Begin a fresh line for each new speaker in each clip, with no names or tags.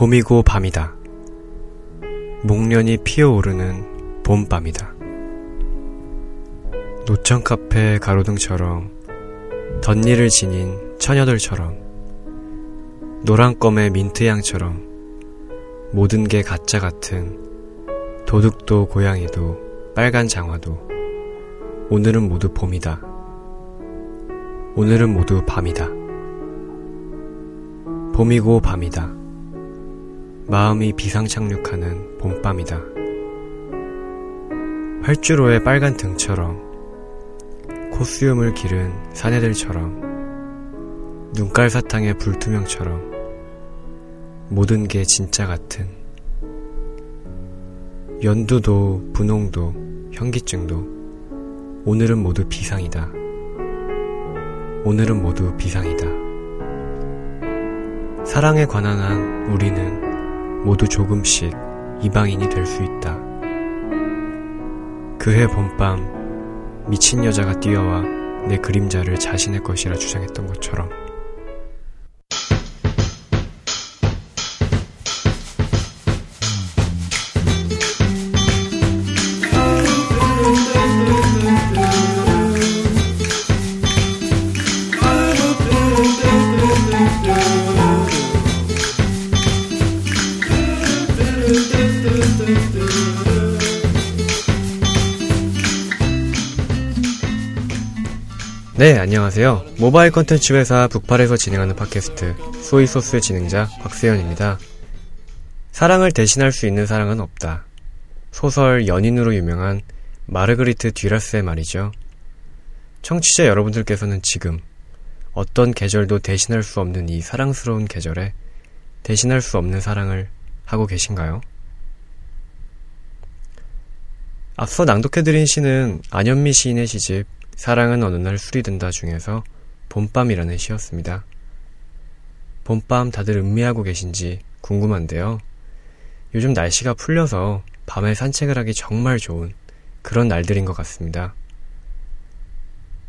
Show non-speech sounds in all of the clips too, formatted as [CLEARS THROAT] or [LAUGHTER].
봄이고 밤이다. 목련이 피어오르는 봄밤이다. 노천 카페 가로등처럼 덧니를 지닌 처녀들처럼 노란 껌의 민트향처럼 모든 게 가짜 같은 도둑도 고양이도 빨간 장화도 오늘은 모두 봄이다. 오늘은 모두 밤이다. 봄이고 밤이다. 마음이 비상착륙하는 봄밤이다. 활주로의 빨간 등처럼 코스염을 기른 사내들처럼 눈깔 사탕의 불투명처럼 모든 게 진짜 같은 연두도 분홍도 현기증도 오늘은 모두 비상이다. 오늘은 모두 비상이다. 사랑에 관한 한 우리는 모두 조금씩 이방인이 될 수 있다. 그해 봄밤 미친 여자가 뛰어와 내 그림자를 자신의 것이라 주장했던 것처럼 안녕하세요. 모바일 컨텐츠 회사 북팔에서 진행하는 팟캐스트 소이소스의 진행자 곽세현입니다. 사랑을 대신할 수 있는 사랑은 없다. 소설 연인으로 유명한 마르그리트 듀라스의 말이죠. 청취자 여러분들께서는 지금 어떤 계절도 대신할 수 없는 이 사랑스러운 계절에 대신할 수 없는 사랑을 하고 계신가요? 앞서 낭독해드린 시는 안현미 시인의 시집 사랑은 어느 날 술이 든다 중에서 봄밤이라는 시였습니다. 봄밤 다들 음미하고 계신지 궁금한데요. 요즘 날씨가 풀려서 밤에 산책을 하기 정말 좋은 그런 날들인 것 같습니다.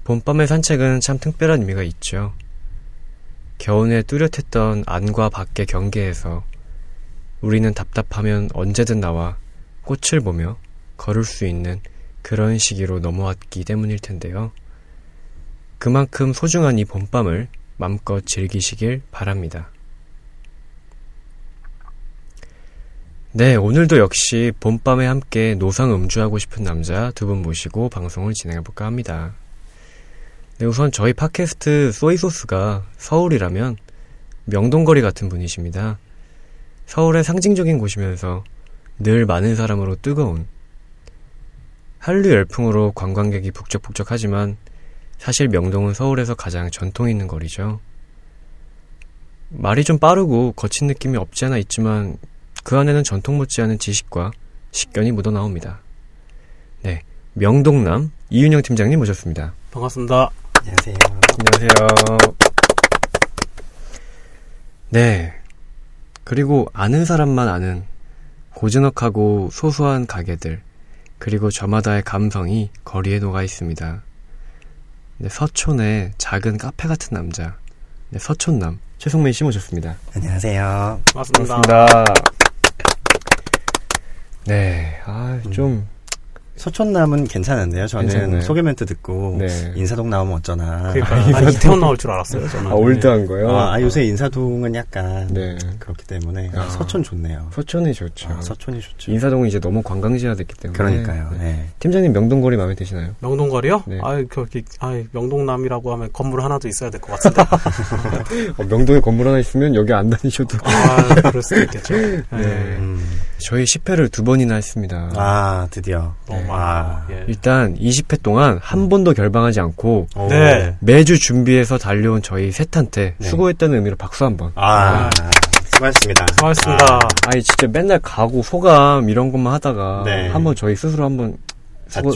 봄밤의 산책은 참 특별한 의미가 있죠. 겨우내 뚜렷했던 안과 밖의 경계에서 우리는 답답하면 언제든 나와 꽃을 보며 걸을 수 있는 그런 시기로 넘어왔기 때문일 텐데요. 그만큼 소중한 이 봄밤을 맘껏 즐기시길 바랍니다. 네, 오늘도 역시 봄밤에 함께 노상 음주하고 싶은 남자 두 분 모시고 방송을 진행해볼까 합니다. 네, 우선 저희 팟캐스트 소이소스가 서울이라면 명동거리 같은 분이십니다. 서울의 상징적인 곳이면서 늘 많은 사람으로 뜨거운 한류 열풍으로 관광객이 북적북적하지만 사실 명동은 서울에서 가장 전통 있는 거리죠. 말이 좀 빠르고 거친 느낌이 없지 않아 있지만 그 안에는 전통 못지않은 지식과 식견이 묻어나옵니다. 네, 명동남 이윤영 팀장님 모셨습니다.
반갑습니다.
안녕하세요.
안녕하세요. 네, 그리고 아는 사람만 아는 고즈넉하고 소소한 가게들 그리고 저마다의 감성이 거리에 녹아 있습니다. 네, 서촌의 작은 카페 같은 남자, 네, 서촌남 최성민 씨 모셨습니다.
안녕하세요.
반갑습니다.
반갑습니다. 네, 아, 좀
서촌남은 괜찮은데요. 저는
괜찮나요?
소개 멘트 듣고
네.
인사동 나오면 어쩌나.
그러니까 아, 이태원 나올 줄 알았어요. 저는.
아, 올드한 거요.
아, 아, 요새 인사동은 약간
네.
그렇기 때문에
아.
서촌 좋네요.
서촌이 좋죠.
아, 서촌이 좋죠.
인사동은 이제 너무 관광지화 됐기 때문에.
그러니까요.
네.
네.
팀장님 명동거리 마음에 드시나요?
명동거리요?
네.
아이 그렇게 아이 명동남이라고 하면 건물 하나도 있어야 될 것 같은데. [LAUGHS]
어, 명동에 건물 하나 있으면 여기 안 다니셔도.
아 그럴 수도 있겠죠. 네.
음.
저희 10회를 두 번이나 했습니다.
아, 드디어.
네.
많아. 예.
일단 20회 동안 한 번도 결방하지 않고
오.
네.
매주 준비해서 달려온 저희 셋한테
네.
수고했다는 의미로 박수 한 번.
아, 수고하셨습니다.
수고하셨습니다.
아 니 진짜 맨날 가고 소감 이런 것만 하다가
네.
한번 저희 스스로 한번 수고,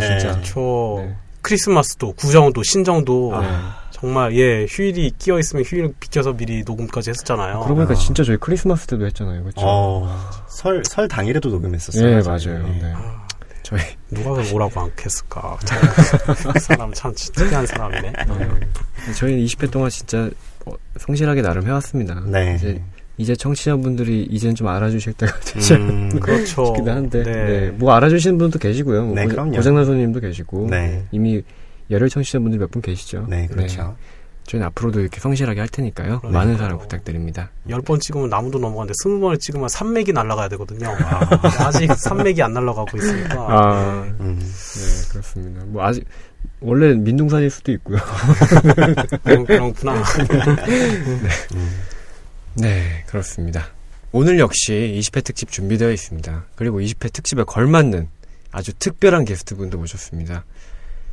네.
진짜.
저
네.
크리스마스도 구정도 신정도
아.
정말 예 휴일이 끼어 있으면 휴일 비켜서 미리 녹음까지 했었잖아요.
그러고 보니까
아.
진짜 저희 크리스마스 때도 했잖아요. 그렇죠?
어, 설, 설 당일에도 녹음했었어요.
예. 맞아요.
네.
네.
아,
저희
누가 뭐라고 않겠을까. 참, 그 사람 참 특이한 사람이네.
저희 20회 동안 진짜 어, 성실하게 나름 해왔습니다.
네.
이제 이제 청취자분들이 이젠 좀 알아주실 때가 되지
음,
그렇죠.
싶기도 한데,
네.
네. 뭐 알아주시는 분도 계시고요. 뭐
네,
고-
그럼요.
고장난 손님도 계시고,
네.
이미 열혈 청취자분들 몇 분 계시죠.
네, 그렇죠.
저희는 앞으로도 이렇게 성실하게 할 테니까요.
그러니까요.
많은 사랑 부탁드립니다.
열번 찍으면 나무도 넘어가는데 스무 번을 찍으면 산맥이 날아가야 되거든요. 아 직 산맥이 안 날아가고 있으니까.
아,
음,
네, 그렇습니다. 뭐 아직 원래 민둥산일 수도 있고요. [LAUGHS]
그런, 그런구나.
네, 그렇습니다. 오늘 역시 20회 특집 준비되어 있습니다. 그리고 20회 특집에 걸맞는 아주 특별한 게스트분도 모셨습니다.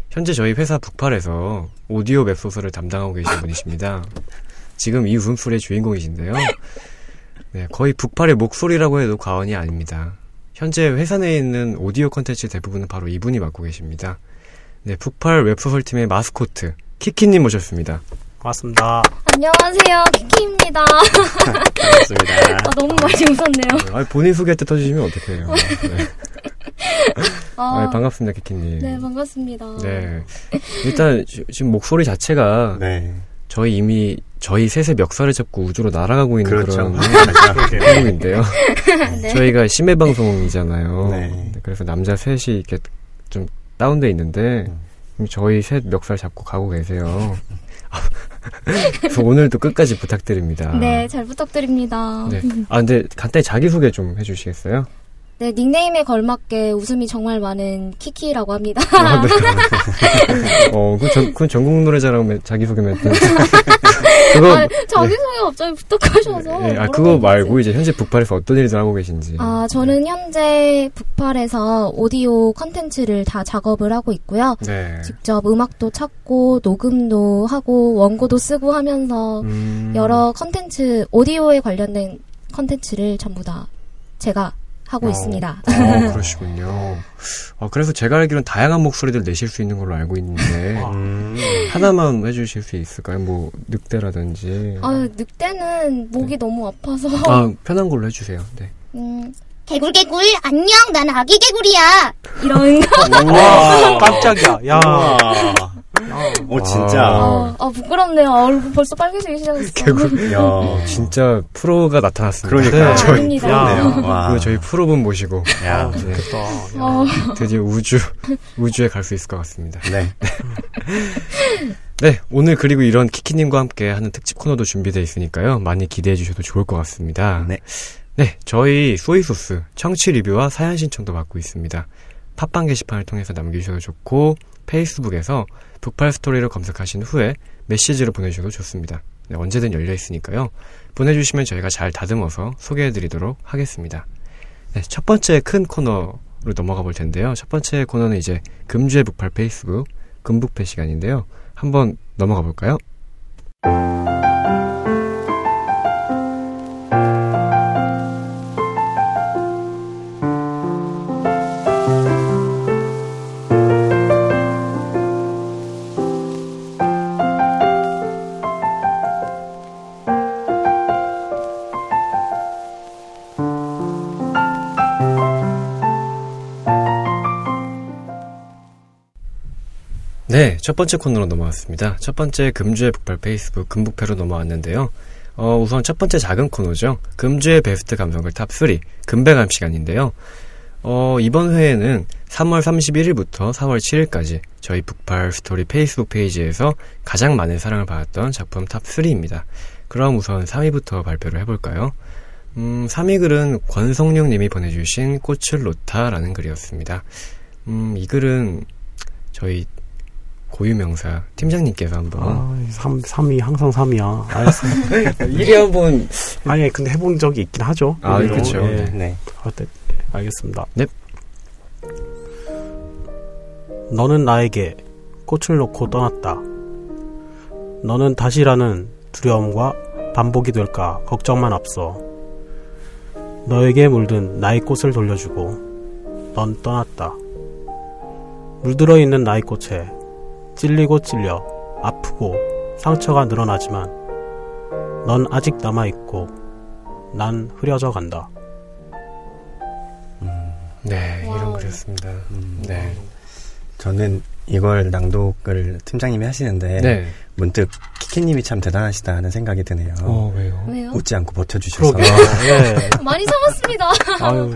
현재 저희 회사 북팔에서 오디오 웹소설을 담당하고 계신 [LAUGHS] 분이십니다. 지금 이 웃음소리의 주인공이신데요. 네, 거의 북팔의 목소리라고 해도 과언이 아닙니다. 현재 회사 내에 있는 오디오 컨텐츠 대부분은 바로 이분이 맡고 계십니다. 네, 북팔 웹소설팀의 마스코트, 키키님 모셨습니다.
고맙습니다.
안녕하세요, 키키입니다.
반갑습니다. [LAUGHS]
아, 너무 많이 웃었네요.
네, 아, 본인 소개할 때 터주시면 어떡해요. [LAUGHS] 네.
아,
아, 반갑습니다, 키키님.
네, 반갑습니다.
네. 일단 지- 지금 목소리 자체가
네,
저희 이미 저희 셋의 멱살을 잡고 우주로 날아가고 있는
그렇죠.
그런 [LAUGHS]
그러게요.
행동인데요.
네.
저희가 심해 방송이잖아요.
네.
그래서 남자 셋이 이렇게 좀 다운돼 있는데
음.
저희 셋 멱살 잡고 가고 계세요. 그래서 오늘도 끝까지 부탁드립니다.
네, 잘 부탁드립니다.
네. 아 근데 간단히 자기 소개 좀 해주시겠어요?
네, 닉네임에 걸맞게 웃음이 정말 많은 키키라고 합니다.
아, 네. [LAUGHS] 어, 그건, 전, 그건 전국 노래자랑 매- 자기소개 멘트. [LAUGHS] 그거,
아, 자기소개 갑자기 부탁하셔서.
예, 아,
뭐라고
그거 말고? 이제 현재 북팔에서 어떤 일을 하고 계신지.
아, 저는 현재 북팔에서 오디오 컨텐츠를 다 작업을 하고 있고요.
네.
직접 음악도 찾고, 녹음도 하고, 원고도 쓰고 하면서
음,
여러 컨텐츠, 오디오에 관련된 컨텐츠를 전부 다 제가 하고
어,
있습니다.
아, 그러시군요. 아, 그래서 제가 알기로는 다양한 목소리들 내실 수 있는 걸로 알고 있는데, [LAUGHS]
음,
하나만 해주실 수 있을까요? 뭐, 늑대라든지.
아, 늑대는 목이 너무 아파서.
아, 편한 걸로 해주세요. 네.
음, 개굴개굴, 안녕, 난 아기 개굴이야. 이런 거.
와, 깜짝이야. 야.
우와. 오, 진짜.
아, 아, 부끄럽네요. 얼굴 벌써 빨개지기 시작했어.
개굴. [LAUGHS]
야,
진짜 프로가 나타났습니다.
그러니까.
네,
저희. 오늘 저희 프로분 모시고,
야,
네,
좋겠다. 야.
어,
드디어 우주, 우주에 갈 수 있을 것 같습니다.
네. [LAUGHS]
네, 오늘 그리고 이런 키키님과 함께 하는 특집 코너도 준비되어 있으니까요. 많이 기대해 주셔도 좋을 것 같습니다.
네.
네, 저희 소이소스 청취 리뷰와 사연 신청도 받고 있습니다. 팟빵 게시판을 통해서 남겨주셔도 좋고, 페이스북에서 북팔 스토리를 검색하신 후에 메시지로 보내주셔도 좋습니다. 네, 언제든 열려 있으니까요. 보내주시면 저희가 잘 다듬어서 소개해드리도록 하겠습니다. 네, 첫 번째 큰 코너로 넘어가 볼 텐데요. 첫 번째 코너는 이제 금주의 북팔 페이스북 금북패 시간인데요. 한번 넘어가 볼까요? 첫 번째 코너로 넘어왔습니다. 첫 번째 금주의 북팔 페이스북 금북페로 넘어왔는데요. 어, 우선 첫 번째 작은 코너죠. 금주의 베스트 감성글 탑3 금베감 시간인데요. 어, 이번 회에는 3월 31일부터 4월 7일까지 저희 북팔 스토리 페이스북 페이지에서 가장 많은 사랑을 받았던 작품 탑3입니다. 그럼 우선 3위부터 발표를 해볼까요? 음, 3위 글은 권성룡 님이 보내주신 꽃을 놓다라는 글이었습니다. 음, 이 글은 저희 고유명사 팀장님께서 한번
아, 3, 3위, 항상 3위야. 알았어.
1위 한번
아니, 근데 해본 적이 있긴 하죠.
아.
예.
네.
아, 네. 알겠습니다.
네.
너는 나에게 꽃을 놓고 떠났다. 너는 다시라는 두려움과 반복이 될까 걱정만 앞서. 너에게 물든 나의 꽃을 돌려주고 넌 떠났다. 물들어 있는 나의 꽃에 찔리고 찔려 아프고 상처가 늘어나지만 넌 아직 남아있고 난 흐려져 간다.
네 이런. 글이었습니다.
음,
네,
저는 이걸 낭독을 팀장님이 하시는데
네,
문득 키키님이 참 대단하시다 하는 생각이 드네요.
어, 왜요?
왜요?
웃지 않고 버텨주셔서.
예. [LAUGHS]
많이 참았습니다.
아유,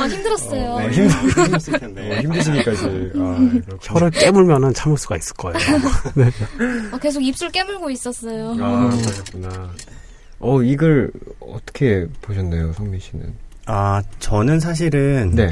아, 힘들었어요.
네, 힘들- 힘드실 텐데.
힘드시니까지. 아, [LAUGHS]
혀를 깨물면은 참을 수가 있을 거예요. [LAUGHS]
아, 계속 입술 깨물고 있었어요.
아, 그러셨구나. 어, 이글 어떻게 보셨나요, 성민 씨는?
아, 저는 사실은
네.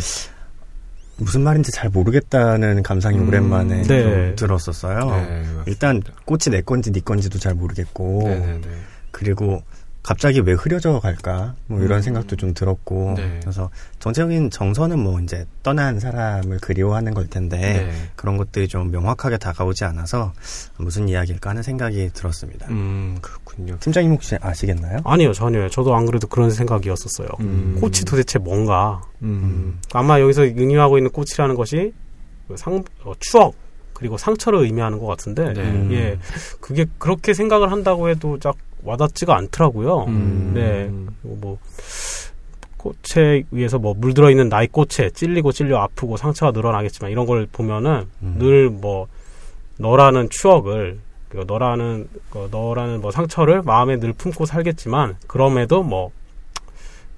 무슨 말인지 잘 모르겠다는 감상이
음,
오랜만에
네.
좀 들었었어요.
네,
일단 꽃이 내 건지 네 건지도 잘 모르겠고
네네네.
그리고 갑자기 왜 흐려져 갈까 뭐 이런
음.
생각도 좀 들었고
네.
그래서 전체적인 정서는 뭐 이제 떠난 사람을 그리워하는 걸 텐데
네.
그런 것들이 좀 명확하게 다가오지 않아서 무슨 이야기일까 하는 생각이 들었습니다.
음, 그렇군요.
팀장님 혹시 아시겠나요?
아니요, 전혀요. 저도 안 그래도 그런 생각이었었어요.
음.
꽃이 도대체 뭔가.
음.
아마 여기서 의미하고 있는 꽃이라는 것이 그 상, 어, 추억, 그리고 상처를 의미하는 것 같은데,
네.
음.
예. 그게 그렇게 생각을 한다고 해도 딱 와닿지가 않더라고요.
음.
네. 그리고 뭐, 꽃에 의해서 뭐 물들어 있는 나의 꽃에 찔리고 찔려 아프고 상처가 늘어나겠지만 이런 걸 보면은
음.
늘뭐 너라는 추억을 그 너라는 그 너라는 뭐 상처를 마음에 늘 품고 살겠지만 그럼에도 뭐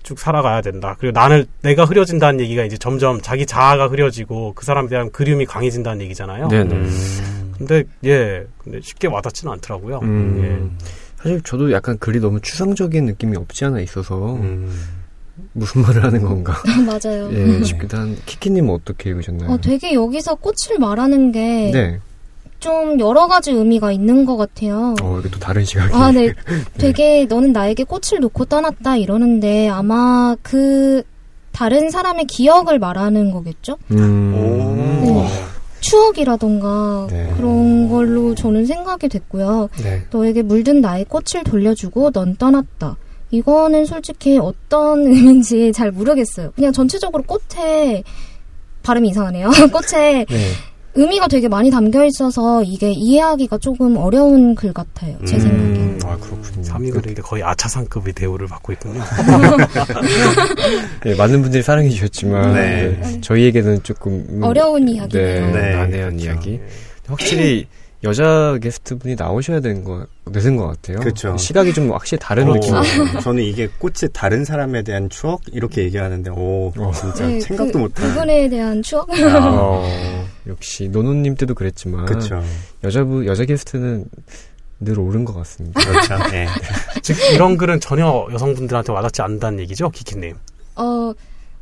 쭉 살아가야 된다. 그리고 나를 내가 흐려진다는 얘기가 이제 점점 자기 자아가 흐려지고 그 사람에 대한 그리움이 강해진다는 얘기잖아요.
네네.
음.
근데 예, 근데 쉽게 와닿지는 않더라고요.
음. 사실 저도 약간 글이 너무 추상적인 느낌이 없지 않아 있어서
음.
무슨 말을 하는 건가
맞아요.
예 싶기도 한 키키님은 어떻게 읽으셨나요?
어, 되게 여기서 꽃을 말하는 게좀
네.
여러 가지 의미가 있는 것 같아요.
어 이게 또 다른 시각이.
아, [LAUGHS] 네. 되게 너는 나에게 꽃을 놓고 떠났다 이러는데 아마 그 다른 사람의 기억을 말하는 거겠죠?
음.
추억이라던가
네.
그런 걸로 저는 생각이 됐고요.
네.
너에게 물든 나의 꽃을 돌려주고 넌 떠났다. 이거는 솔직히 어떤 [LAUGHS] 의미인지 잘 모르겠어요. 그냥 전체적으로 꽃에 발음이 이상하네요. [LAUGHS] 꽃에
네.
의미가 되게 많이 담겨 있어서 이게 이해하기가 조금 어려운 글 같아요. 제
음.
생각에.
음, 아 그렇군요.
삼위글인데 거의 아차상급의 대우를 받고 있군요. [LAUGHS]
네, 많은 분들이 사랑해 주셨지만
네.
네, 저희에게는 조금 음,
어려운 이야기네요.
네,
네,
난해한
그렇죠.
이야기. 확실히 여자 게스트분이 나오셔야 되는 거 되는 것 같아요.
그쵸.
시각이 좀 확실히 다른
어,
느낌이에요. [LAUGHS]
저는 이게 꽃이 다른 사람에 대한 추억 이렇게 얘기하는데 오
어.
진짜
네,
생각도
그,
못한.
그분에 대한 추억?
어, 역시 노노님 때도 그랬지만
그렇죠.
여자분 여자 게스트는 늘 옳은 것 같습니다.
그렇죠. 예. [LAUGHS]
즉 이런 글은 전혀 여성분들한테 와닿지 않는다는 얘기죠, 키키님.
어,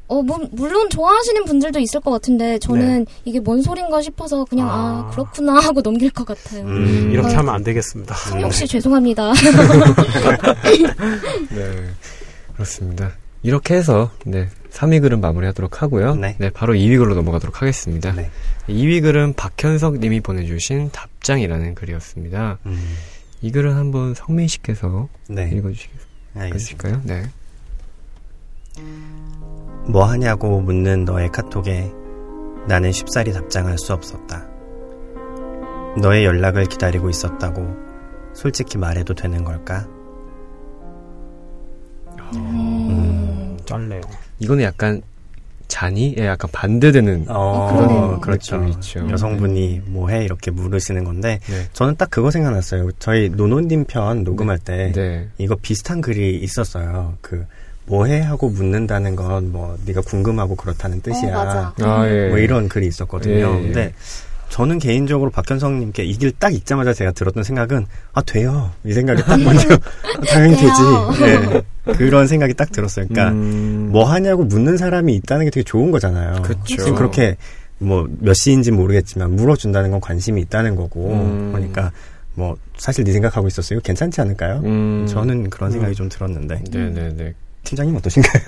어, 무, 물론 좋아하시는 분들도 있을 것 같은데 저는 이게 뭔 소린가 싶어서 그냥 아,
아.
그렇구나 하고 넘길 것 같아요.
음.
이렇게
아,
하면 안 되겠습니다.
성용 씨 죄송합니다. [LAUGHS]
네, 그렇습니다. 이렇게 해서 네 3위 글은 마무리하도록 하고요.
네.
바로 2위 글로 넘어가도록 하겠습니다.
네.
2위 글은 박현석 님이 보내주신 답장이라는 글이었습니다.
음.
이 글은 한번 성민 씨께서
네.
읽어주시겠어요?
알겠습니다.
네.
뭐 하냐고 묻는 너의 카톡에 나는 쉽사리 답장할 수 없었다. 너의 연락을 기다리고 있었다고 솔직히 말해도 되는 걸까?
음,
짧네요.
이거는 약간 잔이에 약간 반대되는
어,
그러네요.
그렇죠.
느낌이 있죠.
여성분이 뭐해 이렇게 물으시는 건데
네.
저는 딱 그거 생각났어요. 저희 노노님 편 녹음할 때
네.
이거 비슷한 글이 있었어요. 그 뭐해 하고 묻는다는 건 뭐 네가 궁금하고 그렇다는 뜻이야.
어, 맞아.
아, 예.
뭐 이런 글이 있었거든요.
예, 예.
근데 저는 개인적으로 박현성님께 이 길 딱 읽자마자 제가 들었던 생각은 아 돼요 이 생각이 딱 먼저 [LAUGHS] 당연히
돼요.
되지 예. 그런 생각이 딱 들었어요. 그러니까
음,
뭐 하냐고 묻는 사람이 있다는 게 되게 좋은 거잖아요.
그쵸.
지금 그렇게 뭐 몇 시인지 모르겠지만 물어준다는 건 관심이 있다는 거고
음.
그러니까 뭐 사실 네 생각하고 있었어요. 괜찮지 않을까요?
음,
저는 그런 생각이 좀 들었는데
네네네.
팀장님 어떠신가요?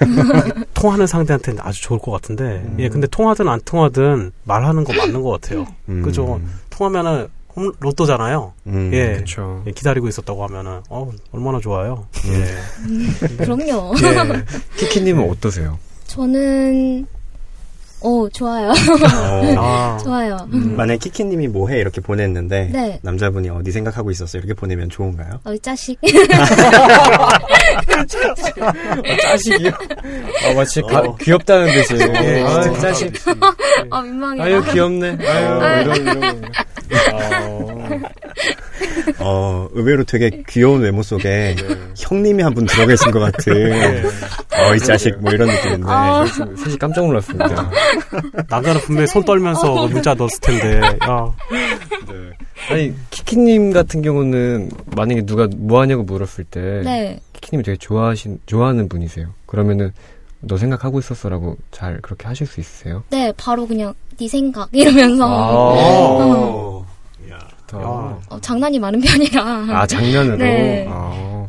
[LAUGHS]
통하는 상대한테는 아주 좋을 것 같은데,
음.
예, 근데 통하든 안 통하든 말하는 거 맞는 것 같아요.
음.
그죠. 통하면은 홈, 로또잖아요.
음.
예.
그렇죠.
예, 기다리고 있었다고 하면은, 어, 얼마나 좋아요. 예.
그럼요.
예. [LAUGHS]
키키님은 어떠세요?
저는 어 좋아요.
어.
아, [LAUGHS]
좋아요.
만약 키키님이 뭐해 이렇게 보냈는데
네.
남자분이 어디 생각하고 있었어요 이렇게 보내면 좋은가요?
어, 이 자식.
짜식이요? 아, 마치 가-
어.
귀엽다는 듯이.
예,
아,
진짜
짜식.
아 민망해.
아유, 귀엽네. 아유, 이런, 이런. 아,
어, 의외로 되게 귀여운 외모 속에 형님이 한 분 들어 계신 것 같은, 어, 이 자식, 뭐 이런 느낌인데.
아.
사실 깜짝 놀랐습니다. [LAUGHS]
남자는 분명히 손 떨면서 문자 넣었을 텐데. 야,
아니 키키님 같은 경우는 만약에 누가 뭐 하냐고 물었을 때
네.
키키님이 되게 좋아하신 좋아하는 분이세요. 그러면은 너 생각하고 있었어라고 잘 그렇게 하실 수 있으세요?
네, 바로 그냥 네 생각 이러면서
어. 야.
아,
어, 장난이 많은 편이라.
아 장난으로.
네.
아,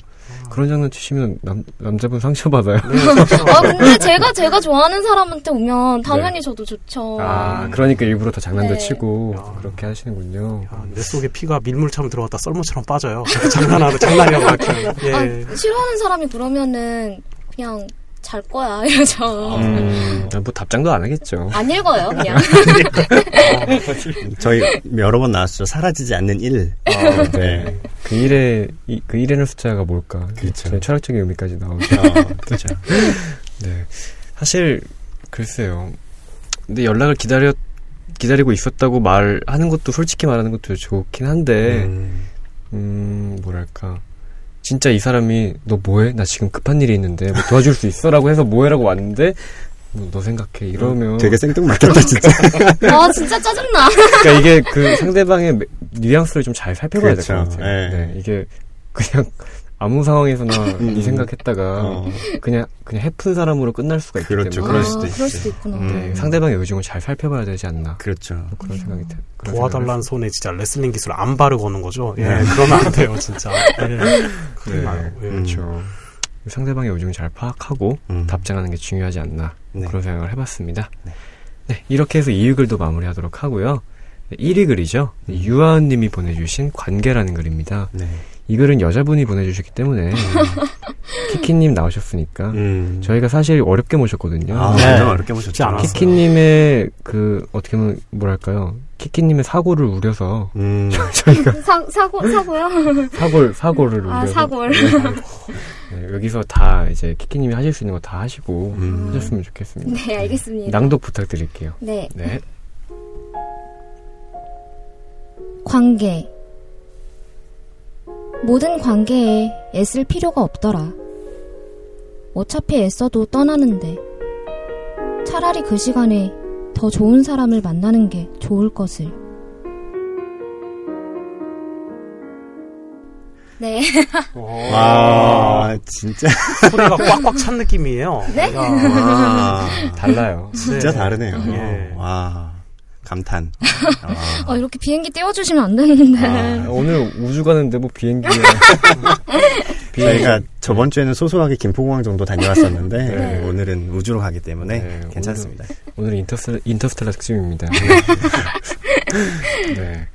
그런 장난 치시면 남 남자분 상처 받아요.
아 근데 제가 제가 좋아하는 사람한테 오면 당연히 저도 좋죠.
아 그러니까 일부러 더 장난도
네.
치고
야.
그렇게 하시는군요.
야, 내 속에 피가 밀물처럼 들어갔다 썰물처럼 빠져요. 장난하는 장난이라고 할게요. 예.
아, 싫어하는 사람이 그러면은 그냥 잘 거야 [LAUGHS] 이러죠.
음, 뭐 답장도 안 하겠죠.
안 읽어요 그냥. [LAUGHS] [LAUGHS]
저희 여러 번 나왔죠. 사라지지 않는 일. 네.
그 일의 이- 그 일에는 숫자가 뭘까?
그렇죠.
철학적인 의미까지 나오죠.
어, 그렇죠.
네. 사실 글쎄요. 근데 연락을 기다려 기다리고 있었다고 말하는 것도 솔직히 말하는 것도 좋긴 한데 음,
음,
뭐랄까 진짜 이 사람이 너 뭐해? 나 지금 급한 일이 있는데 뭐 도와줄 수 있어라고 해서 뭐해라고 왔는데 뭐 너 생각해 이러면
되게 생뚱맞겠다, 진짜. [LAUGHS]
아 진짜 짜증나.
그러니까 이게 그 상대방의 매- 뉘앙스를 좀 잘 살펴봐야 될것
그렇죠.
같아요.
네.
네. 이게 그냥 아무 상황에서나 [LAUGHS]
음.
이 생각했다가
어,
그냥 그냥 해픈 사람으로 끝날 수가 있기
그렇죠.
때문에
그럴
아,
수도
그럴
있지.
수도 있구나.
음.
네, 상대방의 의중을 잘 살펴봐야 되지 않나
그렇죠.
그런 생각이 드 그런
도와달라는 손에 진짜 레슬링 기술 안 바르고 오는 거죠. 예,
네.
그러면 안 돼요, 진짜. [LAUGHS] 예.
네,
예.
그렇죠. 상대방의 의중을 잘 파악하고
음.
답장하는 게 중요하지 않나
네.
그런 생각을 해봤습니다.
네.
네, 이렇게 해서 2위글도 마무리하도록 하고요. 1위 글이죠.
음.
유아은님이 보내주신 관계라는 글입니다.
네.
이 글은 여자분이 보내주셨기 때문에 [LAUGHS] 키키님 나오셨으니까
음.
저희가 사실 어렵게 모셨거든요.
아,
네.
어렵게.
쉽지 않았어요.
키키님의 그 어떻게 보면 뭐랄까요? 키키님의 사고를 우려서
음. [LAUGHS]
저희가
사 사고 사고요?
사골 사고를 우려서
아 사골.
네, 여기서 다 이제 키키님이 하실 수 있는 거 다 하시고
음.
하셨으면 좋겠습니다.
네 알겠습니다.
낭독 부탁드릴게요.
네
네.
관계. 모든 관계에 애쓸 필요가 없더라. 어차피 애써도 떠나는데. 차라리 그 시간에 더 좋은 사람을 만나는 게 좋을 것을. 네.
어,
와, 진짜.
소리가 꽉꽉 찬 느낌이에요.
네?
야,
와,
달라요.
진짜
네.
다르네요.
예.
와, 감탄. 와.
어, 이렇게 비행기 띄워주시면 안 되는데.
아, 오늘 우주 가는데 뭐 비행기에 [LAUGHS]
저희가 저번 주에는 소소하게 김포공항 정도 다녀왔었는데
네.
오늘은 우주로 가기 때문에
네,
괜찮습니다.
오늘 은 인터스텔라, 인터스텔라 특집입니다. [LAUGHS] 네.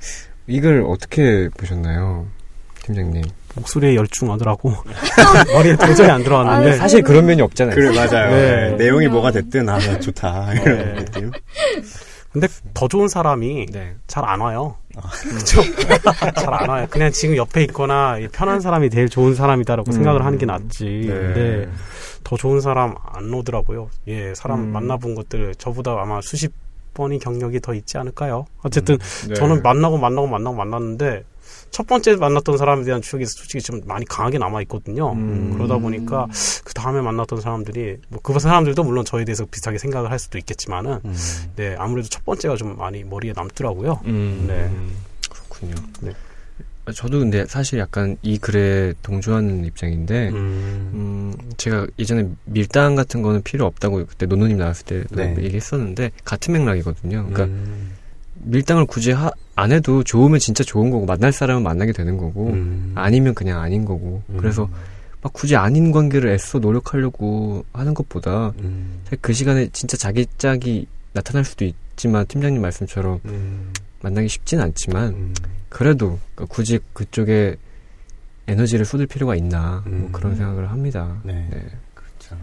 이걸 어떻게 보셨나요, 팀장님?
목소리에 열중하더라고. [LAUGHS] 머리에 도저히 안 들어왔는데.
아유,
사실 그런 면이 없잖아요.
그래 맞아요.
네.
네, 내용이 뭐가 됐든 아 좋다 이런
네.
느낌.
근데 더 좋은 사람이
네.
잘안 와요. 그쵸? [LAUGHS] 잘안 와요. 그냥 지금 옆에 있거나 이 편한 사람이 제일 좋은 사람이다라고
음.
생각을 하는 게 낫지.
네.
근데 더 좋은 사람 안 오더라고요. 예, 사람
음.
만나본 것들 저보다 아마 수십 번이 경력이 더 있지 않을까요? 어쨌든
네.
저는 만나고 만나고 만나고 만났는데 첫 번째 만났던 사람에 대한 추억이 솔직히 좀 많이 강하게 남아 있거든요.
음.
그러다 보니까 그 다음에 만났던 사람들이 뭐 그 사람들도 물론 저에 대해서 비슷하게 생각을 할 수도 있겠지만은
음.
네 아무래도 첫 번째가 좀 많이 머리에 남더라고요.
음,
네.
그렇군요.
네.
저도 근데 사실 약간 이 글에 동조하는 입장인데,
음.
음, 제가 예전에 밀당 같은 거는 필요 없다고 그때 노노님 나왔을 때
네.
얘기했었는데, 같은 맥락이거든요. 그러니까
음.
밀당을 굳이 하, 안 해도 좋으면 진짜 좋은 거고, 만날 사람은 만나게 되는 거고,
음.
아니면 그냥 아닌 거고,
음.
그래서 막 굳이 아닌 관계를 애써 노력하려고 하는 것보다,
음.
사실 그 시간에 진짜 자기 짝이 나타날 수도 있지만, 팀장님 말씀처럼
음.
만나기 쉽진 않지만,
음.
그래도 그러니까 굳이 그쪽에 에너지를 쏟을 필요가 있나 뭐
음.
그런 생각을 합니다.
네.
네.
그렇죠.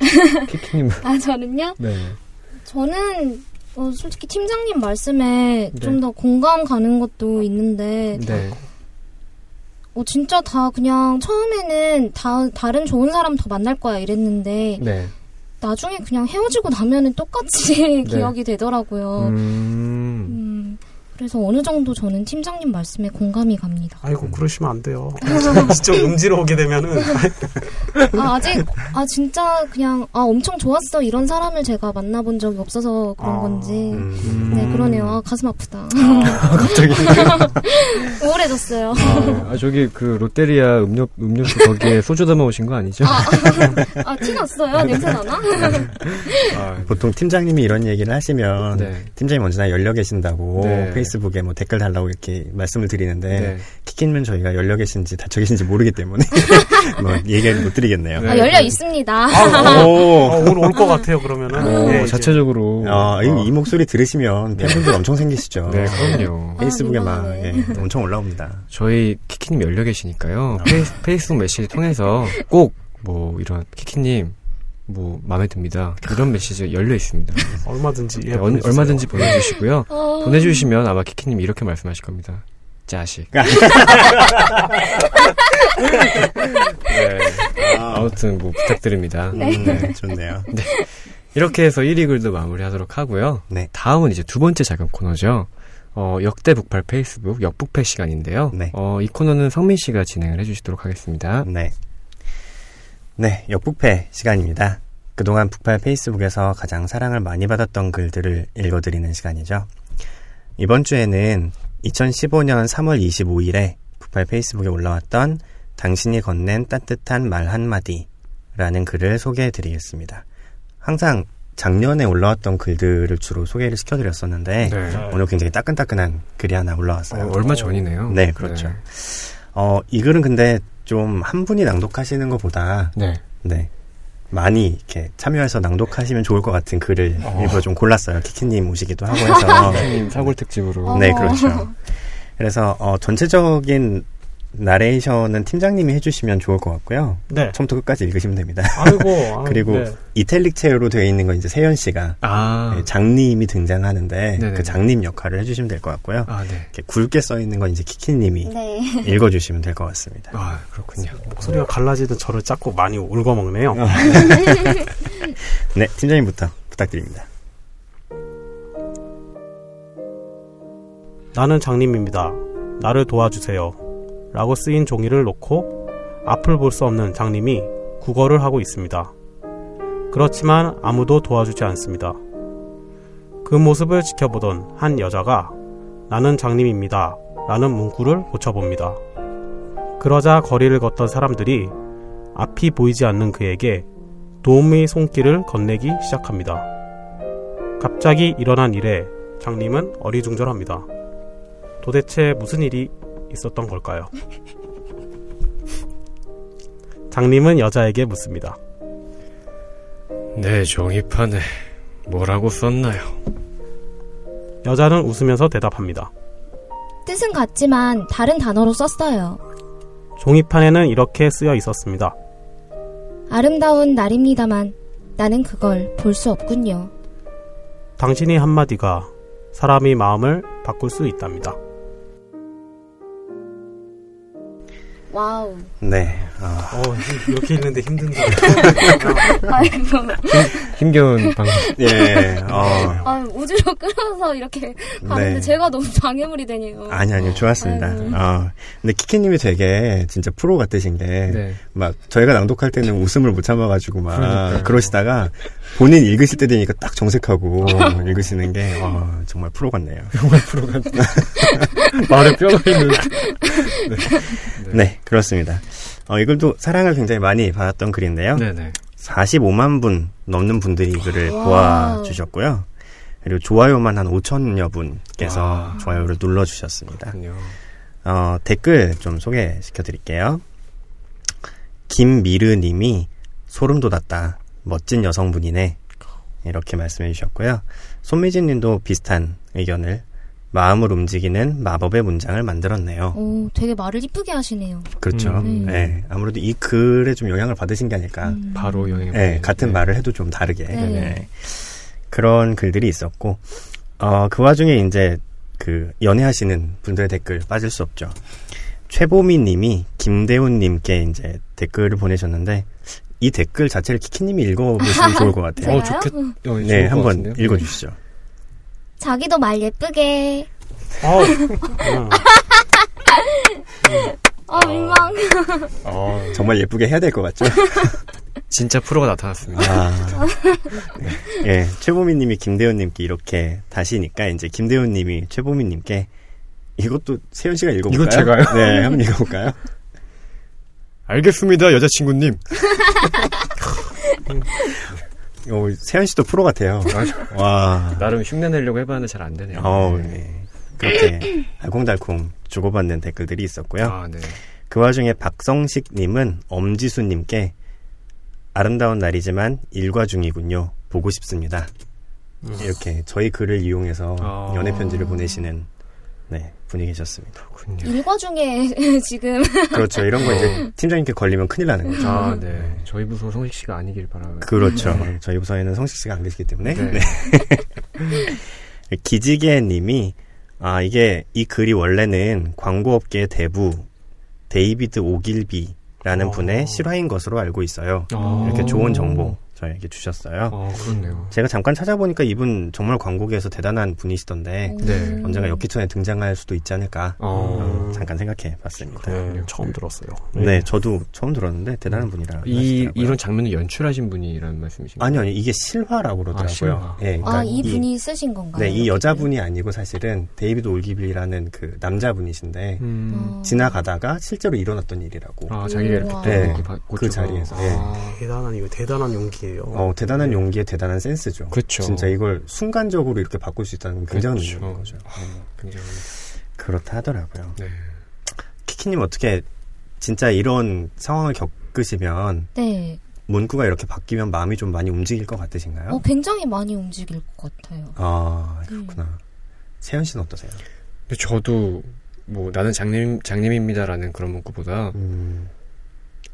[LAUGHS]
키키님.
아, 저는요?
네.
저는, 어, 솔직히 팀장님 말씀에
네.
좀더 공감 가는 것도 있는데,
네.
어, 진짜 다 그냥 처음에는 다, 다른 좋은 사람 더 만날 거야 이랬는데,
네.
나중에 그냥 헤어지고 나면은 똑같이 [LAUGHS] 기억이 되더라고요.
음.
음, 그래서 어느 정도 저는 팀장님 말씀에 공감이 갑니다.
아이고 그러시면 안 돼요. 진짜 음지로 오게 되면은
아, 아직, 아, 진짜 그냥, 아, 엄청 좋았어. 이런 사람을 제가 만나본 적이 없어서 그런
아,
건지.
음.
네, 그러네요. 아, 가슴 아프다.
갑자기. [LAUGHS]
우울해졌어요.
아, 저기 그 롯데리아 음료, 음료수 거기에 소주 담아 오신 거 아니죠?
아, [LAUGHS] 티 났어요? 냄새 나나?
아,
보통 팀장님이 이런 얘기를 하시면
네.
팀장님 언제나 열려 계신다고
네.
페이스 북에 뭐 댓글 달라고 이렇게 말씀을 드리는데
네.
키키님은 저희가 열려 계신지 닫혀 계신지 모르기 때문에 [LAUGHS] 뭐 얘기를 못 드리겠네요.
네.
아, 열려 있습니다.
아,
오.
어, [LAUGHS] 오늘 올 것 같아요. 그러면은 이제.
자체적으로.
아, 이,
어,
이 목소리 들으시면 팬분들 엄청 생기시죠.
네, 그럼요.
페이스북에
아,
막. 예, 엄청 올라옵니다.
저희 키키님 열려 계시니까요. 페이, 페이스북 메시지 통해서 꼭 뭐 이런 키키님 뭐 마음에 듭니다. 이런 메시지 열려 있습니다. [LAUGHS]
얼마든지 예,
네,
보내주세요.
얼마든지 보내주시고요.
어,
보내주시면 아마 키키님이 이렇게 말씀하실 겁니다. 자식. [LAUGHS] 네. 아 무튼 뭐 부탁드립니다.
음, 네, 좋네요. [LAUGHS]
이렇게 해서 1위 글도 마무리하도록 하고요.
네.
다음은 이제 두 번째 작은 코너죠. 어, 역대 북팔 페이스북 역북패 시간인데요.
네.
어, 이 코너는 성민 씨가 진행을 해주시도록 하겠습니다.
네. 네, 역북패 시간입니다. 그동안 북팔 페이스북에서 가장 사랑을 많이 받았던 글들을 읽어드리는 시간이죠. 이번 주에는 2015년 3월 25일에 북팔 페이스북에 올라왔던 당신이 건넨 따뜻한 말 한마디라는 글을 소개해 드리겠습니다. 항상 작년에 올라왔던 글들을 주로 소개를 시켜드렸었는데
네.
오늘 굉장히 따끈따끈한 글이 하나 올라왔어요.
어, 얼마 전이네요.
네, 그렇죠. 어, 이 글은 근데 좀 한 분이 낭독하시는 것보다
네.
네. 많이 이렇게 참여해서 낭독하시면 좋을 것 같은 글을
어.
일부러 좀 골랐어요. 키키님 오시기도 하고 해서. [LAUGHS]
선생님 사골 특집으로.
네. 그렇죠. 그래서 어, 전체적인 나레이션은 팀장님이 해주시면 좋을 것 같고요.
네.
처음부터 끝까지 읽으시면 됩니다.
아이고. [LAUGHS] 아유,
그리고
네.
이탈릭 체로 되어 있는 건 이제 세연 씨가
아.
네, 장님이 등장하는데
네네네.
그 장님 역할을 해주시면 될 것 같고요.
아, 네.
이렇게 굵게 써 있는 건 이제 키키님이
네. [LAUGHS]
읽어주시면 될 것 같습니다.
아, 그렇군요.
목소리가 갈라지듯 저를 자꾸 많이 울거먹네요. [LAUGHS]
네, 팀장님부터 부탁드립니다.
나는 장님입니다. 나를 도와주세요. 라고 쓰인 종이를 놓고 앞을 볼 수 없는 장님이 국어를 하고 있습니다. 그렇지만 아무도 도와주지 않습니다. 그 모습을 지켜보던 한 여자가 나는 장님입니다. 라는 문구를 고쳐봅니다. 그러자 거리를 걷던 사람들이 앞이 보이지 않는 그에게 도움의 손길을 건네기 시작합니다. 갑자기 일어난 일에 장님은 어리중절합니다. 도대체 무슨 일이 있었던 걸까요? 장님은 여자에게 묻습니다.
네, 종이판에 뭐라고 썼나요?
여자는 웃으면서 대답합니다.
뜻은 같지만 다른 단어로 썼어요.
종이판에는 이렇게 쓰여 있었습니다.
아름다운 날입니다만 나는 그걸 볼 수 없군요.
당신이 한마디가 사람의 마음을 바꿀 수 있답니다.
와우.
네, 어,
어, 이렇게 읽는데 힘든데. [LAUGHS]
아이고.
힘겨운 [LAUGHS] 방송.
예, 어,
아, 우주로 끌어서 이렇게 가는데
네.
제가 너무 방해물이 되네요.
아니, 아니요, 좋았습니다.
아이고.
어, 근데 키키님이 되게 진짜 프로 같으신 게,
네.
막, 저희가 낭독할 때는 웃음을 못 참아가지고 막,
그러니까요.
그러시다가 본인 읽으실 때 되니까 딱 정색하고 [LAUGHS] 읽으시는 게, 어, 정말 프로 같네요.
말에 뼈가 있는.
네, 그렇습니다. 어, 이 글도 사랑을 굉장히 많이 받았던 글인데요.
네네.
45만 분 넘는 분들이 이 글을. 보아주셨고요. 그리고 좋아요만 한 5천여 분께서
와.
좋아요를 눌러주셨습니다.
그렇군요.
어, 댓글 좀 소개시켜 드릴게요. 김미르 님이 소름 돋았다. 멋진 여성분이네. 이렇게 말씀해 주셨고요. 손미진 님도 비슷한 의견을 마음을 움직이는 마법의 문장을 만들었네요.
오, 되게 말을 이쁘게 하시네요.
그렇죠.
음.
네, 아무래도 이 글에 좀 영향을 받으신 게 아닐까.
음.
바로 여행.
네, 같은 말을 해도 좀 다르게.
네.
네. 그런 글들이 있었고, 어, 그 와중에 이제 그 연애하시는 분들의 댓글 빠질 수 없죠. 최보미 님이 김대훈 님께 이제 댓글을 보내셨는데, 이 댓글 자체를 키키님이 읽어보시면 [LAUGHS] 좋을 것 같아요.
어? 좋겠, 어,
네,
좋을 것
한번
같은데요?
읽어주시죠.
자기도 말 예쁘게.
어, [LAUGHS] 음.
아, 민망.
어, 정말 예쁘게 해야 될 것 같죠? [LAUGHS]
진짜 프로가 나타났습니다.
아, 네. 예, 최보미 님이 김대훈 님께 이렇게 다시니까 이제 김대훈 님이 최보미 님께 이것도 세현 씨가 읽어볼까요?
이거 제가요?
네, 한번 읽어볼까요?
알겠습니다, 여자친구님. [LAUGHS]
어, 세현 씨도 프로 같아요. 와,
나름 흉내내려고 해봤는데 잘 안 되네요.
어, 네. 그렇게 알콩달콩 주고받는 댓글들이 있었고요.
아, 네.
그 와중에 박성식님은 엄지수님께 아름다운 날이지만 일과 중이군요. 보고 싶습니다. 이렇게 저희 글을 이용해서
아.
연애 편지를 보내시는 네, 분이 계셨습니다.
그렇군요.
일과 중에 [LAUGHS] 지금 [LAUGHS]
그렇죠. 이런 거 이제 팀장님께 걸리면 큰일 나는 거죠.
아, 네. 저희 부서 성식 씨가 아니길 바라요.
그렇죠. 저희 부서에는 성식 씨가 안 계시기 때문에.
네.
네. [LAUGHS] 기지개 님이, 아, 이게, 이 글이 원래는 광고업계의 대부, 데이비드 오길비라는
어.
분의 실화인 것으로 알고 있어요.
아.
이렇게 좋은 정보 저에게 주셨어요.
아, 그렇네요.
제가 잠깐 찾아보니까 이분 정말 광고계에서 대단한 분이시던데,
네.
언젠가 역기천에 등장할 수도 있지 않을까.
어,
잠깐 생각해 봤습니다.
네, 처음 들었어요.
네, 저도 처음 들었는데 대단한 분이라.
이,
하시더라고요.
이런 장면을 연출하신 분이라는 말씀이신가요?
아니 아니 이게 실화라고 그러더라고요.
실화.
예, 그러니까
아, 이 분이 쓰신 건가요?
네, 이 여자분이 아니고 사실은 데이비드 올기빌이라는 그 남자분이신데
음.
어.
지나가다가 실제로 일어났던 일이라고.
아, 자기가 이렇게.
네, 그. 자리에서,
아,
대단한 이거 대단한 용기 예요.
어, 대단한 용기에 대단한 센스죠.
그쵸.
진짜 이걸 순간적으로 이렇게 바꿀 수 있다는 굉장한
그쵸.
능력인 거죠. 네,
굉장히.
그렇다 하더라고요.
네.
키키님 어떻게 진짜 이런 상황을 겪으시면
네.
문구가 이렇게 바뀌면 마음이 좀 많이 움직일 것 같으신가요?
어, 굉장히 많이 움직일 것 같아요.
아, 그렇구나. 세현 씨는 어떠세요?
근데 저도 뭐 나는 장님 장님입니다라는 그런 문구보다
음,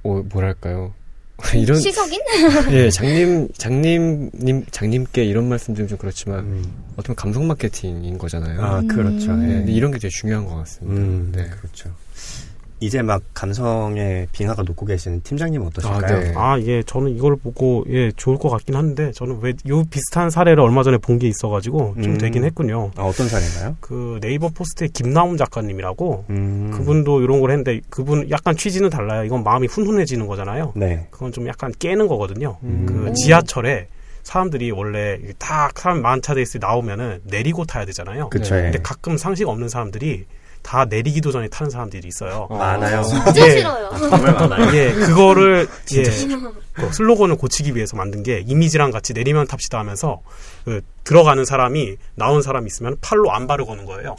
어 뭐랄까요 [LAUGHS] 이런
시석인? [LAUGHS]
예 장님 장님님 장님께 이런 말씀드리면 좀 그렇지만
음.
어떤 감성 마케팅인 거잖아요.
아, 그렇죠.
음.
예,
예.
근데 이런 게 되게 중요한 것 같습니다.
음,
네.
그렇죠. 이제 막 감성의 빙하가 녹고 계시는 팀장님은 어떠실까요?
아, 네.
아, 예, 저는 이걸 보고, 예, 좋을 것 같긴 한데, 저는 왜, 요 비슷한 사례를 얼마 전에 본 게 있어가지고, 좀
음.
되긴 했군요.
아, 어떤 사례인가요?
그 네이버 포스트의 김나훈 작가님이라고,
음,
그분도 이런 걸 했는데, 그분 약간 취지는 달라요. 이건 마음이 훈훈해지는 거잖아요.
네.
그건 좀 약간 깨는 거거든요.
음.
그
오.
지하철에 사람들이 원래 딱 사람 만차돼 있을 때 나오면은 내리고 타야 되잖아요.
그쵸.
네.
예.
근데 가끔 상식 없는 사람들이 다 내리기도 전에 타는 사람들이 있어요.
어.
많아요.
진짜
예.
싫어요.
정말 많아요.
예, 그거를 [LAUGHS] 예, 그 슬로건을 고치기 위해서 만든 게 이미지랑 같이 내리면 탑시다 하면서 그 들어가는 사람이 나온 사람 있으면 팔로 안바를 거는 거예요.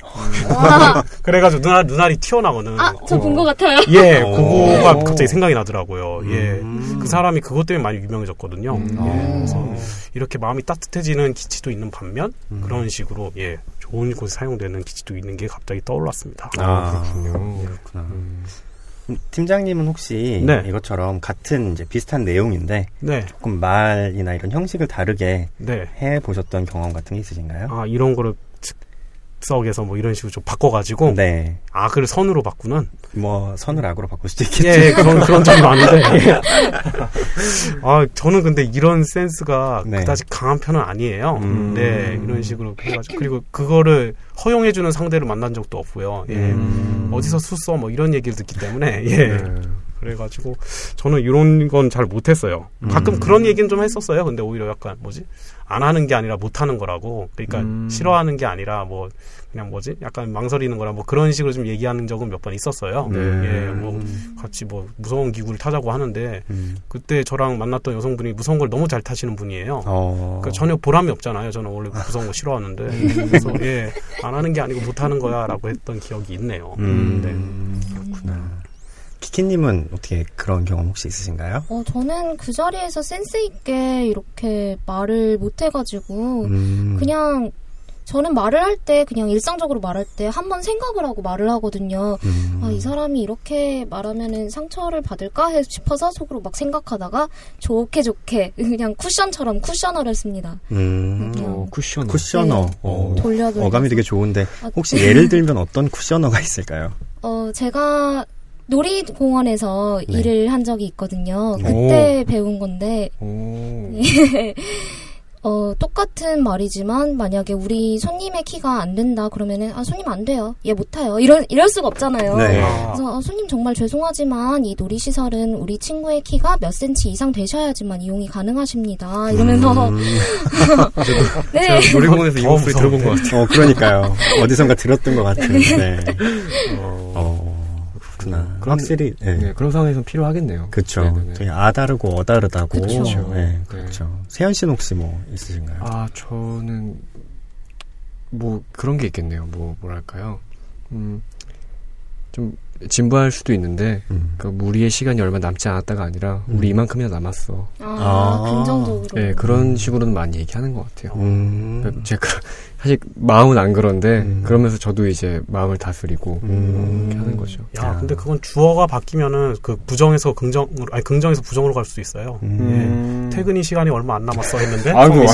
와. [LAUGHS]
그래가지고 눈알 눈알이 튀어나오는.
아, 저 본 것 같아요.
예,
오.
그거가 갑자기 생각이 나더라고요. 예,
음.
그 사람이 그것 때문에 많이 유명해졌거든요.
음.
예,
아.
그래서 이렇게 마음이 따뜻해지는 기치도 있는 반면
음.
그런 식으로 예 좋은 곳에 사용되는 기치도 있는 게 갑자기 떠올랐습니다.
아,
그렇군요.
그렇구나.
음.
음, 팀장님은 혹시
네.
이것처럼 같은 이제 비슷한 내용인데
네,
조금 말이나 이런 형식을 다르게
네.
해 보셨던 경험 같은 게 있으신가요?
아 이런 거를 즉 석에서 뭐 이런 식으로 좀 바꿔가지고
네.
악을 선으로 바꾸는
뭐 선을 악으로 바꿀 수도 있겠죠.
예 그런 그런 적이 많은데 [LAUGHS] 예. 아 저는 근데 이런 센스가
네.
그다지 강한 편은 아니에요.
음.
네 이런 식으로 해가지고 그리고 그거를 허용해주는 상대를 만난 적도 없고요. 예.
음.
어디서 수써 뭐 이런 얘기를 듣기 때문에 예
네.
그래가지고 저는 이런 건 잘 못했어요. 가끔
음.
그런 얘기는 좀 했었어요. 근데 오히려 약간 뭐지 안 하는 게 아니라 못 하는 거라고. 그러니까
음.
싫어하는 게 아니라 뭐 그냥 뭐지 약간 망설이는 거라 뭐 그런 식으로 좀 얘기하는 적은 몇 번 있었어요.
네.
예, 뭐 같이 뭐 무서운 기구를 타자고 하는데
음.
그때 저랑 만났던 여성분이 무서운 걸 너무 잘 타시는 분이에요.
어.
그러니까 전혀 보람이 없잖아요. 저는 원래 무서운 거 싫어하는데 그래서 예, 안 하는 게 아니고 못 하는 거야라고 했던 기억이 있네요.
음.
네.
그렇구나. 키키님은 어떻게 그런 경험 혹시 있으신가요?
어, 저는 그 자리에서 센스 있게 이렇게 말을 못 해가지고,
음.
그냥, 저는 말을 할 때, 그냥 일상적으로 말할 때, 한 번 생각을 하고 말을 하거든요.
음.
아, 이 사람이 이렇게 말하면은 상처를 받을까 해 싶어서 속으로 막 생각하다가, 좋게 좋게, [LAUGHS] 그냥 쿠션처럼 쿠셔너를 씁니다.
음.
어, 쿠션.
쿠셔너.
네.
어,
돌려 돌려.
어감이 되게 좋은데
아,
혹시 예를 들면 어떤 쿠셔너가 있을까요?
어, 제가 놀이공원에서
네.
일을 한 적이 있거든요. 그때 배운 건데,
오. [LAUGHS]
어, 똑같은 말이지만 만약에 우리 손님의 키가 안 된다 그러면은 아 손님 안 돼요. 얘 못 타요. 이럴 이럴 수가 없잖아요.
네.
아,
그래서 아, 손님 정말 죄송하지만 이 놀이 시설은 우리 친구의 키가 몇 센치 이상 되셔야지만 이용이 가능하십니다. 이러면서
음, [LAUGHS]
네.
제가 놀이공원에서
이더
목소리 들어본 것 같아요.
어, 그러니까요. 어디선가 들었던 것 같은. 네.
어,
어, 그렇구나.
그럼-
확실히, 네.
네, 그런 상황에서는 필요하겠네요.
그쵸.
네네네.
되게 아다르고 어다르다고.
그쵸.
네, 그렇죠. 세현 씨는 혹시 뭐 있으신가요?
아, 저는 뭐 그런 게 있겠네요. 뭐 뭐랄까요? 음, 좀 진부할 수도 있는데
음.
그 우리의 시간이 얼마 남지 않았다가 아니라
음.
우리 이만큼이나 남았어.
아,
아.
긍정적으로.
네, 그런 식으로는 많이 얘기하는 것 같아요.
음.
그러니까 제가 사실 마음은 안 그런데
음.
그러면서 저도 이제 마음을 다스리고
음.
이렇게 하는 거죠.
야,
야.
근데 그건 주어가 바뀌면은 그 부정에서 긍정으로, 아니 긍정에서 부정으로 갈 수도 있어요.
음.
예. 퇴근이 시간이 얼마 안 남았어 했는데
아이고,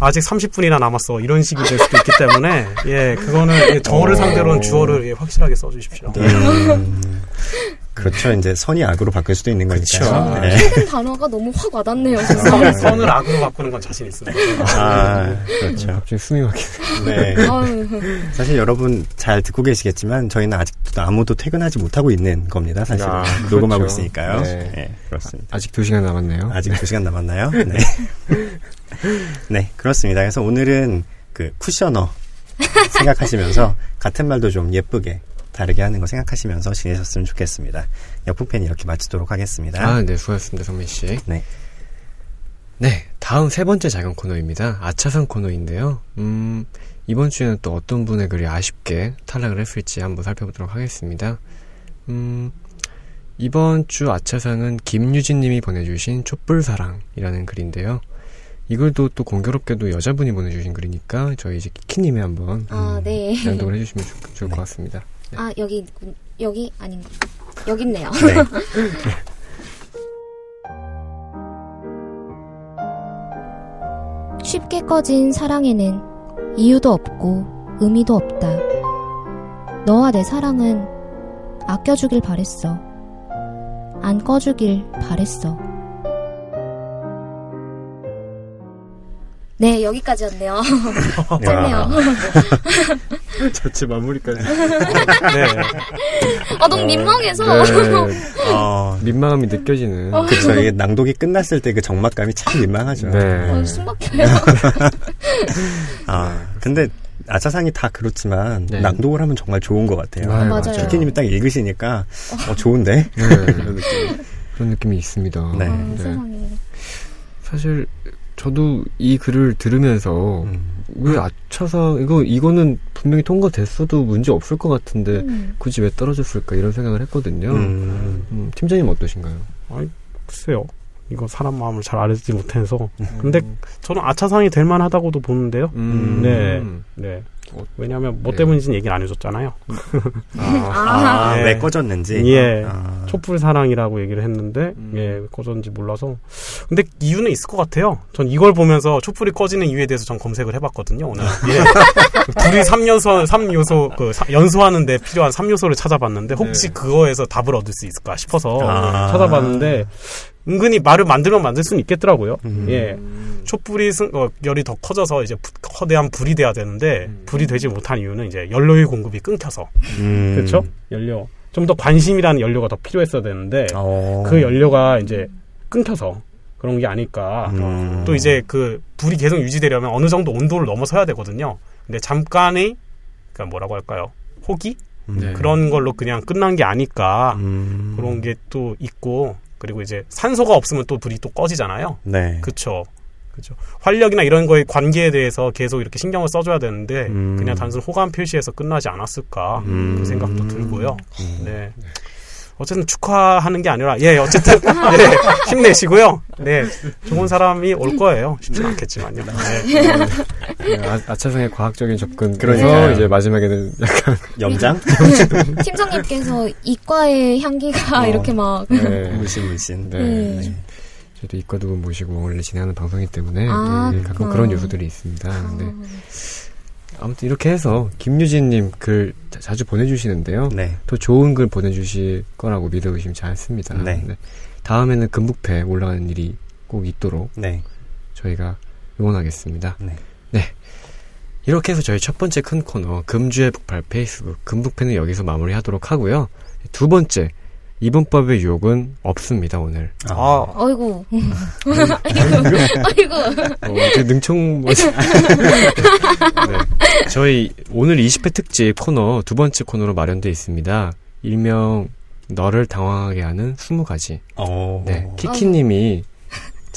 아직 30분이나 남았어 이런 식이 될 수도 있기 때문에 예 그거는 예, 저를
어.
상대로는 주어를 예, 확실하게 써주십시오.
음. [LAUGHS] 그렇죠. 이제 선이 악으로 바뀔 수도 있는 거니까요.
그쵸.
네.
최근 단어가 너무 확 와닿네요.
선, [LAUGHS] 선을 악으로 바꾸는 건 자신 있습니다.
아, 그렇죠.
갑자기 숨이 막히네.
네. 사실 여러분 잘 듣고 계시겠지만 저희는 아직도 아무도 퇴근하지 못하고 있는 겁니다. 사실
아,
녹음하고
그렇죠.
있으니까요.
네.
네. 그렇습니다.
아직 두 시간 남았네요.
아직 두 시간 남았나요? 네. 네, 그렇습니다. 그래서 오늘은 그 쿠셔너 생각하시면서 같은 말도 좀 예쁘게 다르게 하는 거 생각하시면서 지내셨으면 좋겠습니다. 역북팬 이렇게 마치도록 하겠습니다.
아, 네, 수고하셨습니다, 성민 씨.
네.
네, 다음 세 번째 작은 코너입니다. 아차상 코너인데요. 음, 이번 주에는 또 어떤 분의 글이 아쉽게 탈락을 했을지 한번 살펴보도록 하겠습니다. 음, 이번 주 아차상은 김유진 님이 보내주신 촛불사랑이라는 글인데요. 이 글도 또 공교롭게도 여자분이 보내주신 글이니까 저희 이제 키님이 한번
아, 네.
연동을 해주시면 좋, 좋을 것 같습니다.
아, 여기, 여기, 아닌가. 여기 있네요.
네. [LAUGHS]
쉽게 꺼진 사랑에는 이유도 없고 의미도 없다. 너와 내 사랑은 아껴주길 바랬어. 안 꺼주길 바랬어. 네, 여기까지였네요. [LAUGHS] 짧네요. [LAUGHS]
자체 마무리까지.
네.
아, 너무 민망해서.
네,
어, [LAUGHS]
민망함이 느껴지는.
그쵸. 이게 낭독이 끝났을 때그 적막감이 참 민망하죠.
네.
어, 숨 막혀요.
아, 근데 아차상이 다 그렇지만
네.
낭독을 하면 정말 좋은 것 같아요.
아,
맞아요.
키키님이 딱 읽으시니까 어, 좋은데?
네. 그런 느낌이 있습니다.
네.
아, 세상에.
사실 저도 이 글을 들으면서
음.
왜 아차상 이거 이거는 분명히 통과됐어도 문제 없을 것 같은데
음.
굳이 왜 떨어졌을까 이런 생각을 했거든요.
음.
음, 팀장님 어떠신가요?
글쎄요. 이거 사람 마음을 잘 알지 못해서. 근데 저는 아차상이 될 만하다고도 보는데요.
음,
네. 네.
어,
왜냐하면 뭐
네.
때문인지는 얘기는 안 해줬잖아요. [LAUGHS]
아,
아,
네.
왜 꺼졌는지?
예.
아.
촛불 사랑이라고 얘기를 했는데
음.
예, 왜 꺼졌는지 몰라서. 근데 이유는 있을 것 같아요. 전 이걸 보면서 촛불이 꺼지는 이유에 대해서 전 검색을 해봤거든요. 오늘. 예. 둘이 3요소, 3요소, 그, 사- 연소하는데 필요한 3요소를 찾아봤는데 혹시
네.
그거에서 답을 얻을 수 있을까 싶어서
아.
찾아봤는데 은근히 말을 만들면 만들 수는 있겠더라고요.
음.
예. 촛불이 승, 어, 열이 더 커져서 이제 부- 거대한 불이 돼야 되는데
음.
불이 되지 못한 이유는 이제 연료의 공급이 끊겨서
음.
그렇죠? 연료 좀 더 관심이라는 연료가 더 필요했어야 되는데
어.
그 연료가 이제 끊겨서 그런 게 아닐까.
음.
또 이제 그 불이 계속 유지되려면 어느 정도 온도를 넘어서야 되거든요. 근데 잠깐의 그러니까 뭐라고 할까요? 호기
음.
네.
그런 걸로 그냥 끝난 게 아닐까
음.
그런 게 또 있고 그리고 이제 산소가 없으면 또 불이 또 꺼지잖아요.
네.
그쵸. 그죠. 활력이나 이런 거의 관계에 대해서 계속 이렇게 신경을 써줘야 되는데
음.
그냥 단순 호감 표시에서 끝나지 않았을까
음.
그 생각도 들고요.
음.
네. 어쨌든 축하하는 게 아니라 예 어쨌든 네, [LAUGHS] 힘내시고요. 네 좋은 사람이 올 거예요. 쉽지 않겠지만요. 네.
네, 아, 아차상의 과학적인 접근.
그러니까요.
그래서 이제 마지막에는 약간 [LAUGHS]
염장? [LAUGHS]
팀장님께서 이과의 향기가
어.
이렇게 막.
네,
무신무신.
네.
네.
저도 이과 두 분 모시고 원래 진행하는 방송이기 때문에
아,
네, 가끔. 그런 요소들이 있습니다.
아,
네. 아무튼 이렇게 해서 김유진님 글 자- 자주 보내주시는데요.
네.
더 좋은 글 보내주실 거라고 믿어 의심치 않습니다.
네.
다음에는 금북패 올라가는 일이 꼭 있도록
네.
저희가 응원하겠습니다.
네.
이렇게 해서 저희 첫 번째 큰 코너 금주의 북팔 페이스북 금북패는 여기서 마무리하도록 하고요. 두 번째 이분법의 유혹은 없습니다 오늘.
아,
어이구. 아이고.
어, 되게 능청 [LAUGHS] 네. 저희 오늘 20회 특집 코너 두 번째 코너로 마련돼 있습니다. 일명 너를 당황하게 하는 20가지.
어.
네, 키키님이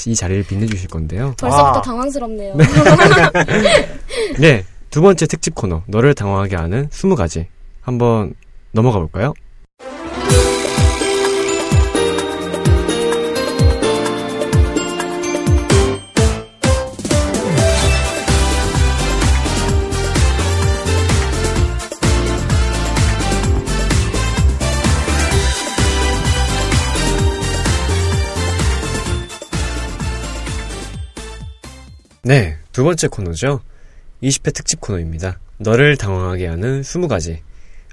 이 자리를 빛내주실 건데요.
벌써부터
아.
당황스럽네요.
네, 두 번째 특집 코너 너를 당황하게 하는 20가지. 한번 넘어가 볼까요? 네, 두 번째 코너죠. 20회 특집 코너입니다. 너를 당황하게 하는 20가지.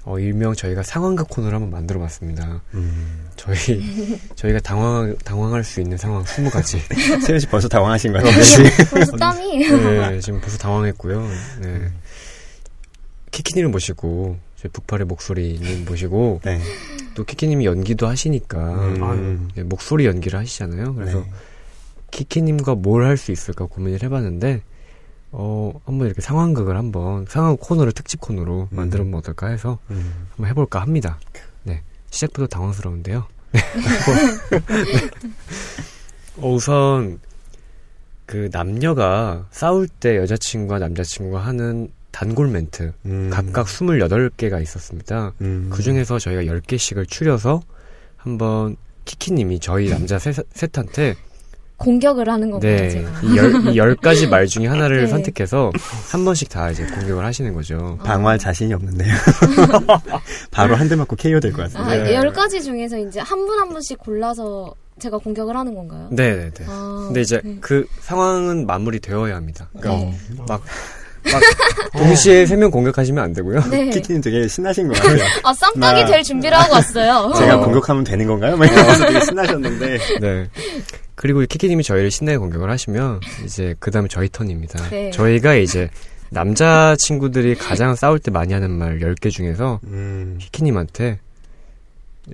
어, 일명 저희가 상황극 코너를 한번 만들어 봤습니다.
음.
저희, [LAUGHS] 저희가 당황, 당황할 수 있는 상황 20가지. [LAUGHS]
세윤 씨 벌써 당황하신 거 같아요. [LAUGHS]
벌써 땀이.
네, 지금 벌써 당황했고요. 네. 키키님을 모시고, 저희 북팔의 목소리님 모시고,
네.
또 키키님이 연기도 하시니까,
음.
네, 목소리 연기를 하시잖아요. 그래서
네.
키키님과 뭘 할 수 있을까 고민을 해봤는데, 어, 한번 이렇게 상황극을 한번, 상황 코너를 특집 코너로
음.
만들면 어떨까 해서
음.
한번 해볼까 합니다. 네. 시작부터 당황스러운데요. 네. [LAUGHS] 네. 어, 우선, 그 남녀가 싸울 때 여자친구와 남자친구가 하는 단골 멘트,
음.
각각 28개가 있었습니다.
음.
그 중에서 저희가 10개씩을 추려서 한번 키키님이 저희 남자 셋, 셋한테
공격을 하는 건가요,
네,
제가?
이 열, 이 열 가지 말 중에 [LAUGHS] 하나를
네.
선택해서 한 번씩 다 이제 공격을 하시는 거죠.
방어할 자신이 없는데요. [LAUGHS] 바로 한 대 맞고 KO 될것
아,
같은데.
네.
열 가지 중에서 이제 한 분 한 분씩 골라서 제가 공격을 하는 건가요?
네네네.
아,
근데 이제
네.
그 상황은 마무리 되어야 합니다. 그러니까
네.
막, 막, [LAUGHS] 동시에 세 명 공격하시면 안 되고요.
네.
키키님 되게 신나신 것 같아요.
아, 쌈딱이
나-
될 준비를 하고 왔어요.
제가
어.
공격하면 되는 건가요? 막 이러면서 되게 신나셨는데.
네. 그리고 키키님이 저희를 신나게 공격을 하시면 이제 그 다음에 저희 턴입니다.
네.
저희가 이제 남자 친구들이 가장 싸울 때 많이 하는 말 10개 중에서
음.
키키님한테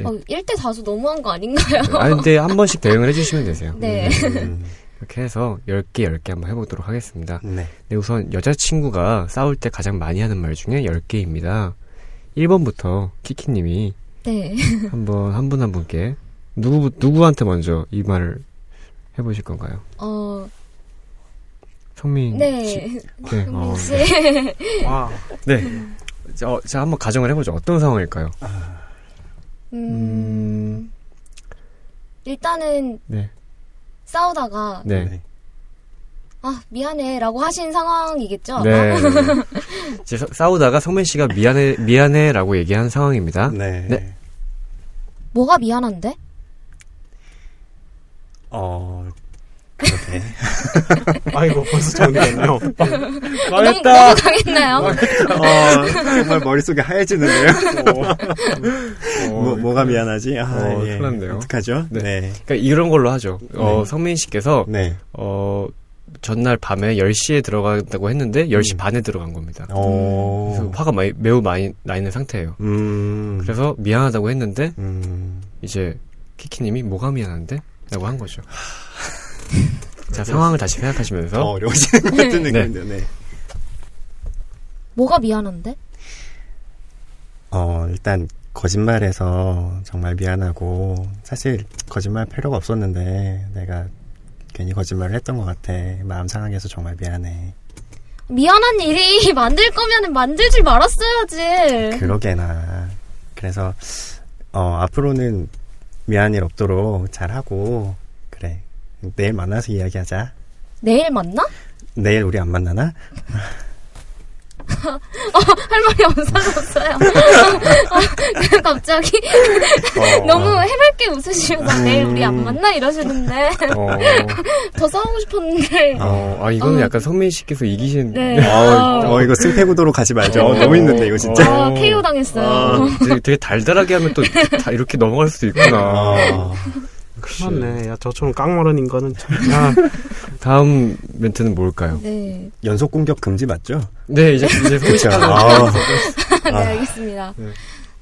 어, 1대 다수 너무한 거 아닌가요?
아 근데 한 번씩 대응을 해주시면 되세요.
네.
음.
이렇게 해서 10개 10개 한번 해보도록 하겠습니다.
네.
네, 우선 여자친구가 싸울 때 가장 많이 하는 말 중에 10개입니다. 1번부터 키키님이
네.
한번 한 분 한 분께 누구 누구한테 먼저 이 말을 해보실 건가요?
어,
성민
네.
씨. 네. 어,
혹시 [LAUGHS]
와.
네. 자, 어, 자, 한번 가정을 해보죠. 어떤 상황일까요?
음, 일단은
네.
싸우다가
네.
아 미안해라고 하신 상황이겠죠?
네. 이제 서- 싸우다가 성민 씨가 미안해, 미안해라고 얘기한 상황입니다.
네.
네.
뭐가 미안한데?
어, 그렇게. [LAUGHS]
아이고, 벌써 정리됐네요.
어, 너무, 너무 강했나요?
어, 정말 머릿속이 하얘지는데요? [LAUGHS]
어,
뭐, 뭐가 미안하지? 아,
어,
예.
큰일 났네요.
어떡하죠?
네.
네.
그러니까 이런 걸로 하죠. 어,
네.
성민 씨께서
네.
어, 전날 밤에 10시에 들어간다고 했는데 10시
음.
반에 들어간 겁니다.
어.
그래서 화가 많이, 매우 많이 나 있는 상태예요.
음.
그래서 미안하다고 했는데
음.
이제 키키님이 뭐가 미안한데? 라고 한 거죠. 자, 상황을 다시
더
생각하시면서
어려워지는 것 같은
네.
느낌인데요, 네.
뭐가 미안한데?
어, 일단, 거짓말해서 정말 미안하고, 사실, 거짓말 필요가 없었는데, 내가 괜히 거짓말을 했던 것 같아. 마음 상하게 해서 정말 미안해.
미안한 일이 [LAUGHS] 만들 거면은 만들지 말았어야지.
그러게나. 그래서, 어, 앞으로는 미안한 일 없도록 잘하고, 그래. 내일 만나서 이야기하자.
내일 만나?
내일 우리 안 만나나?
할 말이 없어졌어요. 갑자기
어,
너무 해맑게 웃으시면서 내일 우리 안 만나 이러시는데
어, [LAUGHS]
더 싸우고 싶었는데
어, 아, 이거는
어.
약간 성민 씨께서 이기신.
네.
어, 어, 이거 승패 구도로 가지 말죠. 어, 너무 힘든데, 이거 진짜.
아,
어.
KO 당했어요.
되게, 되게 달달하게 하면 또다 이렇게 넘어갈 수도 있구나.
어.
맞네. 야, 저처럼 깡마른 인간은 참. 야,
다음 멘트는 뭘까요?
네.
연속 공격 금지 맞죠?
네, 이제 이제
그렇죠. 아, [LAUGHS]
네,
아.
알겠습니다.
네.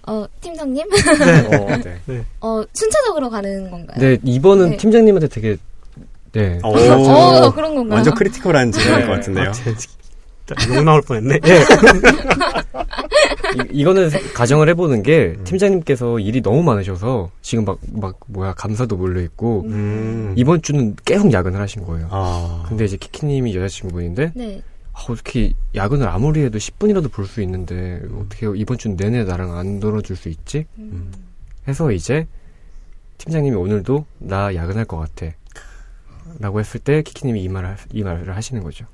어, 팀장님? [LAUGHS]
어, 네.
어, 순차적으로 가는 건가요?
네, 이번은
네.
팀장님한테 되게 네.
오, [LAUGHS]
어, 그런 건가요?
완전 크리티컬한 질문일
네.
것 같은데요.
아, 제- 욕 나올 뻔 했네. 예.
이, 이거는 세- 가정을 해보는 게
음.
팀장님께서 일이 너무 많으셔서 지금 막, 막, 뭐야, 감사도 몰려있고,
음.
이번 주는 계속 야근을 하신 거예요.
아.
근데 이제 키키님이 여자친구분인데,
네.
아, 어떻게 야근을 아무리 해도 10분이라도 볼 수 있는데, 어떻게 이번 주는 내내 나랑 안 놀아줄 수 있지?
음.
해서 이제, 팀장님이 오늘도 나 야근할 것 같아. 라고 했을 때, 키키님이 이 말을, 하- 이 말을 하시는 거죠.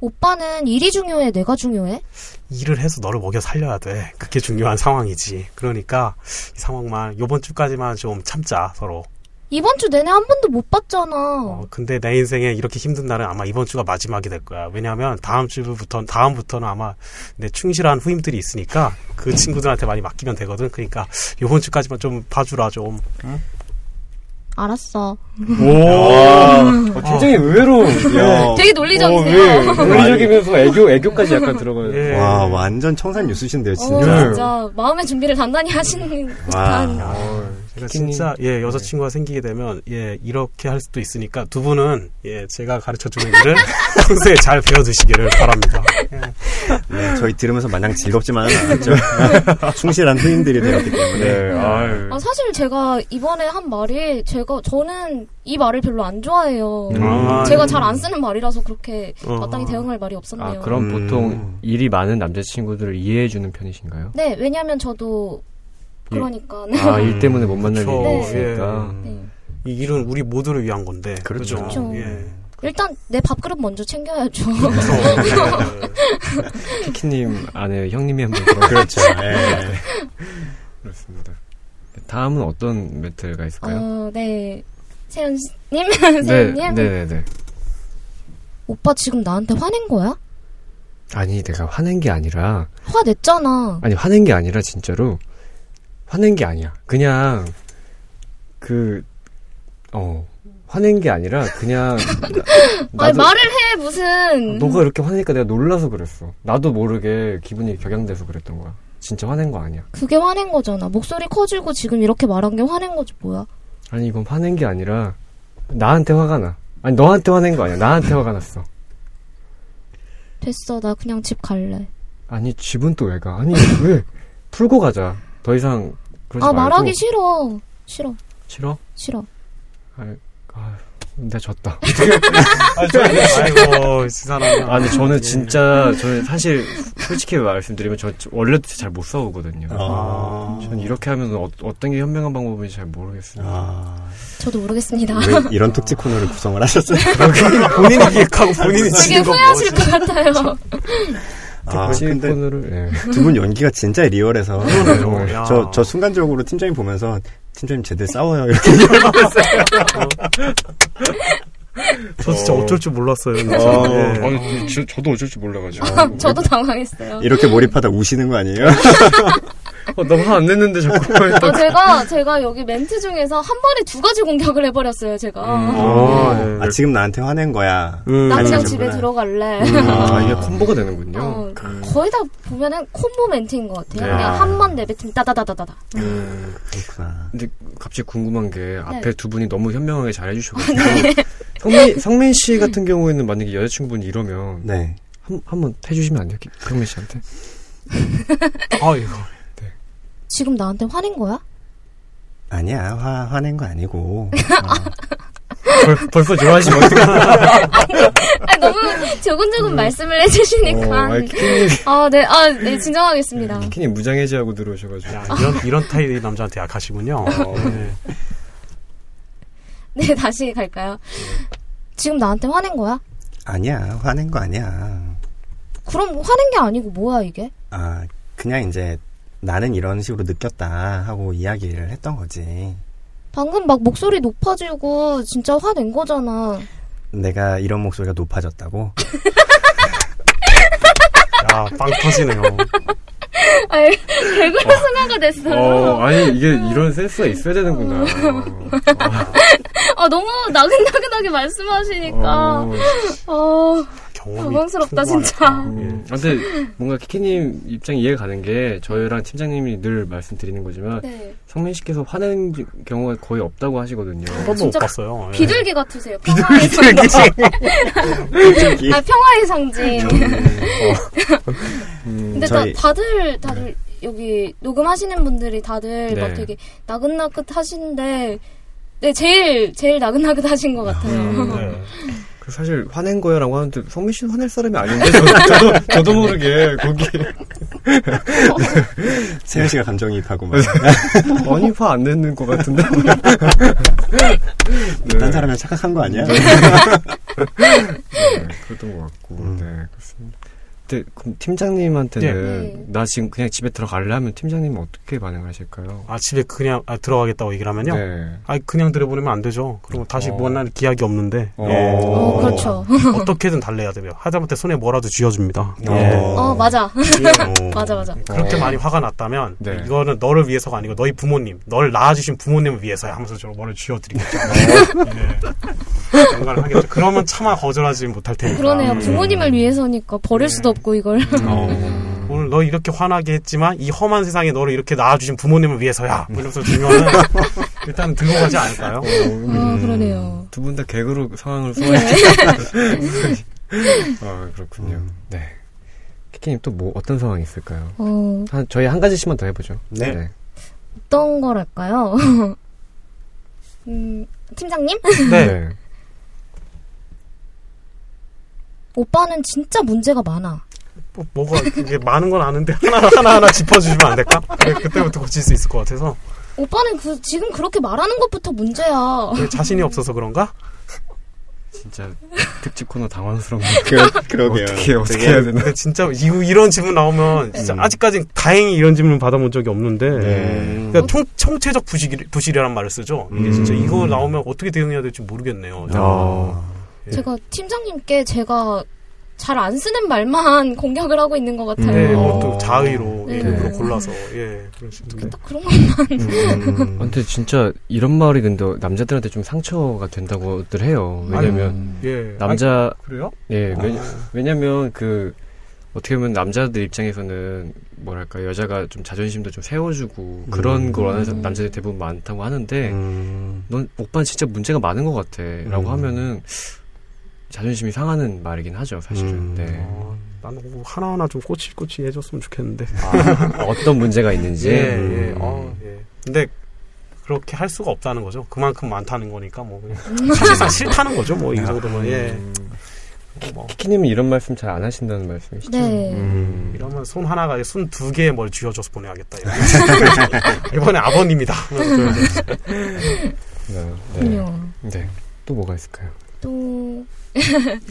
오빠는 일이 중요해, 내가 중요해?
일을 해서 너를 먹여 살려야 돼. 그게 중요한 상황이지. 그러니까 이 상황만 요번 주까지만 좀 참자 서로.
이번 주 내내 한 번도 못 봤잖아.
어, 근데 내 인생에 이렇게 힘든 날은 아마 이번 주가 마지막이 될 거야. 왜냐하면 다음 주부터 다음부터는 아마 내 충실한 후임들이 있으니까 그 친구들한테 많이 맡기면 되거든. 그러니까 요번 주까지만 좀 봐주라 좀.
알았어.
오! 팀장님 의외로,
야,
되게 논리적이세요.
논리적이면서 [LAUGHS] 애교, 애교까지 약간 들어가요.
예.
와, 완전 청산 뉴스신데요,
어,
진짜.
진짜 마음의 준비를 단단히 하시는
와.
듯한.
어,
제가. 진짜 예 여자친구가 생기게 되면 예 이렇게 할 수도 있으니까 두 분은 예 제가 가르쳐 주는 일을 [LAUGHS] 평소에 잘 배워두시기를 바랍니다. 예.
네, 저희 들으면서 마냥 즐겁지만은 않았죠. [LAUGHS] 충실한 후임들이 되었기 때문에.
네. 아,
사실 제가 이번에 한 말이 제가 저는 이 말을 별로 안 좋아해요.
음.
아,
제가
예.
잘안 쓰는 말이라서 그렇게
어.
마땅히 대응할 말이 없었네요.
아, 그럼
음.
보통 일이 많은 남자친구들을 이해해주는 편이신가요?
네, 왜냐면 저도 그러니까.
아, 일 때문에 못 만날 일이
그쵸,
있으니까.
예.
네.
이 일은 우리 모두를 위한 건데.
그렇죠.
그렇죠.
예.
일단 내 밥그릇 먼저 챙겨야죠. [LAUGHS]
키키님 안에 형님이 한번 [LAUGHS]
그렇죠. 예.
그렇습니다. 다음은 어떤 멘트가 있을까요?
어, 네. 세연님, [LAUGHS]
네,
세연님,
네, 네, 네.
오빠 지금 나한테 화낸 거야?
아니, 내가 화낸 게 아니라,
화냈잖아.
아니, 화낸 게 아니라, 진짜로, 화낸 게 아니야. 그냥, 그, 어, 화낸 게 아니라, 그냥, 나- [LAUGHS]
아니 말을 해 무슨.
너가 이렇게 화내니까 내가 놀라서 그랬어. 나도 모르게 기분이 격양돼서 그랬던 거야. 진짜 화낸 거 아니야.
그게 화낸 거잖아. 목소리 커지고 지금 이렇게 말한 게 화낸 거지 뭐야?
아니, 이건 화낸 게 아니라, 나한테 화가 나. 아니, 너한테 화낸 거 아니야. 나한테 화가 났어.
됐어, 나 그냥 집 갈래.
아니, 집은 또 왜 가? 아니, 왜? 풀고 가자. 더 이상, 그러지
아
말고.
말하기 싫어. 싫어.
싫어?
싫어.
아, 아, 내가 졌다. [LAUGHS]
아이고, 이 사람은.
아니, 저는
예.
진짜, 저는 사실, 솔직히 말씀드리면, 저 원래도 잘 못 싸우거든요.
아.
저는 이렇게 하면 어, 어떤 게 현명한 방법인지 잘 모르겠어요.
아.
저도 모르겠습니다.
왜 이런 특집 코너를 구성을 하셨어요? [LAUGHS]
본인이 [LAUGHS] 기획하고 본인이 거
후회하실 것 같아요.
아,
특집
근데
예. [LAUGHS]
두분 연기가 진짜 리얼해서. 저, 저 순간적으로 팀장님 보면서, 팀장님 제대 싸워요. 이렇게. [LAUGHS]
저 진짜 어 쩔 줄 몰랐어요.
어.
예.
아니, 저, 저도 어쩔 줄 몰라가지고. [LAUGHS]
저도 당황했어요.
이렇게 몰입하다 우시는 거 아니에요?
어, 너화 안 냈는데 자꾸.
어, [LAUGHS] 제가 제가 여기 멘트 중에서 한 번에 두 가지 공격을 해버렸어요. 제가.
어, 예.
아, 지금 나한테 화낸 거야.
음.
나 그냥 집에 들어갈래.
아, 이게 콤보가 되는군요.
어, 거의 다 보면은 콤보 멘트인 것 같아요.
네.
그냥 한 번 내뱉으면 따다다다다다.
음, 그렇구나.
근데 갑자기 궁금한 게 앞에
네.
두 분이 너무 현명하게 잘 해주셔가지고 [LAUGHS] 성민, 성민 씨 같은 경우에는 만약에 여자친구분이 이러면
네.
한, 한번 해주시면 안 돼요? 기- 성민 씨한테? [LAUGHS]
아이고.
지금 나한테 화낸 거야?
아니야, 화, 화낸 거 아니고. [LAUGHS]
벌, 벌써 좋아하시면 어떡해.
아, 너무 조근조근 말씀을 해주시니까.
어, 아, 키키님,
아, 네, 아, 네, 진정하겠습니다.
키키님 무장해제하고 들어오셔가지고.
야, 이런, 이런 타입의 남자한테 약하시군요. 예.
네, 다시 갈까요? 지금 나한테 화낸 거야?
아니야, 화낸 거 아니야.
그럼 화낸 게 아니고 뭐야, 이게?
아, 그냥 이제 나는 이런 식으로 느꼈다 하고 이야기를 했던 거지.
방금 막 목소리 높아지고 진짜 화낸 거잖아.
내가 이런 목소리가 높아졌다고?
야, [LAUGHS] 빵 터지네요.
아니, 개그로 승화가 됐어요.
어, 아니, 이게 이런 센스가 있어야 되는구나.
아, 너무 나긋나긋하게 말씀하시니까.
어,
어,
경험이
당황스럽다. 진짜.
음, 근데 뭔가 키키님 입장이 이해가 가는 게 저희랑 팀장님이 늘 말씀드리는 거지만
네.
성민 씨께서 화내는 기- 경우가 거의 없다고 하시거든요.
한 번도 못 봤어요. 예.
비둘기 같으세요. 평화의 상징. 아, 평화의 상징.
음,
근데
저희-
다, 다들, 다들, 여기 녹음하시는 분들이 다들
네.
막 되게 나긋나긋 하시는데, 네, 제일, 제일 나긋나긋 하신 것 같아요.
음. [LAUGHS]
네.
그 사실 화낸 거야라고 하는데 성민 씨는 화낼 사람이 아닌데 저, 저도 저도 모르게 거기 [LAUGHS]
세현 씨가 감정이입하고 막. [LAUGHS]
아니 화 안 내는 것 같은데. [LAUGHS]
딴 사람이 착각한 거 아니야?
네, 그랬던 것 같고,
음.
네, 그렇습니다. 그럼 팀장님한테는,
네.
나 지금 그냥 집에 들어갈래 하면 팀장님은 어떻게 반응하실까요?
아 집에 그냥 아, 들어가겠다고 얘기를 하면요.
네.
아 그냥 들여보내면 안 되죠. 그러면 다시
어.
만날 기약이 없는데
어.
예.
어, 그렇죠. [LAUGHS]
어떻게든 달래야 돼요. 하다못해 손에 뭐라도 쥐어줍니다.
어.
예.
어, 맞아.
어. [LAUGHS]
맞아, 맞아.
그렇게
어.
많이 화가 났다면
네.
이거는 너를 위해서가 아니고 너희 부모님, 너를 낳아주신 부모님을 위해서야 하면서 저 뭐를 쥐어드리겠죠. 예. 뭔가를 하겠죠. 그러면 차마 거절하지 못할 테니까.
그러네요.
음.
부모님을 위해서니까 버릴
네.
수도 없고, 이걸. [LAUGHS]
어.
오늘 너 이렇게 화나게 했지만 이 험한 세상에 너를 이렇게 낳아주신 부모님을 위해서야. 뭐 이러면서 주면은 [LAUGHS] 일단 들고 가지 않을까요?
아, 그러네요.
두 분 다 개그로 상황을
네.
소화해. [LAUGHS] 아, 그렇군요.
음.
네. 키키님 또 뭐, 어떤 상황이 있을까요?
어,
한, 저희 한 가지씩만 더 해보죠.
네.
어떤 거랄까요? 음, 팀장님?
네.
오빠는 진짜 문제가 많아.
뭐, 뭐가 이게 많은 건 아는데 하나 하나 하나 짚어주시면 안 될까? 그래, 그때부터 고칠 수 있을 것 같아서
오빠는 그, 지금 그렇게 말하는 것부터 문제야.
왜 자신이 없어서 그런가?
진짜 특집 코너 당황스럽네.
그러, [LAUGHS] 그러 게요.
어떻게, 어떻게 해야 되나.
근데 진짜 이, 이런 질문 나오면 진짜
음.
아직까지 다행히 이런 질문 받아본 적이 없는데
네.
그러니까 통, 총체적 부실, 부실이라는 말을 쓰죠. 이게
음.
진짜 이거 나오면 어떻게 대응해야 될지 모르겠네요.
어.
예.
제가 팀장님께 제가 잘 안 쓰는 말만 [LAUGHS] 공격을 하고 있는 것 같아요.
네,
어.
그것도 자의로
네.
일부러 골라서 예수 있는데
딱 그런 것만.
음. [LAUGHS]
근데 진짜 이런 말이 근데 남자들한테 좀 상처가 된다고들 해요. 왜냐면,
음.
예
남자,
아니, 그래요?
예, 왜냐,
어.
왜냐면 그 어떻게 보면 남자들 입장에서는 뭐랄까 여자가 좀 자존심도 좀 세워주고 그런
음.
걸 원하는 남자들이 대부분 많다고 하는데
음.
넌 오빠는 진짜 문제가 많은 것 같아라고
음.
하면은 자존심이 상하는 말이긴 하죠 사실은.
음.
네.
어, 나는 뭐 하나하나 좀 꼬치꼬치 해줬으면 좋겠는데
아, 어떤 문제가 있는지.
예, 예.
음.
어, 예. 근데 그렇게 할 수가 없다는 거죠. 그만큼 많다는 거니까 뭐 그냥 사실상 싫다는 거죠. 뭐 이 정도면 예.
음.
뭐
키키님은 이런 말씀 잘 안 하신다는 말씀이시죠?
네.
음.
이러면 손 하나가 손 두 개에 뭘 쥐어줘서 보내야겠다. [LAUGHS] 이번에 아버님이다. [LAUGHS]
네. 네. 네. 또 뭐가 있을까요?
또,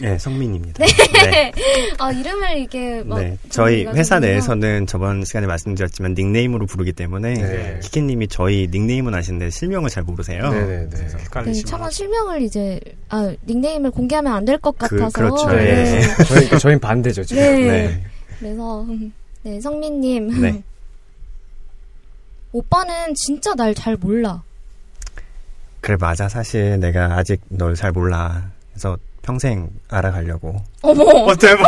네, [LAUGHS] 성민입니다. 네.
아, 이름을 이게 막.
네. 저희 회사. 내에서는 저번 시간에 말씀드렸지만 닉네임으로 부르기 때문에
네.
키키님이 저희 닉네임은 아시는데 실명을 잘 모르세요.
네네네.
네,
헷갈리시면
차마 실명을 이제, 아, 닉네임을 공개하면 안 될것
그-
같아서.
그렇죠.
네.
예. [LAUGHS]
저희, 저희는 반대죠, 지금.
네.
네.
그래서, 음, 네, 성민님.
네. [LAUGHS]
오빠는 진짜 날 잘 몰라.
그래 맞아. 사실 내가 아직 널 잘 몰라. 그래서 평생 알아가려고.
어머!
어, 대박.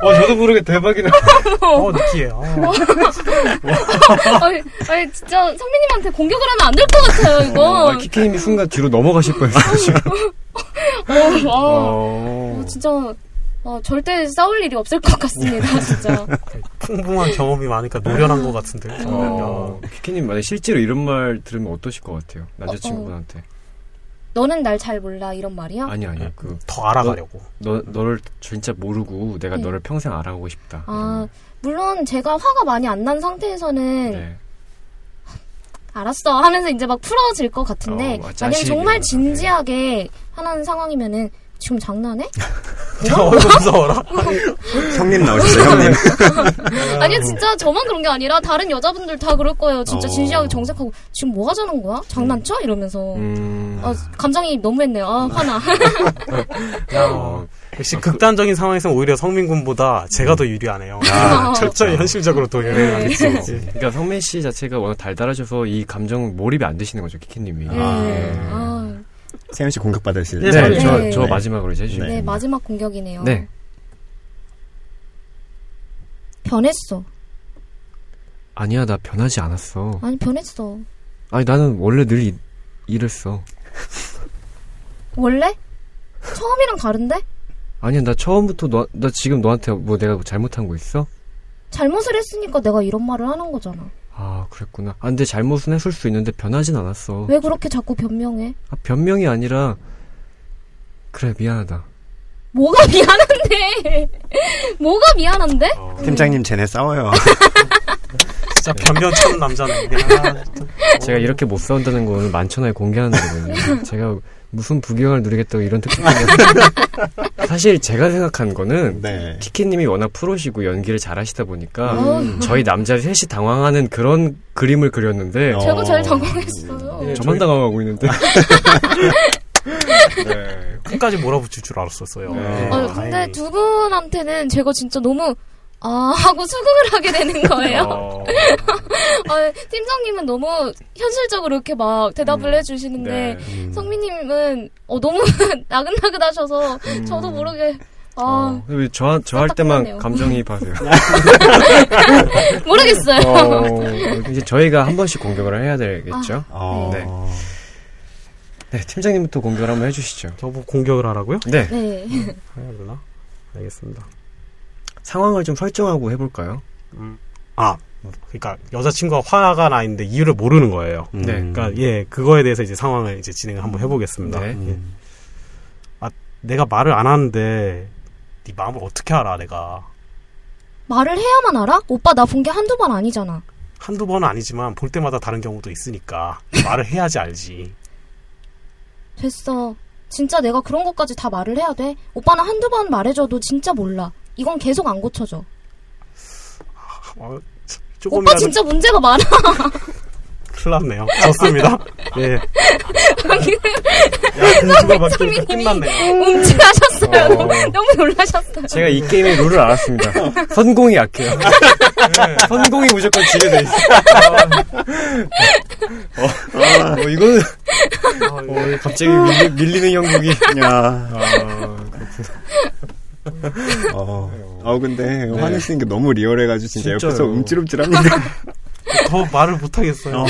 어, 저도 모르게 대박이네.
어 느끼해. 어.
아니, 아니, 진짜 성민님한테 공격을 하면 안 될 것 같아요, 이거.
아, 키키님이 순간 뒤로 넘어가실 뻔했어요, 지금. [LAUGHS]
어, 와.
어.
어, 진짜, 어, 절대 싸울 일이 없을 것 같습니다, [LAUGHS] 진짜.
풍부한 경험이 많으니까 노련한 것 같은데.
어. 키키님 만약 실제로 이런 말 들으면 어떠실 것 같아요? 남자친구분한테.
너는 날 잘 몰라, 이런 말이야?
아니, 아니, 그,
더 알아가려고.
너, 너를 진짜 모르고 내가
네.
너를 평생 알아가고 싶다.
아, 물론 제가 화가 많이 안 난 상태에서는
네.
알았어 하면서 이제 막 풀어질 것 같은데
어, 뭐
만약에 정말 진지하게 하는 상황이면은 지금 장난해? [LAUGHS]
저 얼굴 무서워라. [LAUGHS]
형님 나오셨어요, 형님. [LAUGHS]
아니 진짜 저만 그런 게 아니라 다른 여자분들 다 그럴 거예요. 진짜
어.
진지하게 정색하고 지금 뭐 하자는 거야? 장난쳐? 이러면서
음.
아, 감정이 너무했네요. 아, 화나.
어,
역시 극단적인 상황에서는 오히려 성민군보다 제가 더 유리하네요.
아,
철저히 현실적으로 또 연애를
그치,
하겠지.
그치. 그러니까 성민 씨 자체가 워낙 달달하셔서 이 감정 몰입이 안 되시는 거죠, 키키님이.
네. 아,
세현 씨 공격 받으실
네,
때.
네, 저,
네.
저
네.
마지막으로 이제 해주시면
네,
네.
마지막 공격이네요.
네.
변했어.
아니야, 나 변하지 않았어.
아니, 변했어.
아니, 나는 원래 늘 이, 이랬어.
원래? 처음이랑 다른데?
아니야, 나 처음부터 너, 나 지금 너한테 뭐 내가 뭐 잘못한 거 있어?
잘못을 했으니까 내가 이런 말을 하는 거잖아.
아, 그랬구나. 아, 근데 잘못은 했을 수 있는데 변하진 않았어.
왜 그렇게 자꾸 변명해?
아, 변명이 아니라, 그래, 미안하다.
뭐가 [LAUGHS] 미안한데? 뭐가 미안한데?
어,
팀장님 쟤네 싸워요. [LAUGHS]
진짜 변변찮은 남자네. 아.
제가 이렇게 못 싸운다는 거는 만천하에 공개하는 거거든요. 제가 무슨 부경을 누리겠다고 이런 특징이 [LAUGHS] 사실 제가 생각한 거는
네.
키키님이 워낙 프로시고 연기를 잘하시다 보니까
음.
저희 남자 셋이 당황하는 그런 그림을 그렸는데
어.
제가 제일 당황했어요.
예,
저만
저희-
당황하고 있는데 [LAUGHS] 네.
끝까지 몰아붙일 줄 알았었어요.
네.
아,
아,
근데. 두 분한테는 제가 진짜 너무 아 하고 수긍을 하게 되는 거예요.
어,
아, [LAUGHS] 팀장님은 너무 현실적으로 이렇게 막 대답을
음.
해주시는데
네.
음.
성민님은 어, 너무 [LAUGHS] 나긋나긋하셔서
음.
저도 모르게 아
어, 왜 저, 저 할 때만. 감정이입하세요. [LAUGHS]
모르겠어요.
어, 이제 저희가 한 번씩 공격을 해야 되겠죠?
어.
네. 네, 팀장님부터 공격을 한번 해주시죠.
저보고 공격을 하라고요?
네,
네.
해야 되나? 알겠습니다.
상황을 좀 설정하고 해볼까요?
아, 그러니까 여자친구가 화가 나 있는데 이유를 모르는 거예요.
음.
네,
그러니까 예 그거에 대해서 이제 상황을 이제 진행을 한번 해보겠습니다.
네.
예.
음.
내가 말을 안 하는데 네 마음을 어떻게 알아? 내가
말을 해야만 알아? 오빠 나 본 게 한두 번 아니잖아.
한두 번은 아니지만 볼 때마다 다른 경우도 있으니까 말을 해야지 알지.
됐어. 진짜 내가 그런 것까지 다 말을 해야 돼? 오빠는 한두 번 말해줘도 진짜 몰라. 이건 계속 안 고쳐져.
어, 참,
오빠
조금이라도
진짜 문제가 많아. [LAUGHS]
큰일 났네요. 좋습니다. 예. [LAUGHS]
성민님이
끝났네.
움찔하셨어요.
어.
너무, 놀라셨어요.
제가 이 게임의 룰을 알았습니다. 선공이 약해요. [LAUGHS] 선공이 무조건 지게 돼 있어. 어, 어, 이거는 어, 갑자기 밀리, 밀리는 형국이.
야,
아,
어, 어 근데
네.
화내시는 게 너무 리얼해가지고 진짜
진짜요.
옆에서 움찔움찔합니다. [LAUGHS]
더 말을 못 하겠어요.
어.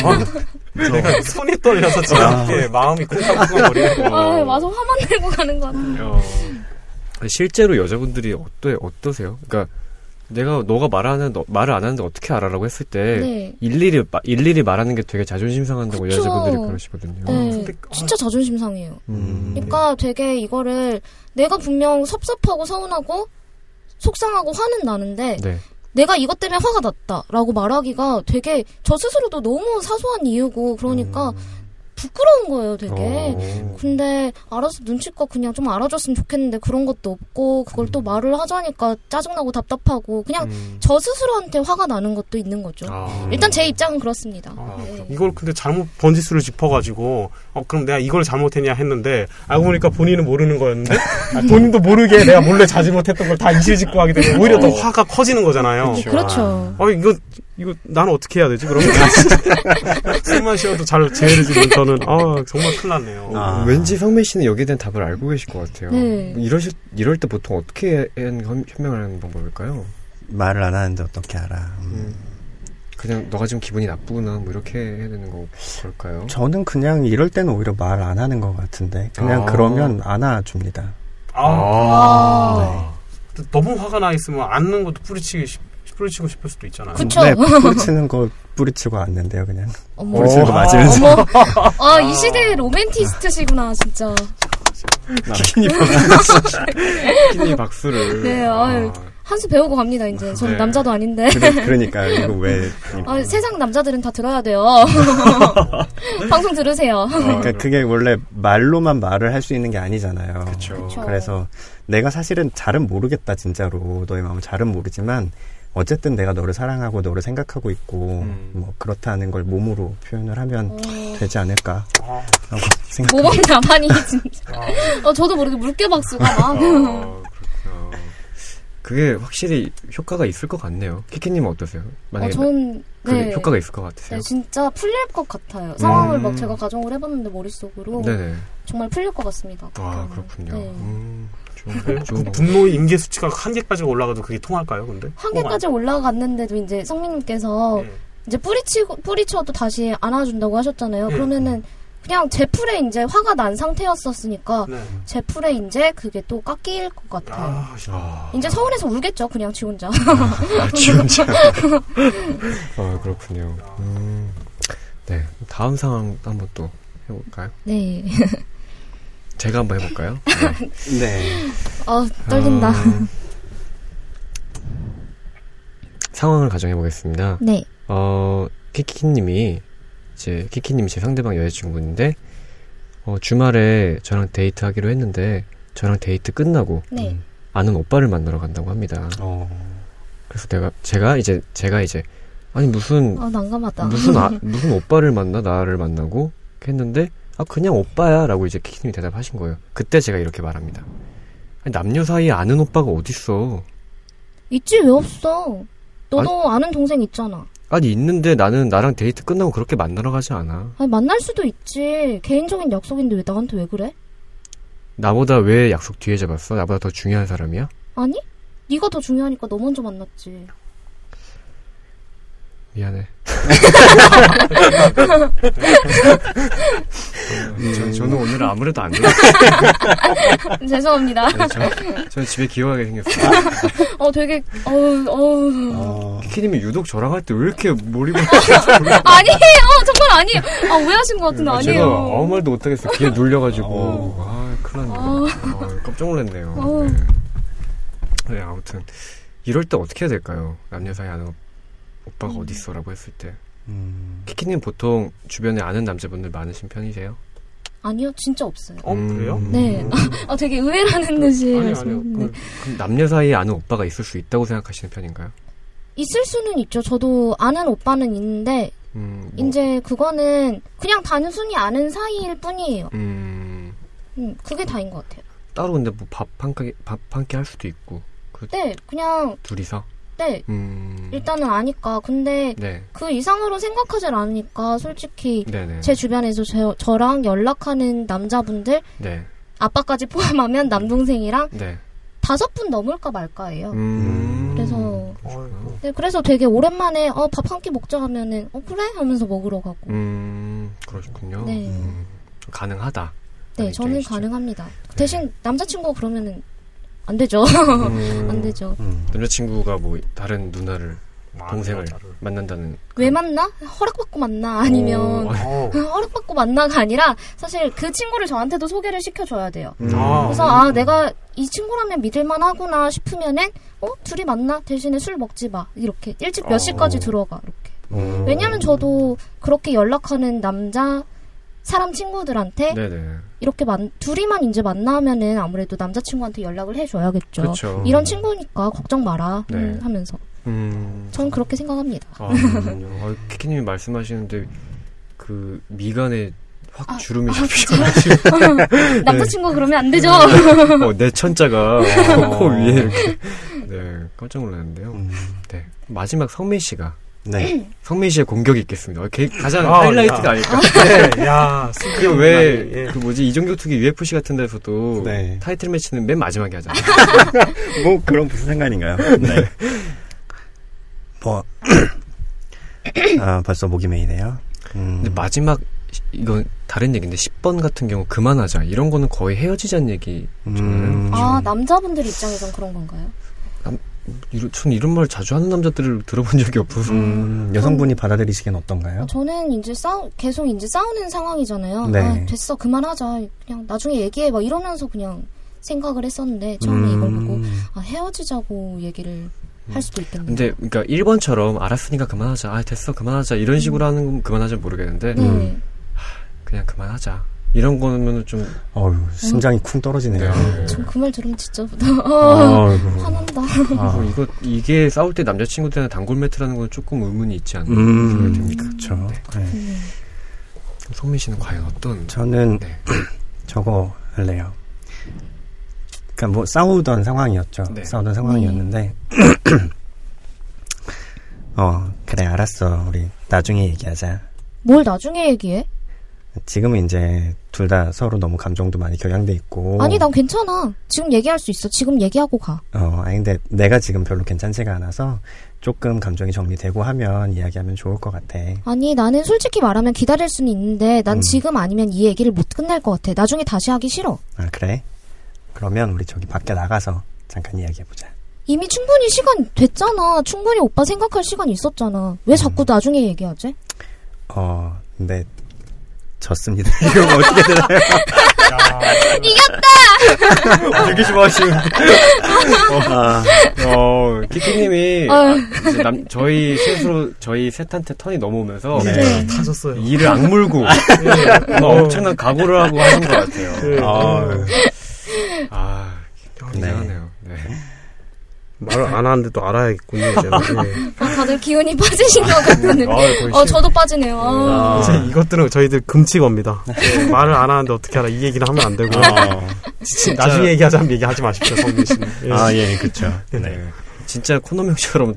[LAUGHS]
내가 손이 떨려서 지금 이렇게 마음이 쿵쾅쿵쾅거리고.
아, 와서 화만 내고 가는 거 같아.
어. 실제로 여자분들이 어떠, 어떠세요? 그러니까 내가 너가 말하는 너, 말을 안 하는데 어떻게 알아라고 했을 때
네.
일일이 마- 일일이 말하는 게 되게 자존심 상한다고
그쵸.
여자분들이 그러시거든요.
네.
근데-
진짜 자존심 상해요.
음.
그러니까 되게 이거를 내가 분명 섭섭하고 서운하고 속상하고 화는 나는데
네.
내가 이것 때문에 화가 났다라고 말하기가 되게 저 스스로도 너무 사소한 이유고 그러니까 부끄러운 거예요, 되게.
어.
근데 알아서 눈치껏 그냥 좀 알아줬으면 좋겠는데 그런 것도 없고 그걸 또 말을 하자니까 짜증나고 답답하고 그냥
음.
저 스스로한테 화가 나는 것도 있는 거죠.
아.
일단 제 입장은 그렇습니다.
아,
네.
이걸 근데 잘못 번지수를 짚어가지고 어 그럼 내가 이걸 잘못했냐 했는데 알고 보니까 본인은 모르는 거였는데 아, 본인도 모르게 내가 몰래 자지 못했던 걸 다 이실직고 하게 되면 오히려 더
어.
화가 커지는 거잖아요.
네, 그렇죠.
어 이거 이거 나는 어떻게 해야 되지? 그러면 [LAUGHS] 술만 쉬어도 잘 제어되지는 저는 아 정말 큰일 났네요.
아.
왠지 성민 씨는 여기에 대한 답을 알고 계실 것 같아요.
네.
이러실 이럴 때 보통 어떻게 현- 현명을 하는 방법일까요?
말을 안 하는데 어떻게 알아. 음.
그냥 너가 지금 기분이 나쁘구나 뭐 이렇게 해야 되는 거 그럴까요?
저는 그냥 이럴 때는 오히려 말 안 하는 것 같은데 그냥
아.
그러면 안아줍니다.
아,
아.
너무 화가 나 있으면 앉는 것도 뿌리치기 싶- 뿌리치고 싶을 수도 있잖아요.
그쵸.
네, [LAUGHS] 뿌리치는 거 뿌리치고 왔는데요, 그냥.
어머.
뿌리치는 거
아,
맞으면서.
어머. [LAUGHS] 아, 이 시대의 로맨티스트시구나, 진짜. [LAUGHS]
키니 박수. 키니 박수를.
네, 아유. 한 수 배우고 갑니다, 이제. 저는
네.
남자도 아닌데.
그래, 그러니까 이거 왜 [LAUGHS]
아, 세상 남자들은 다 들어야 돼요. [LAUGHS] 방송 들으세요.
그러니까 그게 원래 말로만 말을 할 수 있는 게 아니잖아요.
그쵸.
그쵸.
그래서 내가 사실은 잘은 모르겠다 진짜로 너의 마음을 잘은 모르지만 어쨌든 내가 너를 사랑하고 너를 생각하고 있고
음.
뭐 그렇다는 걸 몸으로 표현을 하면
어,
되지 않을까
아,
하고 생각.
모범 답안이 진짜. 어, 저도 모르게 물개 박수가 막.
아, 그게 확실히 효과가 있을 것 같네요. 키키님은 어떠세요?
어,
만약에
전,
그게
네.
효과가 있을 것 같으세요?
네, 진짜 풀릴 것 같아요. 상황을
음.
막 제가 가정을 해봤는데 머릿속으로
네네.
정말 풀릴 것 같습니다.
아. 그렇군요.
네.
음,
그. 분노의 임계 수치가 한 개까지 올라가도 그게 통할까요? 근데
한 개까지 올라갔는데도 이제 성민님께서
예.
이제 뿌리치고 뿌리쳐도 다시 안아준다고 하셨잖아요.
예.
그러면은 그냥 제 풀에 이제 화가 난 상태였었으니까
네.
제 풀에 이제 그게 또 깎일 것 같아요.
아, 씨.
아,
이제 서울에서 울겠죠, 그냥 지 혼자.
아, 지 혼자. [LAUGHS] 아 그렇군요. 음, 네 다음 상황 한번 또 해볼까요?
네.
제가 한번 해볼까요? 네. [LAUGHS]
네.
어, 떨린다.
아, 상황을 가정해 보겠습니다.
네.
어, 키키님이, 이제, 키키님이 제 상대방 여자친구인데, 어, 주말에 저랑 데이트 하기로 했는데, 저랑 데이트 끝나고,
네.
음.
아는 오빠를 만나러 간다고 합니다.
어.
그래서 내가, 제가 이제, 제가 이제, 아니, 무슨,
아, 난감하다.
무슨, 아, [LAUGHS] 무슨 오빠를 만나, 나를 만나고, 했는데, 아, 그냥 오빠야. 라고 이제 키키님이 대답하신 거예요. 그때 제가 이렇게 말합니다. 아니, 남녀 사이에 아는 오빠가 어딨어.
있지, 왜 없어? 너도 아는 동생 있잖아.
아니, 있는데 나는 나랑 데이트 끝나고 그렇게 만나러 가지 않아.
아니, 만날 수도 있지. 개인적인 약속인데 왜 나한테 왜 그래?
나보다 왜 약속 뒤에 잡았어? 나보다 더 중요한 사람이야?
아니? 네가 더 중요하니까 너 먼저 만났지.
미안해. 저, 저는 오늘 아무래도 안 돼요. [LAUGHS]
죄송합니다.
네, 저, 저는 집에 기어가게 생겼어요.
어, 되게, 어우, 어우.
어.
키키님이 유독 저랑 할 때 왜 이렇게 몰입을
아니에요! 정말 아니에요! 아, 오해하신 것 같은데
아, 제가
아니에요.
아무 말도 못하겠어. 귀에 눌려가지고.
어.
아, 큰일 났네.
어.
아, 깜짝 놀랐네요.
어.
네. 네, 아무튼. 이럴 때 어떻게 해야 될까요? 남녀 사이 아는 오빠가
음.
어딨어? 라고 했을 때.
음.
키키님 보통 주변에 아는 남자분들 많으신 편이세요?
아니요, 진짜 없어요.
어, 그래요?
네. 아, [LAUGHS] 되게 의외라는 듯이
아니요, 아니요.
말씀하셨는데.
그,
그럼 남녀 사이에 아는 오빠가 있을 수 있다고 생각하시는 편인가요?
있을 수는 있죠. 저도 아는 오빠는 있는데,
음, 뭐,
이제 그거는 그냥 단순히 아는 사이일 뿐이에요.
음,
음, 그게 다인 것 같아요.
따로 근데 뭐 밥 한 끼, 밥 한 끼 할 수도 있고, 그
네, 그냥,
둘이서?
네,
음,
일단은 아니까. 근데
네,
그 이상으로 생각하진 않으니까, 솔직히,
네네.
제 주변에서 저, 저랑 연락하는 남자분들,
네,
아빠까지 [LAUGHS] 포함하면 남동생이랑
네.
다섯 분 넘을까 말까예요.
음,
그래서. 네, 그래서 되게 오랜만에, 어, 밥 한 끼 먹자 하면은, 어, 그래? 하면서 먹으러 가고.
음, 그러시군요.
네.
음, 가능하다.
네, 저는. 가능합니다. 대신 남자친구가 그러면은, 안 되죠. [LAUGHS]
음,
안 되죠.
음.
남자친구가 뭐 다른 누나를
아,
동생을. 만난다는
왜 만나? 허락받고 만나? 아니면,
어,
어. [LAUGHS]
허락받고 만나가 아니라, 사실 그 친구를 저한테도 소개를 시켜줘야 돼요.
음,
아.
그래서, 아, 내가 이 친구라면 믿을만 하구나 싶으면은, 어, 둘이 만나? 대신에 술 먹지 마. 이렇게. 일찍 몇
어.
시까지 들어가. 이렇게.
음,
왜냐면 저도 그렇게 연락하는 남자, 사람 친구들한테
네네.
이렇게 만, 둘이만 이제 만나면은 아무래도 남자친구한테 연락을 해줘야겠죠.
그렇죠.
이런 친구니까 걱정 마라
네.
음, 하면서
음,
전 그렇게 생각합니다.
아. 아, 키키님이 말씀하시는데 그 미간에 확
아,
주름이
아,
잡히셔가지고 [LAUGHS]
남자친구 그러면 안 되죠.
어, 내 천자가 코 [LAUGHS] 위에 이렇게 네 깜짝 놀랐는데요.
음.
네 마지막 성민 씨가
네.
성민 씨의 공격이 있겠습니다. 어, 게- 가장
아,
하이라이트가
야.
아닐까. [LAUGHS]
네, 야,
그왜
예.
그 뭐지 이종격 투기 UFC 같은 데서도
네.
타이틀 매치는 맨 마지막에 하잖아요. [LAUGHS]
뭐 그런 무슨 상관인가요? 네. 뭐 [CLEARS THROAT] 아, 벌써 목이 메이네요. 음.
근데 마지막 이건 다른 얘기인데 10번 같은 경우 그만하자 이런 거는 거의 헤어지자는 얘기.
음.
아 남자분들 입장에선 그런 건가요?
전 이런 말 자주 하는 남자들을 들어본 적이 없어서.
음, 여성분이 받아들이시기엔 어떤가요?
저는 이제 싸우 계속 이제 싸우는 상황이잖아요.
네.
아, 됐어 그만하자 그냥 나중에 얘기해 막 이러면서 그냥 생각을 했었는데 처음에 이걸 보고
음.
아, 헤어지자고 얘기를 할 수도 있겠네요.
근데 그러니까 1번처럼 알았으니까 그만하자. 아 됐어 그만하자 이런 식으로 하는 건 그만하자 모르겠는데
네.
음.
그냥 그만하자. 이런 거는 좀
어휴, 심장이 쿵 떨어지네요.
네.
전그말 들으면 진짜 [LAUGHS] 어. 화난다.
아,
뭐 이거 이게 싸울 때 남자친구들한테 단골 매트라는 건 조금 의문이 있지 않나
음,
생각이 듭니다.
그렇죠. 네.
음.
성민 씨는 과연 어떤
저는
네. [CLEARS THROAT]
저거 할래요. 그러니까 뭐 싸우던 상황이었죠.
네.
싸우던 상황이었는데 [CLEARS THROAT] 어 그래 알았어 우리 나중에 얘기하자.
뭘 나중에 얘기해?
지금은 이제 둘 다 서로 너무 감정도 많이 격양돼 있고.
아니 난 괜찮아. 지금 얘기할 수 있어. 지금 얘기하고 가.
어, 아니 근데 내가 지금 별로 괜찮지가 않아서 조금 감정이 정리되고 하면 이야기하면 좋을 것 같아.
아니 나는 솔직히 말하면 기다릴 수는 있는데 난
음.
지금 아니면 이 얘기를 못 끝낼 것 같아. 나중에 다시 하기 싫어.
아 그래? 그러면 우리 저기 밖에 나가서 잠깐 이야기해보자.
이미 충분히 시간 됐잖아. 충분히 오빠 생각할 시간이 있었잖아. 왜 자꾸 나중에 얘기하지?
어, 근데 졌습니다. [LAUGHS] 이거 뭐 어떻게 되나요? [LAUGHS]
되게 좋아하시는
아,
어, 키키님이
아유.
이제 남, 저희 셋으로 저희 셋한테 턴이 넘어오면서
네.
타셨어요.
이를 악물고 뭔가 [LAUGHS] 엄청난 각오를 하고 하는 것 같아요.
네.
어,
아, 굉장하네요. 네.
말을 안 하는데도 알아야겠군요. 이제는. [LAUGHS] 예.
아, 다들 기운이 빠지신 것 같은
아, 거의
어, 저도 빠지네요. 아.
이제 이것들은 저희들 금치겁니다. 예, 말을 안 하는데 어떻게 알아? 이 얘기는 하면 안 되고.
어.
나중에 얘기하자면 얘기하지 마십시오, 성민 씨는. 예.
아, 예, 그쵸.
네. 진짜 코너명처럼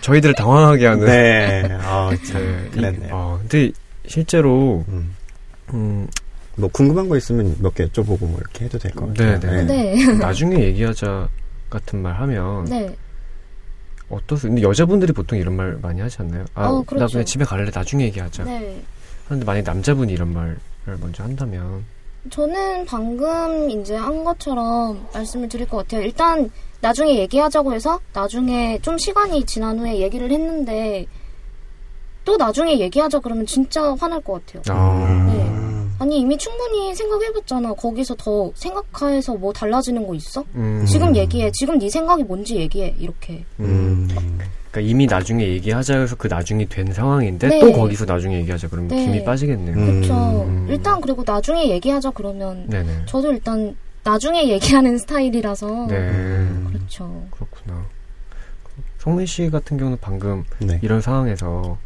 저희들을 당황하게 하는.
네. 아, 참,
네. 이-
그랬네요.
어, 근데 실제로
음.
음,
뭐 궁금한 거 있으면 몇 개 여쭤보고 뭐 이렇게 해도 될 것 같아요.
네, 네.
네.
나중에 얘기하자 같은 말 하면
네.
어떠세요? 근데 여자분들이 보통 이런 말 많이 하지 않나요? 아,
어,
나
그렇죠.
그냥 집에 갈래. 나중에 얘기하자.
네.
그런데 만약 남자분이 이런 말을 먼저 한다면
저는 방금 이제 한 것처럼 말씀을 드릴 것 같아요. 일단 나중에 얘기하자고 해서 나중에 좀 시간이 지난 후에 얘기를 했는데 또 나중에 얘기하자 그러면 진짜 화날 것 같아요.
아,
네.
음.
아니 이미 충분히 생각해봤잖아. 거기서 더 생각해서 뭐 달라지는 거 있어?
음,
지금 얘기해. 지금 네 생각이 뭔지 얘기해. 이렇게.
음.
그러니까 이미 나중에 얘기하자 해서 그 나중이 된 상황인데
네.
또 거기서 나중에 얘기하자 그러면
네.
김이 빠지겠네요.
음.
그렇죠.
음.
일단 그리고 나중에 얘기하자 그러면
네네.
저도 일단 나중에 얘기하는 스타일이라서
네.
그렇죠.
그렇구나. 성민 씨 같은 경우는 방금
네.
이런 상황에서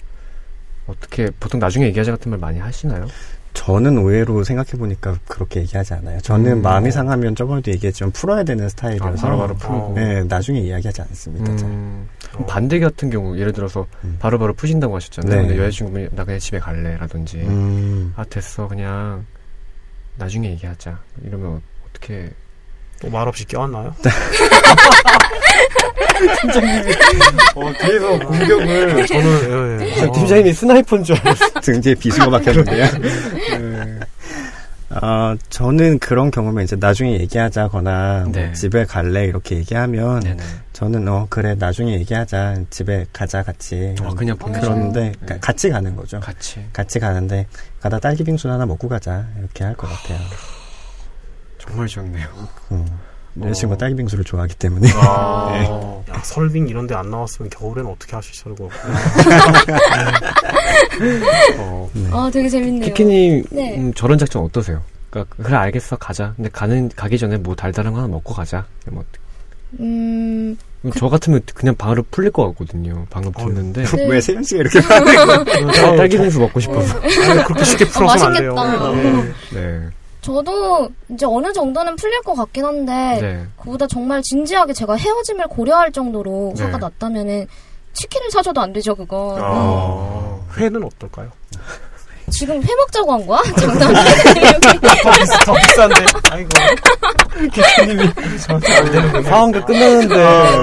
어떻게 보통 나중에 얘기하자 같은 말 많이 하시나요?
저는 의외로 생각해보니까 그렇게 얘기하지 않아요. 저는
음.
마음이 상하면 저번에도 얘기했지만 풀어야 되는
아,
스타일이어서.
바로바로 풀고.
네, 나중에 이야기하지 않습니다. 잘.
음, 그럼 반대 같은 경우 예를 들어서
음.
바로 바로 푸신다고 하셨잖아요.
네.
근데 여자친구분이 나 그냥 집에 갈래 라든지
음.
아 됐어 그냥 나중에 얘기하자 이러면 어떻게
또 말없이 껴안나요? [LAUGHS]
어 뒤에서 공격을
저는, 예, 예.
팀장님이 스나이퍼인 줄 알았어요. [LAUGHS]
등 뒤에 비수가 박혔는데요. 어, 저는 그런 경우면 이제 나중에 얘기하자거나
네.
뭐 집에 갈래 이렇게 얘기하면
네네.
저는 어 그래 나중에 얘기하자 집에 가자 같이
아 그냥.
그런데
네.
가- 같이 가는 거죠.
같이
같이 가는데 가다 딸기 빙수 하나 먹고 가자 이렇게 할 것 같아요.
정말 좋네요.
음.
어.
여자친구가 딸기 빙수를 좋아하기 때문에
아,
야, 설빙 이런 데 안 나왔으면 겨울에는 어떻게 하시려고. [LAUGHS]
어.
네.
아 되게 재밌네요.
키키님
네.
음, 저런 작전 어떠세요? 그러니까 그래 알겠어 가자. 근데 가는 가기 전에 뭐 달달한 거 하나 먹고 가자. 뭐
음,
저 같으면 그냥 바로 풀릴 것 같거든요. 방금 듣는데
네.
왜 세영 씨가 이렇게
아, 딸기 빙수 먹고 싶어서.
아니, 그렇게 쉽게 풀어서는 안 돼요.
맛있겠다.
예.
네.
저도 이제 어느 정도는 풀릴 것 같긴 한데
네.
그보다 정말 진지하게 제가 헤어짐을 고려할 정도로
네.
화가 났다면은 치킨을 사줘도 안 되죠 그건.
아.
회는 어떨까요?
지금 회 먹자고 한 거야? [LAUGHS] 장난해?
더, 비싼데. 아이고.
상황도 끝나는데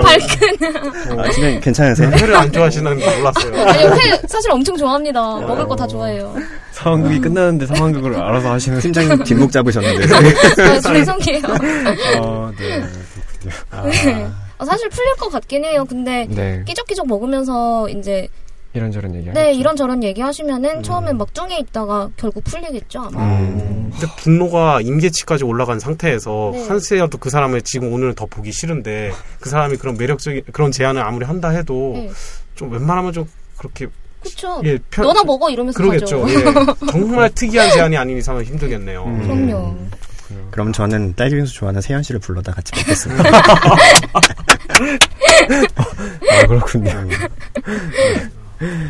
발끈.
아, 진짜 괜찮으세요?
회를 안 좋아하시는 줄 몰랐어요.
아니 회 사실 엄청 좋아합니다. 먹을 거 다 좋아해요.
상황극이 끝나는데 상황극을 알아서 하시는.
팀장님 뒷목 잡으셨는데 [LAUGHS]
아, 죄송해요.
아, 네.
아,
아, 사실 풀릴 것 같긴 해요. 근데
네.
끼적끼적 먹으면서 이제
이런저런 얘기.
네 이런저런 얘기하시면은 처음엔 막 뚱에 있다가 결국 풀리겠죠 아마.
음.
근데 분노가 임계치까지 올라간 상태에서
네.
한스라도 그 사람을 지금 오늘 더 보기 싫은데 그 사람이 그런 매력적인 그런 제안을 아무리 한다 해도
네.
좀 웬만하면 좀 그렇게
그쵸.
예, 편-
너나 먹어 이러면서
그러겠죠.
가죠.
예. [LAUGHS] 정말 특이한 제안이 아닌 이상은 힘들겠네요.
음.
그럼요.
그럼 저는 딸기 빙수 좋아하는 세현 씨를 불러다 같이 먹겠습니다. [LAUGHS] [LAUGHS]
아, 그렇군요.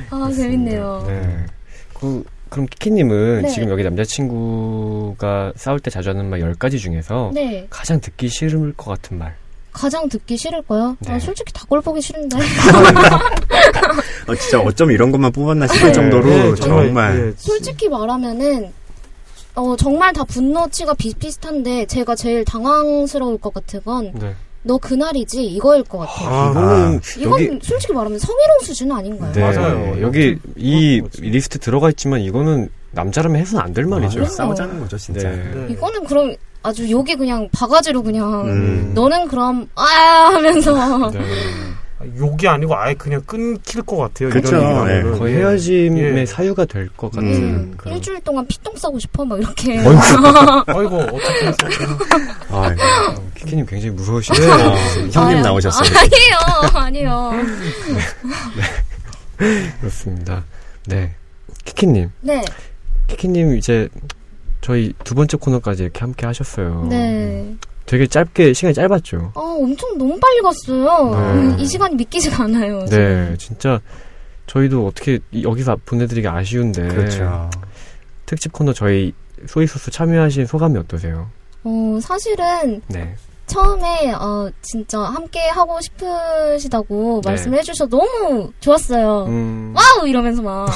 아 재밌네요.
네. 그, 그럼 키키님은
네.
지금 여기 남자친구가 싸울 때 자주 하는 말 10가지 중에서
네.
가장 듣기 싫을 것 같은 말.
가장 듣기 싫을 거요?
네.
아, 솔직히 다 꼴보기 싫은데.
어, [LAUGHS] 진짜 어쩜 이런 것만 뽑았나 싶을
네.
정도로
예,
정말,
예,
솔직히 말하면은 어 정말 다 분노치가 비슷비슷한데 제가 제일 당황스러울 것 같은 건 너
네.
그날이지 이거일 것 같아요.
아,
이거는
이건
여기
솔직히 말하면 성희롱 수준 아닌가요?
네,
맞아요.
여기 이. 리스트 들어가 있지만 이거는 남자라면 해서는 안 될 말이죠.
아, 싸우자는 거죠, 진짜.
네.
네.
이거는 그럼 아주 여기 그냥 바가지로 그냥
음.
너는 그럼 아 하면서
네.
욕이 아니고 아예 그냥 끊길 것 같아요. 얘기하면은.
예.
거의
예.
헤어짐의
예.
사유가 될 것 같은
음.
그런.
일주일 동안 피똥 싸고 싶어 막 이렇게 [LAUGHS]
아이고 어떻게 해서 [LAUGHS]
아,
어, 키키님 굉장히 무서우시네 요.
형님
아유,
나오셨어요.
아, 아니에요 아니에요
그렇습니다. 네. 키키님.
네
키키님 이제 저희 두 번째 코너까지 이렇게 함께 하셨어요.
네.
되게 짧게 시간이 짧았죠.
아, 엄청 너무 빨리 갔어요.
네.
음, 이 시간이 믿기지가 않아요.
네, 진짜 저희도 어떻게 이- 여기서 보내드리기 아쉬운데
그렇죠.
특집 코너 저희 소이소스 참여하신 소감이 어떠세요?
어, 사실은
네,
처음에 어, 진짜 함께 하고 싶으시다고
네.
말씀을 해주셔서 너무 좋았어요.
음,
와우 이러면서 막.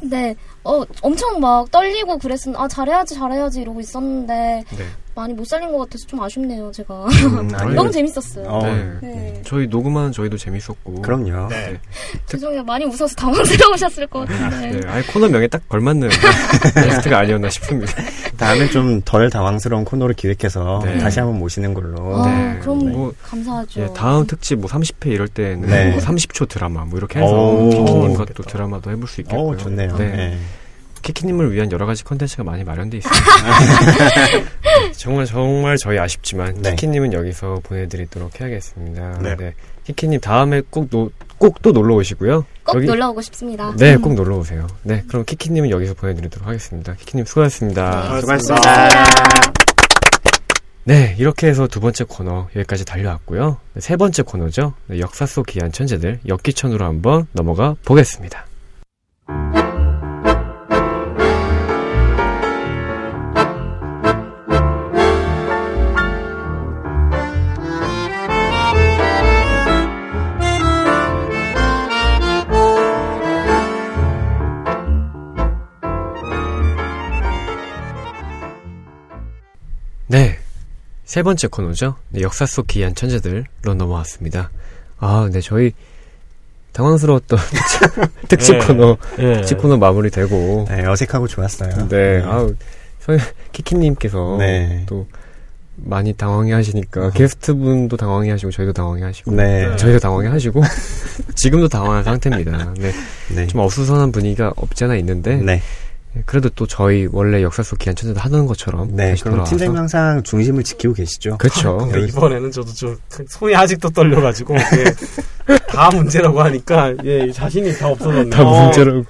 근데 [LAUGHS] 어, 엄청 막 떨리고 그랬었는데 아 잘해야지 잘해야지 이러고 있었는데
네,
많이 못 살린 것 같아서 좀 아쉽네요 제가.
음, [LAUGHS] 아니,
너무 재밌었어요.
어,
네.
네.
저희 녹음하는 저희도 재밌었고.
그럼요.
네. [LAUGHS]
죄송해요 많이 웃어서 당황스러우셨을 것 같은데.
네, 아예 코너 명에 딱 걸맞는 [LAUGHS] 게스트가 아니었나 싶습니다.
다음에 좀 덜 당황스러운 코너를 기획해서
네.
다시 한번 모시는 걸로.
아,
네.
그럼
뭐,
감사하죠.
예, 다음 특집 뭐 30회 이럴 때는
네.
뭐 30초 드라마 뭐 이렇게 해서
오.
키키님과 또 드라마도 해볼 수 있겠고요.
어, 좋네요.
네.
네.
키키님을 위한 여러 가지 컨텐츠가 많이 마련돼 있습니다. [LAUGHS] 정말 정말 저희 아쉽지만
네.
키키님은 여기서 보내드리도록 해야겠습니다.
네.
네. 키키님 다음에 꼭 또 놀러 오시고요.
꼭
여기-
놀러 오고 싶습니다.
네,
음.
꼭 놀러 오세요. 네, 그럼 키키님은 여기서 보내드리도록 하겠습니다. 키키님 수고하셨습니다.
네,
수고하셨습니다.
네, 이렇게 해서 두 번째 코너 여기까지 달려왔고요. 네, 세 번째 코너죠. 네, 역사 속 귀한 천재들 역기천으로 한번 넘어가 보겠습니다. 세 번째 코너죠. 네, 역사 속 귀한 천재들로 넘어왔습니다. 아, 네, 저희 당황스러웠던 [LAUGHS] 특집
네.
코너,
예.
특집 코너 마무리되고,
네, 어색하고 좋았어요.
네, 아우, 서 키키님께서
네.
또 많이 당황해 하시니까, 게스트 분도 당황해 하시고, 저희도 당황해 하시고,
네.
저희도 당황해 하시고, [LAUGHS] 지금도 당황한 상태입니다. 네,
네.
좀 어수선한 분위기가 없지 않아 있는데,
네.
그래도 또 저희 원래 역사 속 귀한 천재들 하는 것처럼
네. 그럼 팀장님 항상 중심을 지키고 계시죠?
그렇죠. [LAUGHS]
이번에는 저도 좀 손이 아직도 떨려가지고 예, [LAUGHS] 다 문제라고 하니까 예, 자신이 다 없어졌네요.
다 문제라고.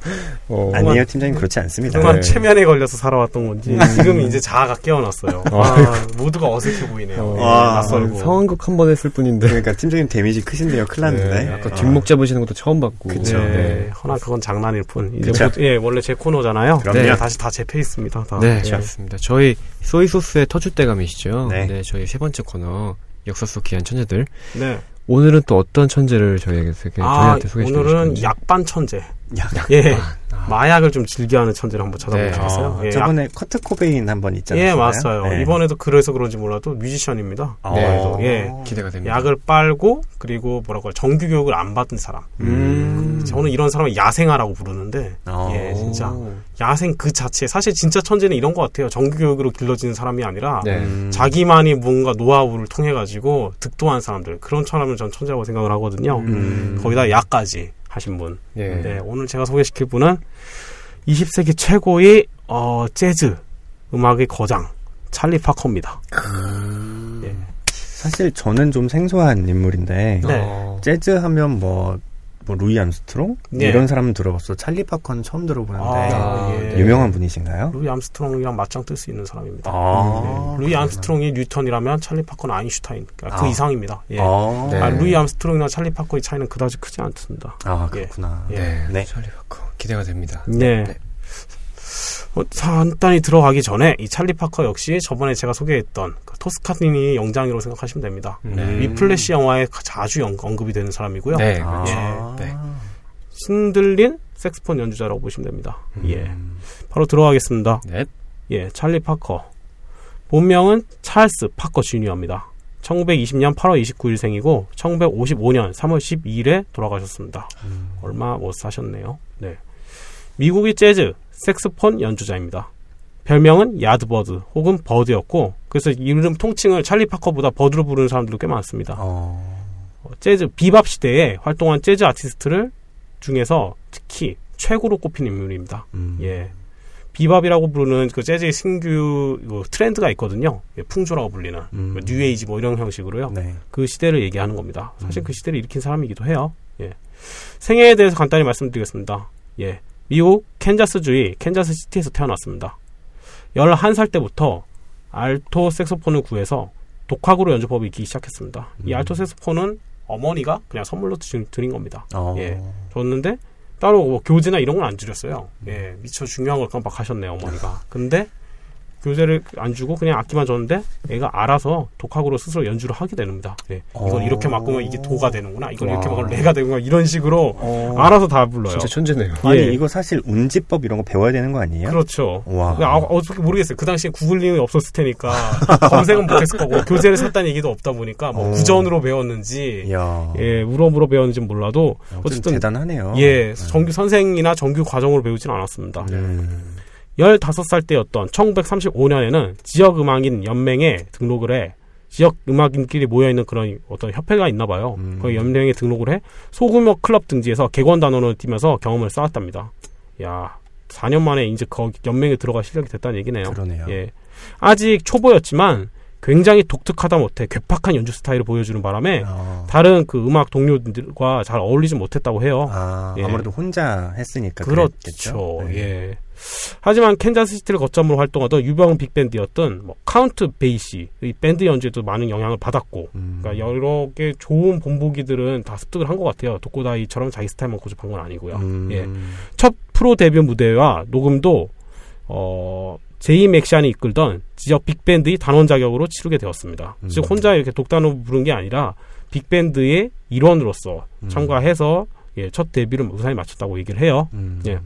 어,
아니에요, 팀장님 그렇지 않습니다.
그동안
네.
최면에 걸려서 살아왔던 건지 지금 이제 자아가 깨어났어요.
어.
아, 모두가 어색해 보이네요.
어,
예,
와,
낯설고.
상황극 한 번 했을 뿐인데.
그러니까 팀장님 데미지 크신데요. 큰일 났는데.
네, 아까
아,
뒷목 잡으시는 것도 처음 봤고.
그쵸.
네,
네.
허나 그건 장난일 뿐. 이제. 뭐- 예, 원래 제 코너잖아요.
그럼요.
네, 다시 다 제 페이스입니다. 다.
네,
예.
좋습니다. 저희 소이소스의 터줏대감이시죠.
네.
네. 저희 세 번째 코너 역사 속 귀한 천재들.
네.
오늘은 또 어떤 천재를 저희에게 소개,
아,
저희한테 소개해 주실
오늘은. 약 빤 천재.
약.
예.
아.
마약을 좀 즐겨하는 천재를 한번 찾아보고
네.
어, 예,
저번에 커트 코베인 한번 있잖아요.
예, 맞아요.
네.
이번에도 그래서 그런지 몰라도 뮤지션입니다.
어.
이번에도, 예.
기대가 됩니다.
약을 빨고 그리고 뭐라고 할 정규 교육을 안 받은 사람.
음.
저는 이런 사람을 야생아라고 부르는데
어.
예, 진짜 야생 그 자체 사실 진짜 천재는 이런 것 같아요. 정규 교육으로 길러지는 사람이 아니라
네.
음.
자기만이 뭔가 노하우를 통해 가지고 득도한 사람들 그런 사람을 전 천재라고 생각을 하거든요.
음.
거기다 약까지 하신 분.
예.
네, 오늘 제가 소개시킬 분은 20세기 최고의 어, 재즈 음악의 거장 찰리 파커입니다. 예.
사실 저는 좀 생소한 인물인데
네.
어.
재즈 하면 뭐, 뭐 루이 암스트롱
네.
이런 사람은 들어봤어. 찰리 파커는 처음 들어보는데
아, 예.
유명한 분이신가요?
루이 암스트롱이랑 맞짱 뜰 수 있는 사람입니다.
아,
네. 루이
그렇구나.
암스트롱이 뉴턴이라면 찰리 파커는 아인슈타인. 그러니까 그
아.
이상입니다. 예.
아,
네.
아, 루이 암스트롱이나 찰리 파커의 차이는 그다지 크지 않습니다.
아, 그렇구나.
예.
네.
네.
찰리 파커 기대가 됩니다.
네.
네.
어, 간단히 들어가기 전에 이 찰리 파커 역시 저번에 제가 소개했던 그 토스카니니 연장이라고 생각하시면 됩니다.
네.
위플래시 영화에 자주 연- 언급이 되는 사람이고요.
네,
아,
그렇죠. 네.
신들린 색스폰 연주자라고 보시면 됩니다.
음.
예. 바로 들어가겠습니다.
네.
예, 찰리 파커. 본명은 찰스 파커 주니어입니다. 1920년 8월 29일생이고 1955년 3월 12일에 돌아가셨습니다.
음.
얼마 못 사셨네요. 네. 미국의 재즈 색스폰 연주자입니다. 별명은 야드버드 혹은 버드였고 그래서 이름 통칭을 찰리 파커보다 버드로 부르는 사람들도 꽤 많습니다.
어,
어, 재즈 비밥 시대에 활동한 재즈 아티스트를 중에서 특히 최고로 꼽힌 인물입니다.
음.
예. 비밥이라고 부르는 그 재즈의 신규 그 트렌드가 있거든요. 예, 풍조라고 불리는
음.
뭐 뉴에이지 뭐 이런 형식으로요.
네.
그 시대를 얘기하는 겁니다. 사실
음.
그 시대를 일으킨 사람이기도 해요. 예. 생애에 대해서 간단히 말씀드리겠습니다. 예. 미국 캔자스주의 캔자스 시티에서 태어났습니다. 11살 때부터 알토 색소폰을 구해서 독학으로 연주법을 익히기 시작했습니다. 이
음.
알토 색소폰은 어머니가 그냥 선물로 드- 드린 겁니다.
어.
예. 줬는데 따로 뭐 교재나 이런 건안 드렸어요. 예, 미처 중요한 걸 깜빡하셨네요, 어머니가. 근데 교재를 안 주고 그냥 악기만 줬는데 애가 알아서 독학으로 스스로 연주를 하게 됩니다. 예, 이걸
어.
이렇게 바꾸면 이게 도가 되는구나. 이걸 이렇게
와.
바꾸면 레가 되는구나. 이런 식으로
어.
알아서 다 불러요.
진짜 천재네요.
아니
예.
이거 사실 운지법 이런 거 배워야 되는 거 아니에요?
그렇죠.
와.
아, 어떻게 모르겠어요. 그 당시에 구글링이 없었을 테니까 [LAUGHS] 검색은 못했을 거고 교재를 샀다는 얘기도 없다 보니까 뭐
어.
구전으로 배웠는지
이야.
예 우러 물어 배웠는지 몰라도
어쨌든
어쨌든
대단하네요.
예
네.
정규 선생이나 정규 과정으로 배우진 않았습니다.
음.
15살 때였던 1935년에는 지역 음악인 연맹에 등록을 해 지역 음악인끼리 모여있는 그런 어떤 협회가 있나 봐요.
음.
그 연맹에 등록을 해 소규모 클럽 등지에서 객원 단원을 뛰면서 경험을 쌓았답니다. 야, 4년 만에 이제 거기 연맹에 들어갈 실력이 됐다는 얘기네요.
그러네요.
예. 아직 초보였지만 굉장히 독특하다 못해 괴팍한 연주 스타일을 보여주는 바람에
어.
다른 그 음악 동료들과 잘 어울리지 못했다고 해요.
아,
예.
아무래도 혼자 했으니까
그렇죠.
네.
예. 하지만 캔자스시티를 거점으로 활동하던 유명 빅밴드였던 뭐 카운트 베이시 이 밴드 연주에도 많은 영향을 받았고
음.
그러니까 여러 개 좋은 본보기들은 다 습득을 한 것 같아요. 독고다이처럼 자기 스타일만 고집한 건 아니고요.
음.
예. 첫 프로 데뷔 무대와 녹음도 어 제이 맥샨이 이끌던 지역 빅밴드의 단원 자격으로 치르게 되었습니다.
음.
즉 혼자 이렇게 독단으로 부른 게 아니라 빅밴드의 일원으로서
음.
참가해서 예, 첫 데뷔를 무사히 마쳤다고 얘기를 해요.
음.
예.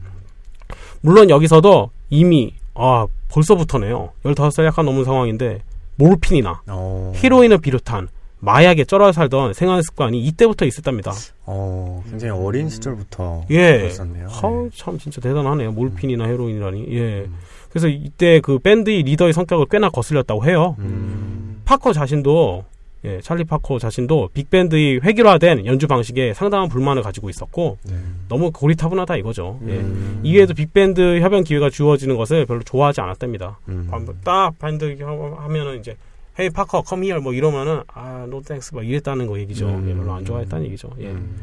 물론 여기서도 이미 아 벌써부터네요. 15살 약간 넘은 상황인데 모르핀이나
어.
헤로인을 비롯한 마약에 쩔어 살던 생활 습관이 이때부터 있었답니다.
어, 굉장히 어린 시절부터
예.
그랬었네요.
허, 참 진짜 대단하네요. 모르핀이나 헤로인이라니. 예.
음.
그래서 이때 그 밴드의 리더의 성격을 꽤나 거슬렸다고 해요.
음.
파커 자신도 예, 찰리 파커 자신도 빅밴드의 획일화된 연주 방식에 상당한 불만을 가지고 있었고
네.
너무 고리타분하다 이거죠. 예.
음.
이외에도 빅밴드 협연 기회가 주어지는 것을 별로 좋아하지 않았답니다.
음.
딱 밴드 하면은 이제 hey 파커 come here 뭐 이러면은 아 no thanks 막 이랬다는 거 얘기죠.
음.
예, 별로 안 좋아했다는 얘기죠. 예.
음.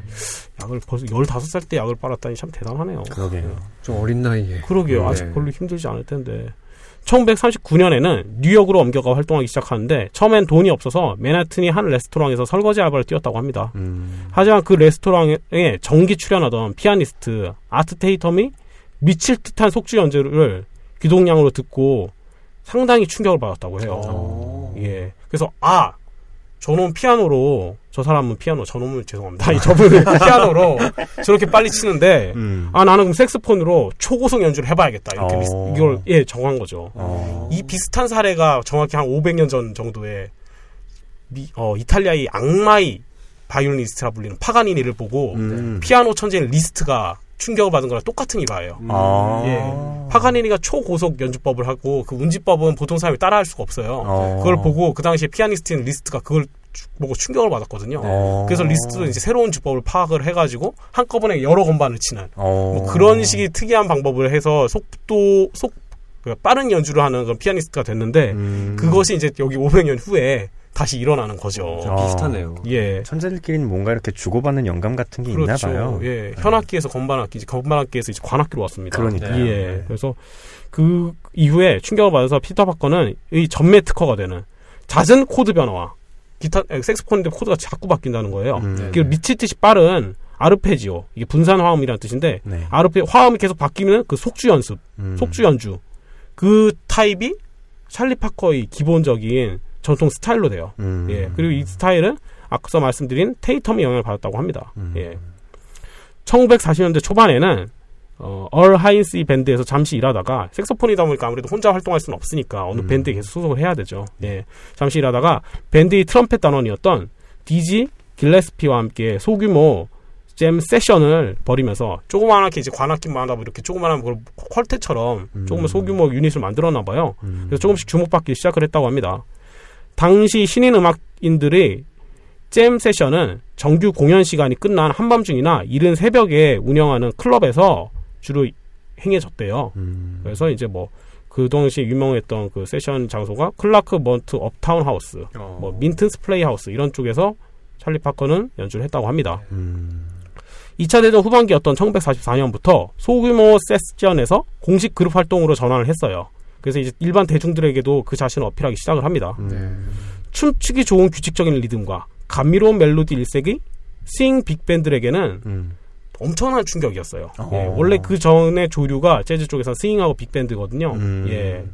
약을 벌써 15살 때 약을 빨았다니 참 대단하네요.
그러게요.
좀 어린 나이에.
그러게요.
네.
아직 별로 힘들지 않을 텐데. 1939년에는 뉴욕으로 옮겨가 활동하기 시작하는데 처음엔 돈이 없어서 맨하튼이 한 레스토랑에서 설거지 알바를 뛰었다고 합니다.
음.
하지만 그 레스토랑에 정기 출연하던 피아니스트 아트 테이텀이 미칠 듯한 속주 연주를 귀동량으로 듣고 상당히 충격을 받았다고 해요.
어.
예. 그래서 아 저놈 피아노로 저 사람은 피아노 저놈은 죄송합니다. 이 저분은 [LAUGHS] 피아노로 저렇게 빨리 치는데
음.
아 나는 그럼 색소폰으로 초고속 연주를 해봐야겠다 이렇게
어.
리스- 이걸 예 정한 거죠.
어.
이 비슷한 사례가 정확히 한 500년 전 정도에 미- 어, 이탈리아의 악마의 바이올리니스트라 불리는 파가니니를 보고
음.
피아노 천재인 리스트가 충격을 받은 거랑 똑같은 일화예요.
아.
예. 파가니니가 초고속 연주법을 하고 그 운지법은 보통 사람이 따라할 수가 없어요.
어.
그걸 보고 그 당시에 피아니스트인 리스트가 그걸 주- 보고 충격을 받았거든요.
어.
그래서 리스트도 이제 새로운 주법을 파악을 해가지고 한꺼번에 여러 건반을 치는
어.
뭐 그런 식의 특이한 방법을 해서 속도 속그 빠른 연주를 하는 그런 피아니스트가 됐는데
음.
그것이 이제 여기 500년 후에 다시 일어나는 거죠.
어.
비슷하네요.
예.
천재들끼리는 뭔가 이렇게 주고받는 영감 같은 게
그렇죠.
있나 봐요. 네.
예. 현악기에서 건반악기, 이제 건반악기에서 이제 관악기로 왔습니다.
그러니까요.
네.
예. 그래서 그 이후에 충격을 받아서 피터 파커는 이 전매 특허가 되는 잦은 코드 변화와 기타 에, 색소폰인데 코드가 자꾸 바뀐다는 거예요.
음.
네.
그 미칠 듯이 빠른 아르페지오 이게 분산 화음이라는 뜻인데
네.
아르페 화음이 계속 바뀌면 그 속주 연습,
음.
속주 연주 그 타입이 찰리 파커의 기본적인 전통 스타일로 돼요.
음.
예. 그리고 이 스타일은 앞서 말씀드린 테이텀의 영향을 받았다고 합니다.
음.
예. 1940년대 초반에는 어, 얼 하인스 밴드에서 잠시 일하다가 색소폰이다 보니까 아무래도 혼자 활동할 수는 없으니까 어느
음.
밴드에 계속 소속을 해야 되죠. 예. 잠시 일하다가 밴드의 트럼펫 단원이었던 디지 길레스피와 함께 소규모 잼 세션을 벌이면서 조그만하게 이제 관악기만 하다 보면 이렇게 조그만한 걸 퀄텟처럼
음.
조금 소규모 유닛을 만들었나 봐요.
음.
그래서 조금씩 주목받기 시작을 했다고 합니다. 당시 신인 음악인들의 잼 세션은 정규 공연 시간이 끝난 한밤중이나 이른 새벽에 운영하는 클럽에서 주로 행해졌대요.
음.
그래서 이제 뭐 그 당시 유명했던 그 세션 장소가 클라크 먼트 업타운 하우스,
어.
뭐 민튼스 플레이 하우스 이런 쪽에서 찰리 파커는 연주를 했다고 합니다.
음.
2차 대전 후반기였던 1944년부터 소규모 세션에서 공식 그룹 활동으로 전환을 했어요. 그래서 이제 일반 대중들에게도 그 자신을 어필하기 시작을 합니다.
음.
춤추기 좋은 규칙적인 리듬과 감미로운 멜로디 일색이 스윙 빅밴드에게는
음.
엄청난 충격이었어요.
어.
예, 원래 그 전에 조류가 재즈 쪽에서 스윙하고 빅밴드거든요.
음.
예,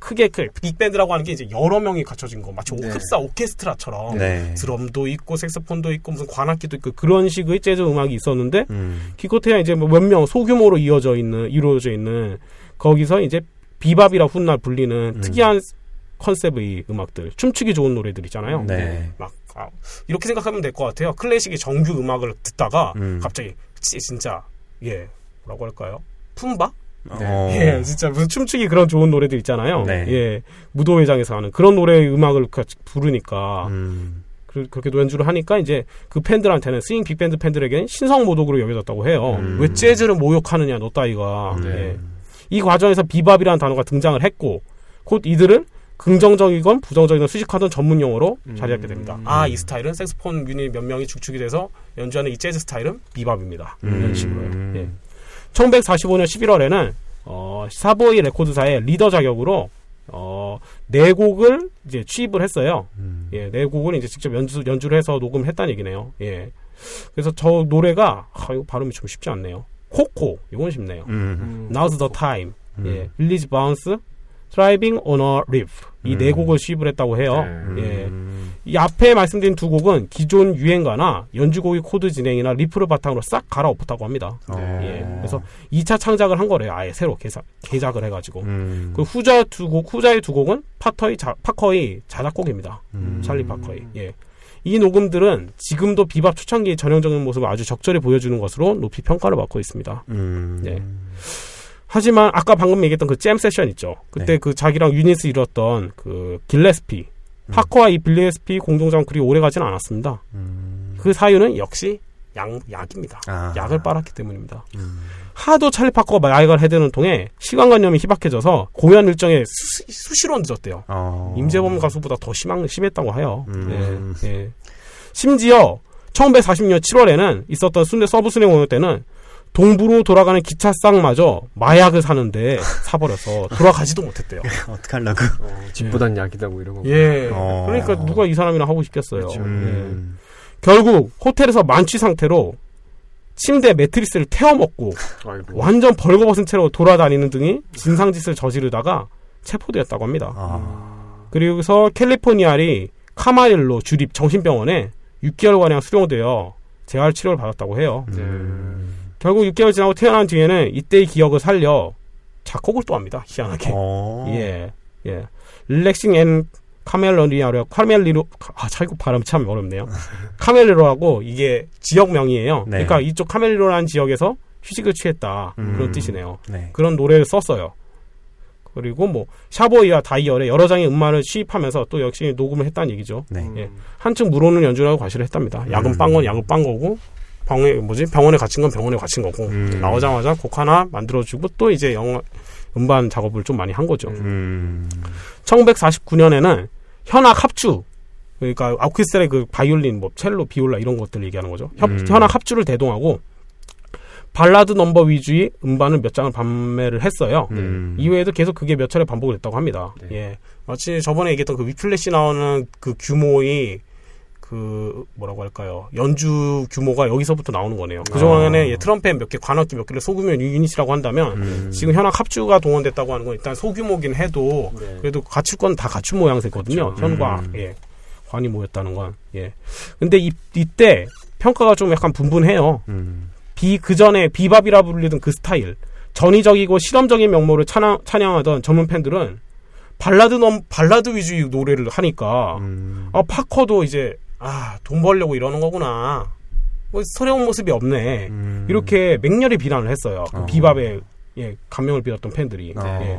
크게 크 빅밴드라고 하는 게 이제 여러 명이 갖춰진 거, 마치
네.
오크사 오케스트라처럼
네.
드럼도 있고 색소폰도 있고 무슨 관악기도 있고 그런 식의 재즈 음악이 있었는데
음.
기껏해야 이제 뭐 몇 명 소규모로 이어져 있는 이루어져 있는 거기서 이제 비밥이라 훗날 불리는
음.
특이한 컨셉의 음악들, 춤추기 좋은 노래들 있잖아요.
네.
막 아, 이렇게 생각하면 될 것 같아요. 클래식의 정규 음악을 듣다가
음.
갑자기 지- 진짜 예 뭐라고 할까요? 품바?
어.
예, 진짜 무슨 춤추기 그런 좋은 노래들 있잖아요.
네.
예, 무도회장에서 하는 그런 노래의 음악을 같이 부르니까
음.
그, 렇게 연주를 하니까 이제 그 팬들한테는 스윙 빅밴드 팬들에게는 신성 모독으로 여겨졌다고 해요.
음.
왜 재즈를 모욕하느냐, 너 따위가.
네.
예. 이 과정에서 비밥이라는 단어가 등장을 했고 곧 이들은 긍정적이건 부정적이건 수식하던 전문 용어로
음.
자리잡게 됩니다. 아, 이 스타일은 색소폰 유닛 몇 명이 주축이 돼서 연주하는 이 재즈 스타일은 비밥입니다. 이런
음.
식으로요. 예. 1945년 11월에는 어, 사보이 레코드사의 리더 자격으로 어, 네 곡을 이제 취입을 했어요.
음.
예, 네 곡을 이제 직접 연주, 연주를 해서 녹음을 했다는 얘기네요. 예. 그래서 저 노래가, 아, 이거 발음이 좀 쉽지 않네요. 코코, 이건 쉽네요.
음.
Now's the time.
음.
예. Release Bounce, Thriving on a Riff. 이네
음.
곡을 수입을 했다고 해요.
네.
예.
음.
이 앞에 말씀드린 두 곡은 기존 유행가나 연주곡의 코드 진행이나 리프를 바탕으로 싹 갈아엎었다고 합니다.
어.
예. 그래서 2차 창작을 한 거래요. 아예 새로 개사, 개작을 해가지고.
음.
그 후자 두 곡, 후자의 두 곡은 파터의 자, 파커의 자작곡입니다.
음.
찰리 파커의. 예. 이 녹음들은 지금도 비밥 초창기의 전형적인 모습을 아주 적절히 보여주는 것으로 높이 평가를 받고 있습니다.
음.
네. 하지만 아까 방금 얘기했던 그 잼 세션 있죠. 그때
네.
그 자기랑 유닛을 이뤘던 그 길레스피, 파커와 이 빌레스피 공동장 그리 오래 가진 않았습니다.
음.
그 사유는 역시 약, 약입니다.
아.
약을 빨았기 때문입니다.
음.
하도 찰리 파커가 약을 해대는 통에 시간관념이 희박해져서 공연 일정에 수, 수시로 늦었대요.
어.
임재범 가수보다 더 심한, 심했다고 해요.
음.
예, 예. 심지어 1940년 7월에는 있었던 순대 서브 순회 공연 때는 동부로 돌아가는 기차상마저 마약을 사는데 사버려서 돌아가지도 못했대요. [LAUGHS]
어떡하려고.
어, 집보단 약이다 뭐 이런 거.
예.
어.
그러니까 누가 이 사람이랑 하고 싶겠어요.
그렇죠.
예.
음.
결국 호텔에서 만취 상태로 침대 매트리스를 태워 먹고
아이고.
완전 벌거벗은 채로 돌아다니는 등이 진상짓을 저지르다가 체포되었다고 합니다.
아.
그리고서 캘리포니아리 카마일로 주립 정신병원에 6개월가량 수용되어 재활 치료를 받았다고 해요.
네.
음.
결국 6개월 지나고 태어난 뒤에는 이때의 기억을 살려 작곡을 또 합니다. 희한하게.
어.
예, 예. Relaxing at 카멜리로, 카멜리로, 아, 참, 이거 발음 참 어렵네요. 카멜리로하고 이게 지역명이에요.
네.
그러니까 이쪽 카멜리로라는 지역에서 휴식을 취했다.
음.
그런 뜻이네요.
네.
그런 노래를 썼어요. 그리고 뭐, 사보이와 다이얼에 여러 장의 음반을 취입하면서 또 역시 녹음을 했다는 얘기죠.
네.
예. 한층 물오른 연주라고 과시를 했답니다. 약은
음.
빤건 약을 빤 거고, 병에, 뭐지? 병원에 갇힌 건 병원에 갇힌 거고,
음.
나오자마자 곡 하나 만들어주고 또 이제 영어, 음반 작업을 좀 많이 한 거죠.
음.
1949년에는 현악 합주 그러니까 오케스트라의 그 바이올린, 뭐 첼로, 비올라 이런 것들 얘기하는 거죠. 협,
음.
현악 합주를 대동하고 발라드 넘버 위주의 음반을 몇 장을 판매를 했어요.
음.
이외에도 계속 그게 몇 차례 반복을 했다고 합니다.
네.
예. 마치 저번에 얘기했던 그 위플래시 나오는 그 규모의 그 뭐라고 할까요? 연주 규모가 여기서부터 나오는 거네요. 그 전에
아.
예, 트럼펫 몇 개, 관악기 몇 개를 소규모 유닛이라고 한다면
음.
지금 현악 합주가 동원됐다고 하는 건 일단 소규모긴 해도
네.
그래도 갖출 건 다 갖춘 모양새거든요.
그렇죠.
현과
음.
예. 관이 모였다는 건 예. 근데 이, 이때 평가가 좀 약간 분분해요.
음.
비 그 전에 비밥이라 불리던 그 스타일 전위적이고 실험적인 명모를 찬양, 찬양하던 전문 팬들은 발라드 넘 발라드 위주의 노래를 하니까
음.
아 파커도 이제 아 돈 벌려고 이러는 거구나 뭐 새로운 모습이 없네
음.
이렇게 맹렬히 비난을 했어요 그
어.
비밥에 예 감명을 받았던 팬들이
어.
예.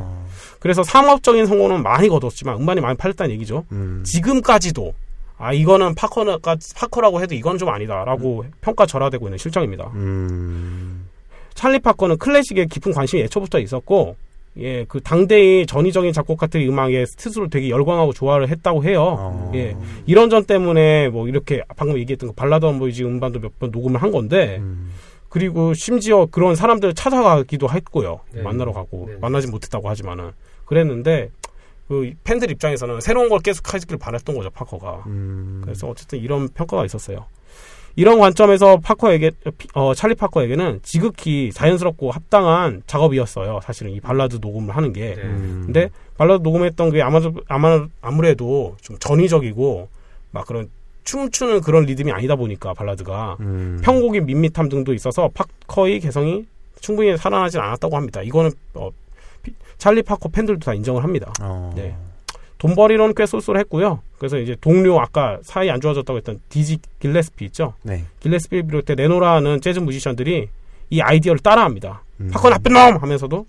그래서 상업적인 성공은 많이 거뒀지만 음반이 많이 팔렸다는 얘기죠
음.
지금까지도 아 이거는 파커가 파커라고 해도 이건 좀 아니다라고 평가 절하되고 있는 실정입니다.
음.
찰리 파커는 클래식에 깊은 관심이 애초부터 있었고, 예, 그 당대의 전위적인 작곡가들의 음악에 스스로 되게 열광하고 좋아를 했다고 해요.
어.
예, 이런 점 때문에 뭐 이렇게 방금 얘기했던 그 발라드 언보이지 음반도 몇 번 녹음을 한 건데,
음.
그리고 심지어 그런 사람들을 찾아가기도 했고요.
네.
만나러 가고
네.
만나지 못했다고 하지만은 그랬는데 그 팬들 입장에서는 새로운 걸 계속 하기를 바랬던 거죠 파커가.
음.
그래서 어쨌든 이런 평가가 있었어요. 이런 관점에서 파커에게 어, 찰리 파커에게는 지극히 자연스럽고 합당한 작업이었어요. 사실은 이 발라드 녹음을 하는 게.
네.
음.
근데 발라드 녹음했던 게 아마 아마 아무래도 좀 전위적이고 막 그런 춤추는 그런 리듬이 아니다 보니까 발라드가
음.
편곡이 밋밋함 등도 있어서 파커의 개성이 충분히 살아나진 않았다고 합니다. 이거는 어, 피- 찰리 파커 팬들도 다 인정을 합니다.
어.
네. 돈벌이로는 꽤 쏠쏠했고요. 그래서 이제 동료 아까 사이 안 좋아졌다고 했던 디지 길레스피 있죠.
네.
길레스피 비롯해 내로라하는 재즈 뮤지션들이 이 아이디어를 따라합니다.
음.
파커 나쁜 놈 하면서도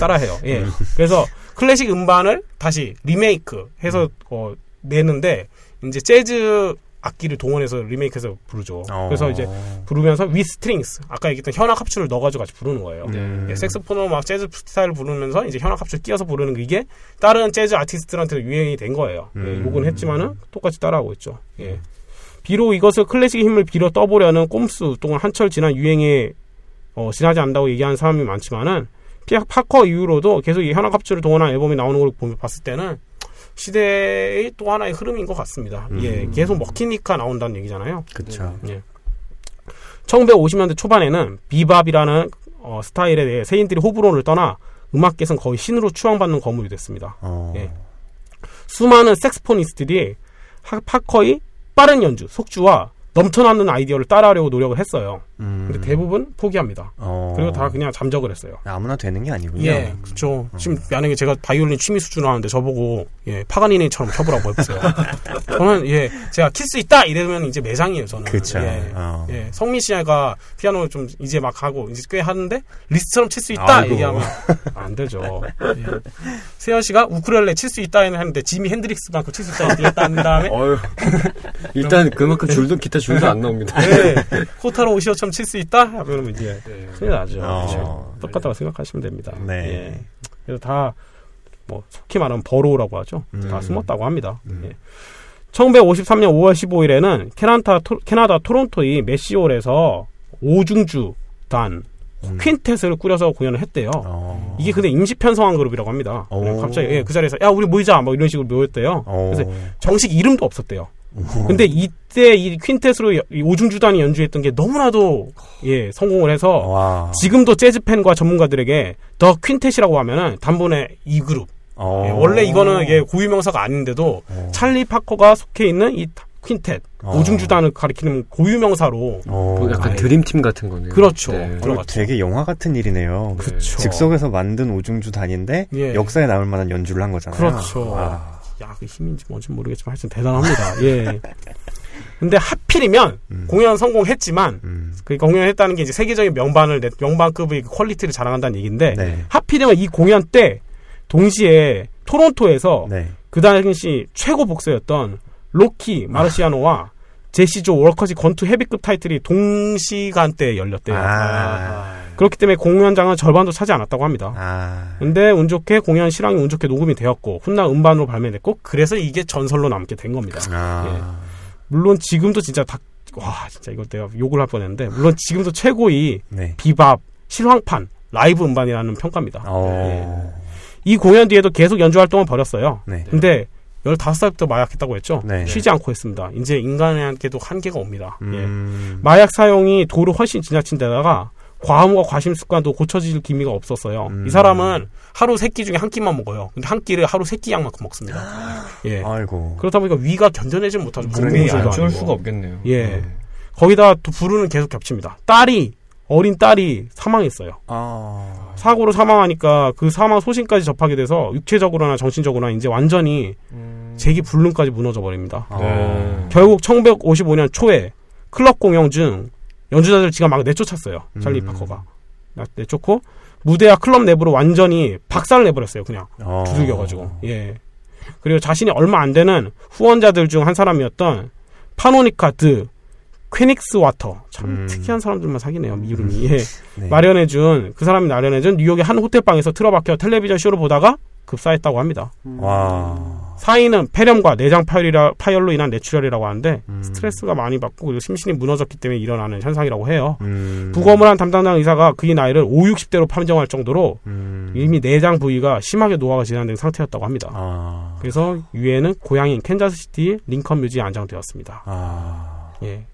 따라해요. 예. 그래서 클래식 음반을 다시 리메이크 해서 어, 내는데 이제 재즈 악기를 동원해서 리메이크해서 부르죠.
어.
그래서 이제 부르면서 with strings 아까 얘기했던 현악 합주를 넣어가지고 같이 부르는 거예요.
음.
예, 색소폰으로 막 재즈 스타일을 부르면서 이제 현악 합주 끼워서 부르는 게 이게 다른 재즈 아티스트들한테 유행이 된 거예요. 예,
음.
욕은 했지만은 똑같이 따라하고 있죠. 예. 비록 이것을 클래식의 힘을 빌어 떠보려는 꼼수 또는 한철 지난 유행에 어, 지나지 않는다고 얘기하는 사람이 많지만은 피- 파커 이후로도 계속 이 현악 합주를 동원한 앨범이 나오는 걸 보면 봤을 때는 시대의 또 하나의 흐름인 것 같습니다.
음.
예, 계속 먹히니까 나온다는 얘기잖아요.
그쵸.
예. 1950년대 초반에는 비밥이라는 어, 스타일에 대해 세인들이 호불호를 떠나 음악계에서는 거의 신으로 추앙받는 거물이 됐습니다.
어.
예. 수많은 색스포니스트들이 하- 파커의 빠른 연주, 속주와 넘쳐나는 아이디어를 따라하려고 노력을 했어요.
음.
근데 대부분 포기합니다.
어.
그리고 다 그냥 잠적을 했어요.
아무나 되는 게 아니군요.
예, 그렇죠. 지금 만약에 제가 바이올린 취미 수준으로 하는데 저보고 예 파가니니처럼 쳐보라고 해보세요. [LAUGHS] 저는 예 제가 킬수 있다 이러면 이제 매장이에요 저는.
그쵸.
예,
어.
예 성민 씨가 피아노 좀 이제 막 하고 이제 꽤 하는데 리스트처럼 칠 수 있다
아이고.
얘기하면 [LAUGHS] 안 되죠. 예. 세현 씨가 우쿨렐레 칠 수 있다 했는데 지미 핸드릭스만큼 칠 수 있다 얘기했다 한 다음에
어휴. 일단 그만큼 줄도 기타 줄도 안 나옵니다.
네, 코타로 오시오처럼 칠 수 있다 하면 이제 큰일 나죠.
어.
그렇죠. 똑같다고 생각하시면 됩니다.
네.
예. 그래서 다, 뭐, 속히 말하면 버로우라고 하죠. 다
음.
숨었다고 합니다.
음.
예. 1953년 5월 15일에는 캐나다, 토, 캐나다 토론토의 메시올에서 오중주단
음.
퀸텟을 꾸려서 공연을 했대요.
어.
이게 근데 임시 편성한 그룹이라고 합니다. 갑자기 예, 그 자리에서 야 우리 모이자 뭐 이런 식으로 모였대요.
어.
그래서 정식 이름도 없었대요. 근데 이때 이 퀸텟으로 이 오중주단이 연주했던 게 너무나도 예 성공을 해서
와.
지금도 재즈 팬과 전문가들에게 더 퀸텟이라고 하면은 단번에 이 그룹.
어.
예, 원래 이거는 예, 고유 명사가 아닌데도
어.
찰리 파커가 속해 있는 이 퀸텟
어.
오중주단을 가리키는 고유명사로
어.
뭐 약간 드림팀 같은 거네요.
그렇죠.
네.
되게 영화 같은 일이네요.
그쵸.
즉석에서 만든 오중주 단인데
예.
역사에 남을 만한 연주를 한 거잖아요.
그렇죠.
와.
야, 그 힘인지 뭔지 모르겠지만 하여튼 대단합니다. 예. 근데 하필이면
음.
공연 성공했지만
음.
그러니까 공연했다는 게 이제 세계적인 명반을 내- 명반급의 그 quality를 자랑한다는 얘기인데
네.
하필이면 이 공연 때 동시에 토론토에서
네.
그 당시 최고 복서였던 로키 마르시아노와 제시조 월커지 권투 헤비급 타이틀이 동시간대에 열렸대요.
아.
그렇기 때문에 공연장은 절반도 차지 않았다고 합니다.
아.
근데 운 좋게 공연 실황이 운 좋게 녹음이 되었고 훗날 음반으로 발매됐고 그래서 이게 전설로 남게 된 겁니다.
아.
물론 지금도 진짜 다, 와, 진짜 이걸 내가 욕을 할 뻔했는데, 물론 지금도 최고의
네.
비밥, 실황판, 라이브 음반이라는 평가입니다.
어.
이 공연 뒤에도 계속 연주 활동을 벌였어요.
네.
근데 15살부터 마약했다고 했죠?
네.
쉬지 않고 했습니다. 이제 인간에게도 한계가 옵니다. 예.
음.
마약 사용이 도를 훨씬 지나친 데다가 과음과 과심 습관도 고쳐질 기미가 없었어요.
음.
이 사람은 하루 세 끼 중에 한 끼만 먹어요. 근데 한 끼를 하루 세 끼 양만큼 먹습니다. 예.
아이고.
그렇다 보니까 위가 견뎌내지 못하죠.
몸이
몸무게도
안 좋을
아니고.
수가 없겠네요.
예. 거기다 또 부르는 계속 겹칩니다. 딸이 어린 딸이 사망했어요.
아.
사고로 사망하니까 그 사망 소식까지 접하게 돼서 육체적으로나 정신적으로나 이제 완전히
음.
재기 불능까지 무너져 버립니다.
아.
네.
결국 1955년 초에 클럽 공연 중 연주자들 지가 막 내쫓았어요. 찰리
음.
파커가 나- 내쫓고 무대와 클럽 내부로 완전히 박살을 내버렸어요. 그냥
어.
두들겨가지고 예. 그리고 자신이 얼마 안 되는 후원자들 중 한 사람이었던 파노니카 드 쾨닉스워터 참
음.
특이한 사람들만 사귀네요 이름이 [LAUGHS] 예.
네.
마련해준 그 사람이 마련해준 뉴욕의 한 호텔 방에서 틀어박혀 텔레비전 쇼를 보다가 급사했다고 합니다.
와.
사인은 폐렴과 내장 파열이라, 파열로 인한 뇌출혈이라고 하는데
음.
스트레스가 많이 받고 그리고 심신이 무너졌기 때문에 일어나는 현상이라고 해요.
음.
부검을 한 담당자 의사가 그의 나이를 5, 60대로 판정할 정도로
음.
이미 내장 부위가 심하게 노화가 진행된 상태였다고 합니다.
아.
그래서 유해는 고향인 캔자스시티 링컨 묘지에 안장되었습니다.
아.
예.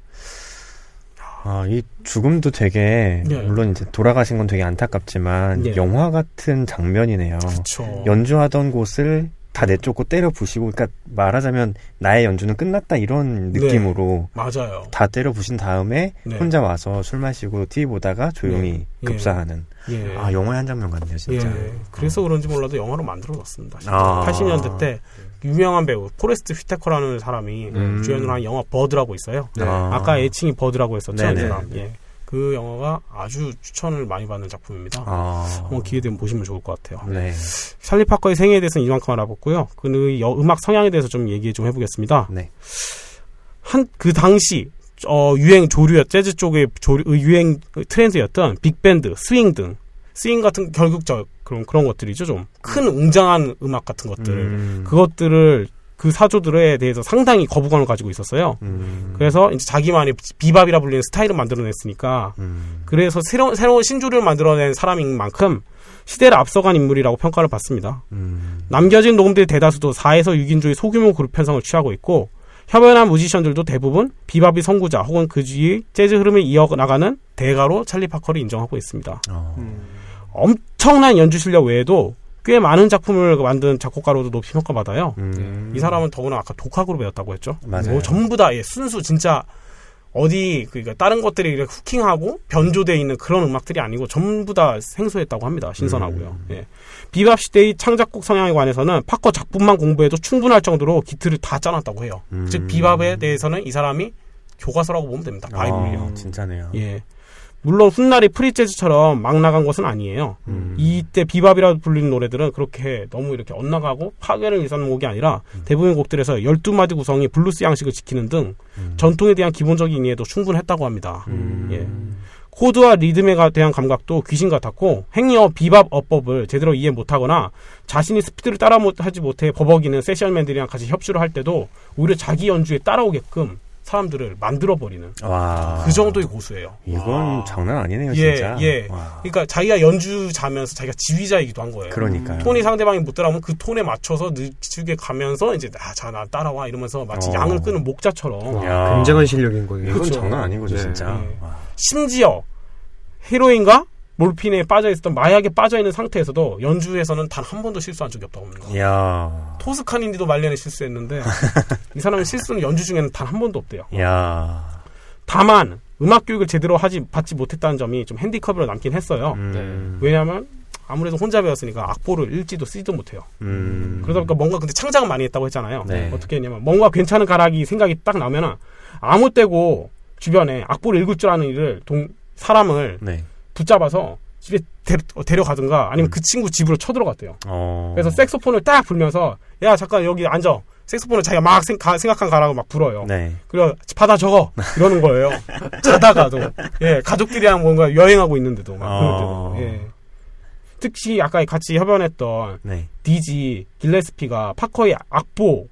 아, 이 죽음도 되게
예.
물론 이제 돌아가신 건 되게 안타깝지만
예.
영화 같은 장면이네요.
그렇죠.
연주하던 곳을 다 내쫓고 때려 부시고 그러니까 말하자면 나의 연주는 끝났다 이런
네.
느낌으로
맞아요.
다 때려 부신 다음에
네.
혼자 와서 술 마시고 TV 보다가 조용히
예.
급사하는
예.
아 영화의 한 장면 같네요 진짜.
예. 그래서 그런지 몰라도 영화로 만들어졌습니다.
아.
80년대 때 유명한 배우 포레스트 휘테커라는 사람이
음.
주연으로 한 영화 버드라고 있어요.
네.
아.
아까 애칭이 버드라고 했었죠.
네네.
이 사람. 예. 그 영화가 아주 추천을 많이 받는 작품입니다.
아.
한번 기회 되면 보시면 좋을 것 같아요.
네.
찰리 파커의 생애에 대해서는 이만큼 알아봤고요. 그의 여- 음악 성향에 대해서 좀 얘기 좀 해보겠습니다.
네.
한 그 당시 어, 유행 조류였 재즈 쪽의 조류, 유행 트렌드였던 빅밴드, 스윙 등 스윙 같은 결국 저 그런 그런 것들이죠. 좀 큰 웅장한 음악 같은 것들
음.
그것들을 그 사조들에 대해서 상당히 거부감을 가지고 있었어요.
음.
그래서 이제 자기만의 비밥이라 불리는 스타일을 만들어냈으니까
음.
그래서 새로운 새로운 신조를 만들어낸 사람인 만큼 시대를 앞서간 인물이라고 평가를 받습니다.
음.
남겨진 녹음들의 대다수도 4에서 6인조의 소규모 그룹 편성을 취하고 있고 협연한 뮤지션들도 대부분 비밥이 선구자 혹은 그 주위 재즈 흐름을 이어나가는 대가로 찰리 파커를 인정하고 있습니다.
어.
음.
엄청난 연주 실력 외에도 꽤 많은 작품을 만든 작곡가로도 높이 평가받아요.
음.
이 사람은 더구나 아까 독학으로 배웠다고 했죠.
맞아요.
뭐 전부 다 예, 순수 진짜 어디 그러니까 다른 것들이 이렇게 후킹하고 변조되어 있는 그런 음악들이 아니고 전부 다 생소했다고 합니다. 신선하고요.
음.
예. 비밥 시대의 창작곡 성향에 관해서는 파커 작품만 공부해도 충분할 정도로 기틀을 다 짜놨다고 해요.
음.
즉 비밥에 대해서는 이 사람이 교과서라고 보면 됩니다. 바이블이요.
아, 진짜네요.
예. 물론 훗날이 프리재즈처럼 막 나간 것은 아니에요.
음.
이때 비밥이라고 불리는 노래들은 그렇게 너무 이렇게 엇나가고 파괴를 일삼는 곡이 아니라 대부분 곡들에서 12마디 구성이 블루스 양식을 지키는 등
음.
전통에 대한 기본적인 이해도 충분했다고 합니다.
음.
예. 코드와 리듬에 가- 대한 감각도 귀신 같았고 행여 비밥 어법을 제대로 이해 못하거나 자신이 스피드를 따라 못- 하지 못해 버벅이는 세션맨들이랑 같이 협주를 할 때도 오히려 자기 연주에 따라오게끔 사람들을 만들어 버리는
와.
그 정도의 고수예요.
이건 장난 아니네요,
예,
진짜.
예.
와.
그러니까 자기가 연주자면서 자기가 지휘자이기도 한 거예요.
그러니까요.
톤이 상대방이 못 따라오면 그 톤에 맞춰서 늦추게 가면서 이제 아, 자, 나 따라와 이러면서 마치
어.
양을 끄는 목자처럼
야.
굉장한 실력인 거예요.
이건
그쵸.
장난 아닌 거죠,
네.
진짜.
예.
와.
심지어 헤로인과 몰핀에 빠져 있었던 마약에 빠져 있는 상태에서도 연주에서는 단 한 번도 실수한 적이 없다고 합니다.
이야.
토스카닌디도 말년에 실수했는데 [LAUGHS] 이 사람은 실수는 연주 중에는 단 한 번도 없대요.
이야.
다만 음악 교육을 제대로 하지 받지 못했다는 점이 좀 핸디컵으로 남긴 했어요.
음.
왜냐하면 아무래도 혼자 배웠으니까 악보를 읽지도 쓰지도 못해요.
음.
그러다 보니까 뭔가 근데 창작을 많이 했다고 했잖아요.
네.
어떻게 했냐면 뭔가 괜찮은 가락이 생각이 딱 나면은 아무 때고 주변에 악보를 읽을 줄 아는 일을 동 사람을
네.
붙잡아서 집에 데, 려 가든가 아니면 그 친구 집으로 쳐들어갔대요.
어.
그래서 색소폰을 딱 불면서 야 잠깐 여기 앉아 색소폰을 자기가 막 생, 각 생각한 가라고 막 불어요.
네.
그리고 받아 적어 이러는 거예요. [LAUGHS] 자다가도 예 가족들이랑 뭔가 여행하고 있는데도 막 그럴 때도
어.
예. 특히 아까 같이 협연했던
네.
디지 길레스피가 파커의 악보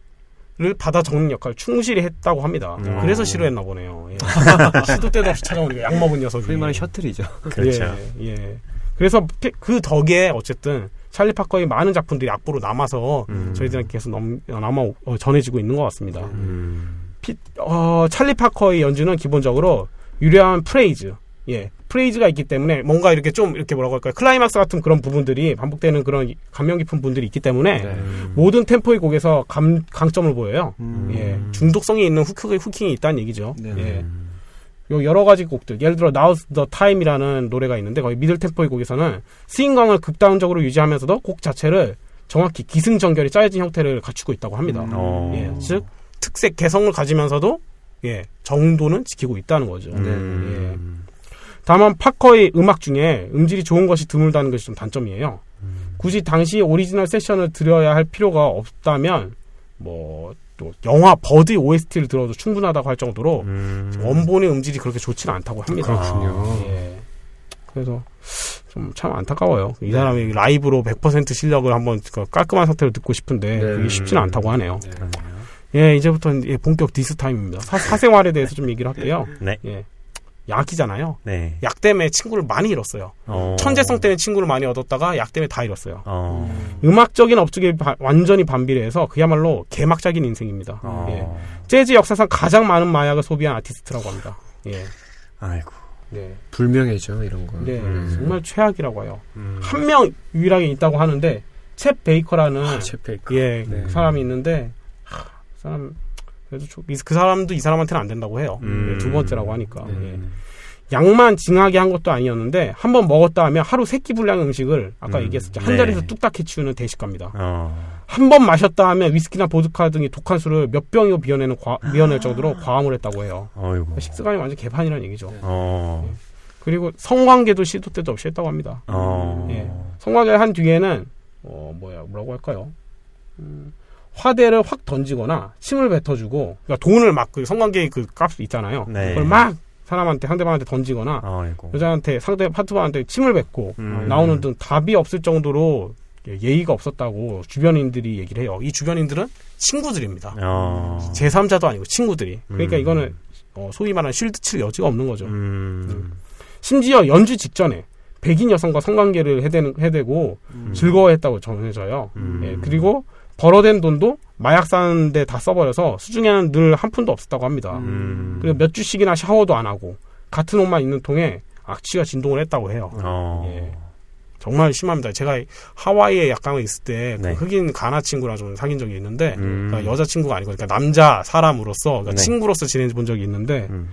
를 받아 적는 역할을 충실히 했다고 합니다.
음.
그래서 싫어했나 보네요. 예. [LAUGHS] 시도 때도 없이 찾아오니까 약 먹은 녀석이.
소위 말하는 셔틀이죠.
그렇죠.
예, 예. 그래서 피- 그 덕에 어쨌든 찰리 파커의 많은 작품들이 악보로 남아서
음.
저희들한테 계속 넘, 남아 어, 전해지고 있는 것 같습니다.
음.
피- 어, 찰리 파커의 연주는 기본적으로 유려한 프레이즈, 예, 프레이즈가 있기 때문에 뭔가 이렇게 좀 이렇게 뭐라고 할까요? 클라이막스 같은 그런 부분들이 반복되는 그런 감명 깊은 부분들이 있기 때문에
네.
모든 템포의 곡에서 감, 강점을 보여요.
음.
예, 중독성이 있는 hooking, hooking이 있다는 얘기죠.
네.
예. 요 여러 가지 곡들, 예를 들어 Now's the Time이라는 노래가 있는데 거의 middle 템포의 곡에서는 스윙감을 극단적으로 유지하면서도 곡 자체를 정확히 기승전결이 짜여진 형태를 갖추고 있다고 합니다.
음.
어.
예, 즉 특색 개성을 가지면서도 예 정도는 지키고 있다는 거죠.
음.
다만 파커의 음악 중에 음질이 좋은 것이 드물다는 것이 좀 단점이에요.
음.
굳이 당시 오리지널 세션을 들어야 할 필요가 없다면 뭐 또 영화 버드 OST를 들어도 충분하다고 할 정도로
음.
원본의 음질이 그렇게 좋지는 않다고 합니다.
그렇군요.
예. 그래서 좀 참 안타까워요. 이 사람이 라이브로 100% 실력을 한번 그 깔끔한 상태로 듣고 싶은데
네.
그게 쉽지는 않다고 하네요.
네.
예, 이제부터는 예, 본격 diss time입니다. 사, 사생활에 대해서 좀 얘기를 할게요.
네.
예. 약이잖아요.
네.
약 때문에 친구를 많이 잃었어요.
어.
천재성 때문에 친구를 많이 얻었다가 약 때문에 다 잃었어요.
어.
음악적인 업적이 바- 완전히 반비례해서 그야말로 개막장인 인생입니다.
어.
예. 재즈 역사상 가장 많은 마약을 소비한 아티스트라고 합니다. 예.
아이고.
네.
불명예죠 이런 거.
네.
음.
정말 최악이라고 해요.
음.
한명 유일하게 있다고 하는데 챗 베이커라는
아, 챗페이커.
예
네.
사람이 있는데 하, 그 사람 이- 그 사람도 이 사람한테는 안 된다고 해요.
음.
예, 두 번째라고 하니까.
네.
예. 약만 징하게 한 것도 아니었는데 한 번 먹었다 하면 하루 세 끼 분량 음식을 아까
음.
얘기했었죠 한
네.
자리에서 뚝딱 해치우는 대식가입니다.
어.
한번 마셨다 하면 위스키나 보드카 등이 독한 술을 몇 병이고 비워내는 과, 비워낼 정도로 과음을 했다고 해요.
어이구.
식습관이 완전 개판이라는 얘기죠.
어.
그리고 성관계도 시도 때도 없이 했다고 합니다.
어.
예. 성관계를 한 뒤에는 어 뭐야 뭐라고 할까요? 음, 화대를 확 던지거나 침을 뱉어주고 그러니까 돈을 막 그 성관계의 그값 있잖아요.
네.
그걸 막 사람한테 상대방한테 던지거나
어이구.
여자한테 상대 파트너한테 침을 뱉고
음.
나오는 등 답이 없을 정도로 예의가 없었다고 주변인들이 얘기를 해요. 이 주변인들은 친구들입니다.
어.
제3자도 아니고 친구들이. 그러니까
음.
이거는 어, 소위 말하는 쉴드 칠 여지가 없는 거죠.
음.
심지어 연주 직전에 백인 여성과 성관계를 해대는, 해대고 즐거워했다고 전해져요.
음.
예, 그리고 벌어된 돈도 마약 사는데 다 써버려서 수중에는 늘 한 푼도 없었다고 합니다.
음.
그리고 몇 주씩이나 샤워도 안 하고 같은 옷만 입는 통에 악취가 진동을 했다고 해요.
어.
예. 정말 심합니다. 제가 하와이에 약간 있을 때그
네.
흑인 가나 친구랑 좀 사귄 적이 있는데
음.
그러니까 여자 친구가 아니고 그러니까 남자 사람으로서 그러니까
네.
친구로서 지내본 적이 있는데
음.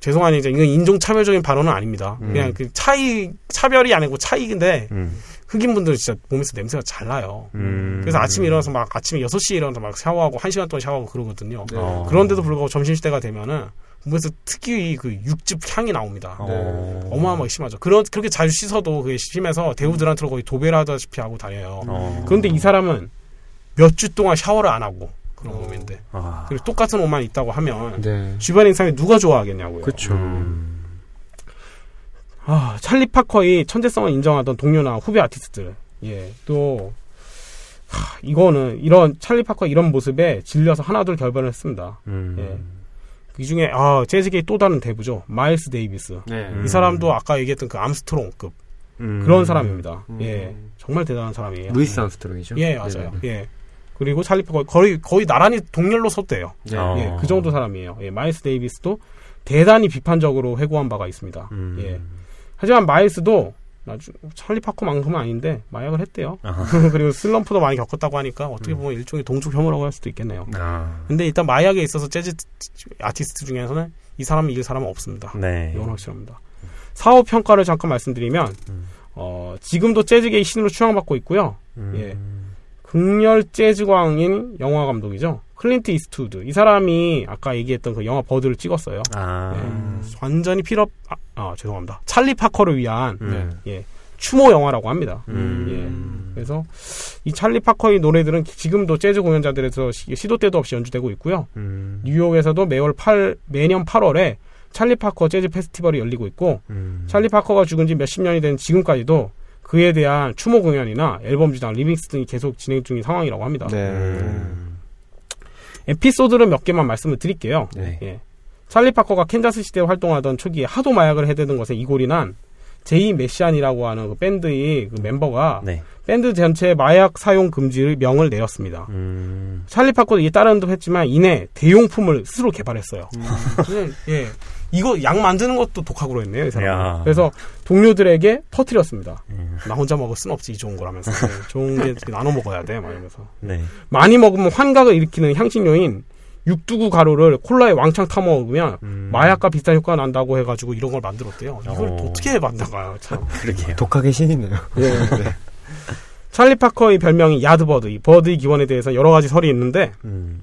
죄송하니 이제 이건 인종 차별적인 발언은 아닙니다.
음.
그냥 그 차이 차별이 아니고 차이인데
음.
흑인분들은 진짜 몸에서 냄새가 잘 나요.
음.
그래서 아침에 일어나서 막 아침에 6시에 일어나서 막 샤워하고 1시간 동안 샤워하고 그러거든요.
네.
어.
그런데도 불구하고 점심시대가 되면은 몸에서 특유의 그 육즙 향이 나옵니다.
어.
어마어마하게 심하죠. 그런 그렇게 자주 씻어도 그게 심해서 대우들한테는 거의 도배를 하다시피 하고 다녀요.
어.
그런데 이 사람은 몇 주 동안 샤워를 안 하고 그런 몸인데
아.
그리고 똑같은 옷만 입다고 하면
네.
주변 인상에 누가 좋아하겠냐고요.
그쵸.
음.
아, 찰리 파커의 천재성을 인정하던 동료나 후배 아티스트들. 예, 또, 하, 이거는, 이런, 찰리 파커 이런 모습에 질려서 하나둘 결별을 했습니다.
음.
예. 이 중에, 아, 재즈계의 또 다른 대부죠. 마일스 데이비스.
네.
음.
이 사람도 아까 얘기했던 그 암스트롱급.
음.
그런 사람입니다.
음.
예. 정말 대단한 사람이에요.
루이스 암스트롱이죠.
예, 맞아요.
네.
예. 그리고 찰리 파커 거의, 거의 나란히 동렬로 섰대요.
네.
어.
예, 그 정도 사람이에요. 예, 마일스 데이비스도 대단히 비판적으로 회고한 바가 있습니다.
음.
예. 하지만 마일스도 나중 찰리 파커만큼은 아닌데 마약을 했대요. [LAUGHS] 그리고 슬럼프도 많이 겪었다고 하니까
음.
어떻게 보면 일종의 동족 혐오라고 할 수도 있겠네요.
아.
근데 일단 마약에 있어서 재즈 아티스트 중에서는 이 사람을 이길 사람은 없습니다.
네.
이건 확실합니다. 사업 평가를 잠깐 말씀드리면
음.
어, 지금도 재즈계의 신으로 추앙받고 있고요.
음.
예. 극렬 재즈광인 영화 감독이죠. 클린트 이스트우드. 이 사람이 아까 얘기했던 그 영화 Bird를 찍었어요.
아.
예. 완전히 필업 아, 아, 죄송합니다. 찰리 파커를 위한
음.
예, 추모 영화라고 합니다.
음.
예. 그래서 이 찰리 파커의 노래들은 지금도 재즈 공연장들에서 시- 시도 때도 없이 연주되고 있고요.
음.
뉴욕에서도 매월 8, 매년 8월에 찰리 파커 재즈 페스티벌이 열리고 있고
음.
찰리 파커가 죽은 지 몇십 년이 된 지금까지도 그에 대한 추모 공연이나 앨범 주장, 리믹스 등이 계속 진행 중인 상황이라고 합니다.
네.
음.
에피소드를 몇 개만 말씀을 드릴게요.
네.
예. 찰리 파커가 캔자스 시티에 활동하던 초기에 하도 마약을 해대던 것에 이골이 난 제이 맥샨이라고 하는 그 밴드의 그 멤버가
네.
밴드 전체에 마약 사용 금지를 명을 내렸습니다.
음.
찰리 파커도 이에 따르는 듯 했지만 이내 대용품을 스스로 개발했어요. 그냥, 예. 이거 약 만드는 것도 독학으로 했네요, 이 사람.
야.
그래서 동료들에게 퍼뜨렸습니다.
음.
나 혼자 먹을 순 없지, 이 좋은 거라면서. 네, [LAUGHS] 좋은 게 나눠 먹어야 돼, 막 이러면서.
네.
많이 먹으면 환각을 일으키는 향신료인 육두구 가루를 콜라에 왕창 타 먹으면
음.
마약과 비슷한 효과가 난다고 해가지고 이런 걸 만들었대요. 이걸
어.
어떻게 만들어가요, 참. [LAUGHS]
그러게요.
독학의 신이네요. [LAUGHS]
예. 찰리 파커의 별명이 야드버드, 이 버드의 기원에 대해서 여러 가지 설이 있는데,
음.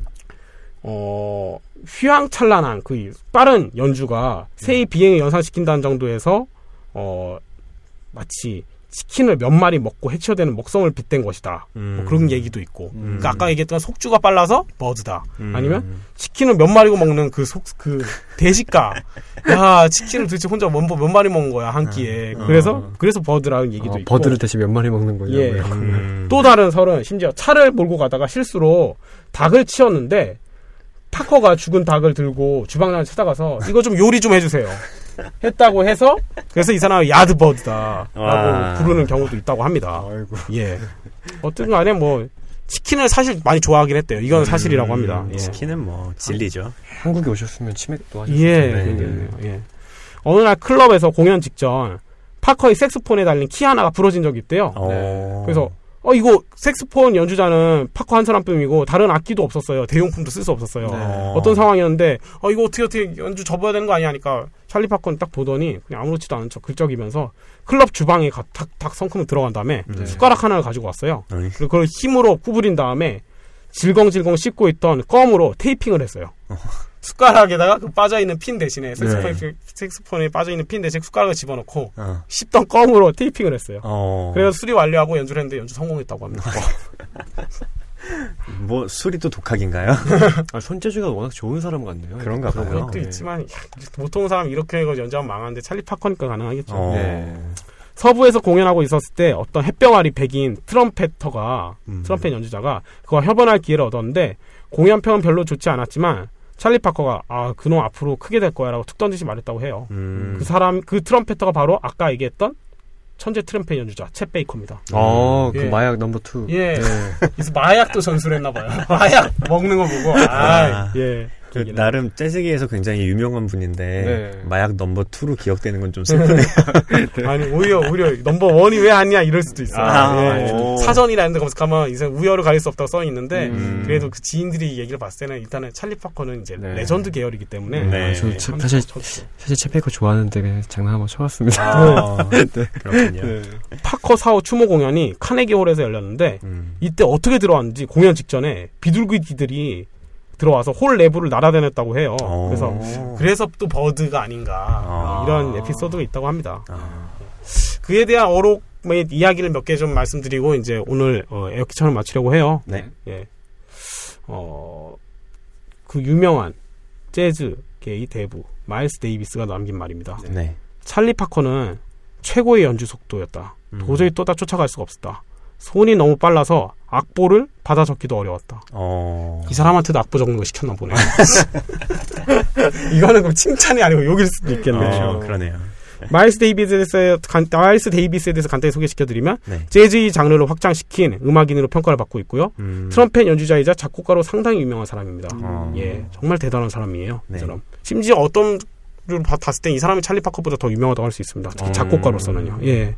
어, 휘황찬란한 그 빠른 연주가 새의 비행을 연상시킨다는 정도에서, 어, 마치 치킨을 몇 마리 먹고 해치워대는 먹성을 빗댄 것이다.
음.
뭐 그런 얘기도 있고.
음.
그러니까 아까 얘기했던 속주가 빨라서 버드다.
음.
아니면 치킨을 몇 마리고 먹는 그 속, 그, 대식가. [LAUGHS] 야, 치킨을 도대체 혼자 몇, 몇 마리 먹은 거야, 한 끼에.
어.
그래서, 그래서 버드라는 얘기도
어,
있고.
버드를 대신 몇 마리 먹는 거냐고요.
예.
음.
또 다른 설은 심지어 차를 몰고 가다가 실수로 닭을 치웠는데, 파커가 죽은 닭을 들고 주방장을 찾아가서 이거 좀 요리 좀 해주세요. 했다고 해서 그래서 이 사람은 야드버드다라고
와.
부르는 경우도 있다고 합니다.
아이고.
예. 어떤 간에 뭐 치킨을 사실 많이 좋아하긴 했대요. 이건 사실이라고 합니다.
음,
예.
치킨은 뭐 진리죠.
한국에 오셨으면 치맥도 하셨을
예,
텐데.
그러겠네요. 예. 어느 날 클럽에서 공연 직전 파커의 색소폰에 달린 키 하나가 부러진 적이 있대요.
어.
그래서 어 이거 색소폰 연주자는 파커 한 사람뿐이고 다른 악기도 없었어요. 대용품도 쓸 수 없었어요.
네.
어떤 상황이었는데 어 이거 어떻게 어떻게 연주 접어야 되는 거 아니야 하니까 찰리 파커는 딱 보더니 그냥 아무렇지도 않은 척 긁적이면서 클럽 주방에 가, 닭, 닭 성큼을 들어간 다음에
네.
숟가락 하나를 가지고 왔어요.
아니,
그리고 그걸 힘으로 구부린 다음에 질겅질겅 씹고 있던 껌으로 테이핑을 했어요. 숟가락에다가 그 빠져있는 핀 대신에 색소폰, 색소폰에 빠져있는 핀 대신에 숟가락을 집어넣고
어.
씹던 껌으로 테이핑을 했어요.
어.
그래서 수리 완료하고 연주를 했는데 연주 성공했다고 합니다.
뭐 수리도 독학인가요? [LAUGHS]
아, 손재주가 워낙 좋은 사람 같네요.
그런가 봐요.
그것도
네.
있지만 야, 보통 사람 이렇게 해서 연주하면 망하는데 찰리 파커니까 가능하겠죠.
어.
네.
서부에서 공연하고 있었을 때 어떤 햇병아리 백인 트럼펫터가
음.
트럼펫 연주자가 그와 협연할 기회를 얻었는데 공연평은 별로 좋지 않았지만 찰리 파커가 아 그놈 앞으로 크게 될 거야라고 툭 던지듯이 말했다고 해요.
음.
그 사람 그 트럼펫터가 바로 아까 얘기했던 천재 트럼펫 연주자 쳇 베이커입니다.
어, 그
예.
마약 number two.
예.
네.
그래서 마약도 전수를 했나 봐요. 마약 먹는 거 보고 아,
아.
예.
그 나름 재즈계에서 굉장히 유명한 분인데
네.
마약 number 2로 기억되는 건 좀 슬프네요. [LAUGHS]
아니 오히려 오히려 number one이 왜 아니야 이럴 수도 있어요.
아,
예.
오.
사전이라는 데 검색하면 이제 우열을 가릴 수 없다고 써 있는데
음.
그래도 그 지인들이 얘기를 봤을 때는 일단은 찰리 파커는 이제
네.
레전드 계열이기 때문에
네.
아, 저 차-
참
사실
좋죠.
사실 쳇 베이커 좋아하는데 장난 한번 쳐봤습니다.
아, 그렇군요.
파커 사후 추모 공연이 카네기 홀에서 열렸는데
음.
이때 어떻게 들어왔는지 공연 직전에 비둘기들이 들어와서 홀 내부를 날아다녔다고 해요.
어.
그래서 그래서 또 Bird가 아닌가
아.
이런 에피소드가 있다고 합니다.
아,
그에 대한 어록의 이야기를 몇 개 좀 말씀드리고 이제 오늘 어, 에어키처럼 마치려고 해요.
네.
예. 어, 그 유명한 재즈계의 대부 마일스 데이비스가 남긴 말입니다.
네.
찰리 파커는 최고의 연주 속도였다.
음.
도저히 또다 쫓아갈 수가 없었다. 손이 너무 빨라서 악보를 받아 적기도 어려웠다.
어.
이 사람한테도 악보 적는 거 시켰나 보네. [LAUGHS] 이거는 그럼 칭찬이 아니고 욕일 수도 있겠네요.
어, 그러네요.
마일스 데이비스에 간, 마일스 데이비스에 대해서 간단히 소개시켜드리면
네.
재즈의 장르를 확장시킨 음악인으로 평가를 받고 있고요.
음.
트럼펫 연주자이자 작곡가로 상당히 유명한 사람입니다.
어.
예, 정말 대단한 사람이에요. 이
네.
사람. 심지어 어떤 를 봐- 봤을 때이 사람이 찰리 파커보다 더 유명하다고 할 수 있습니다. 특히
음.
작곡가로서는요. 예.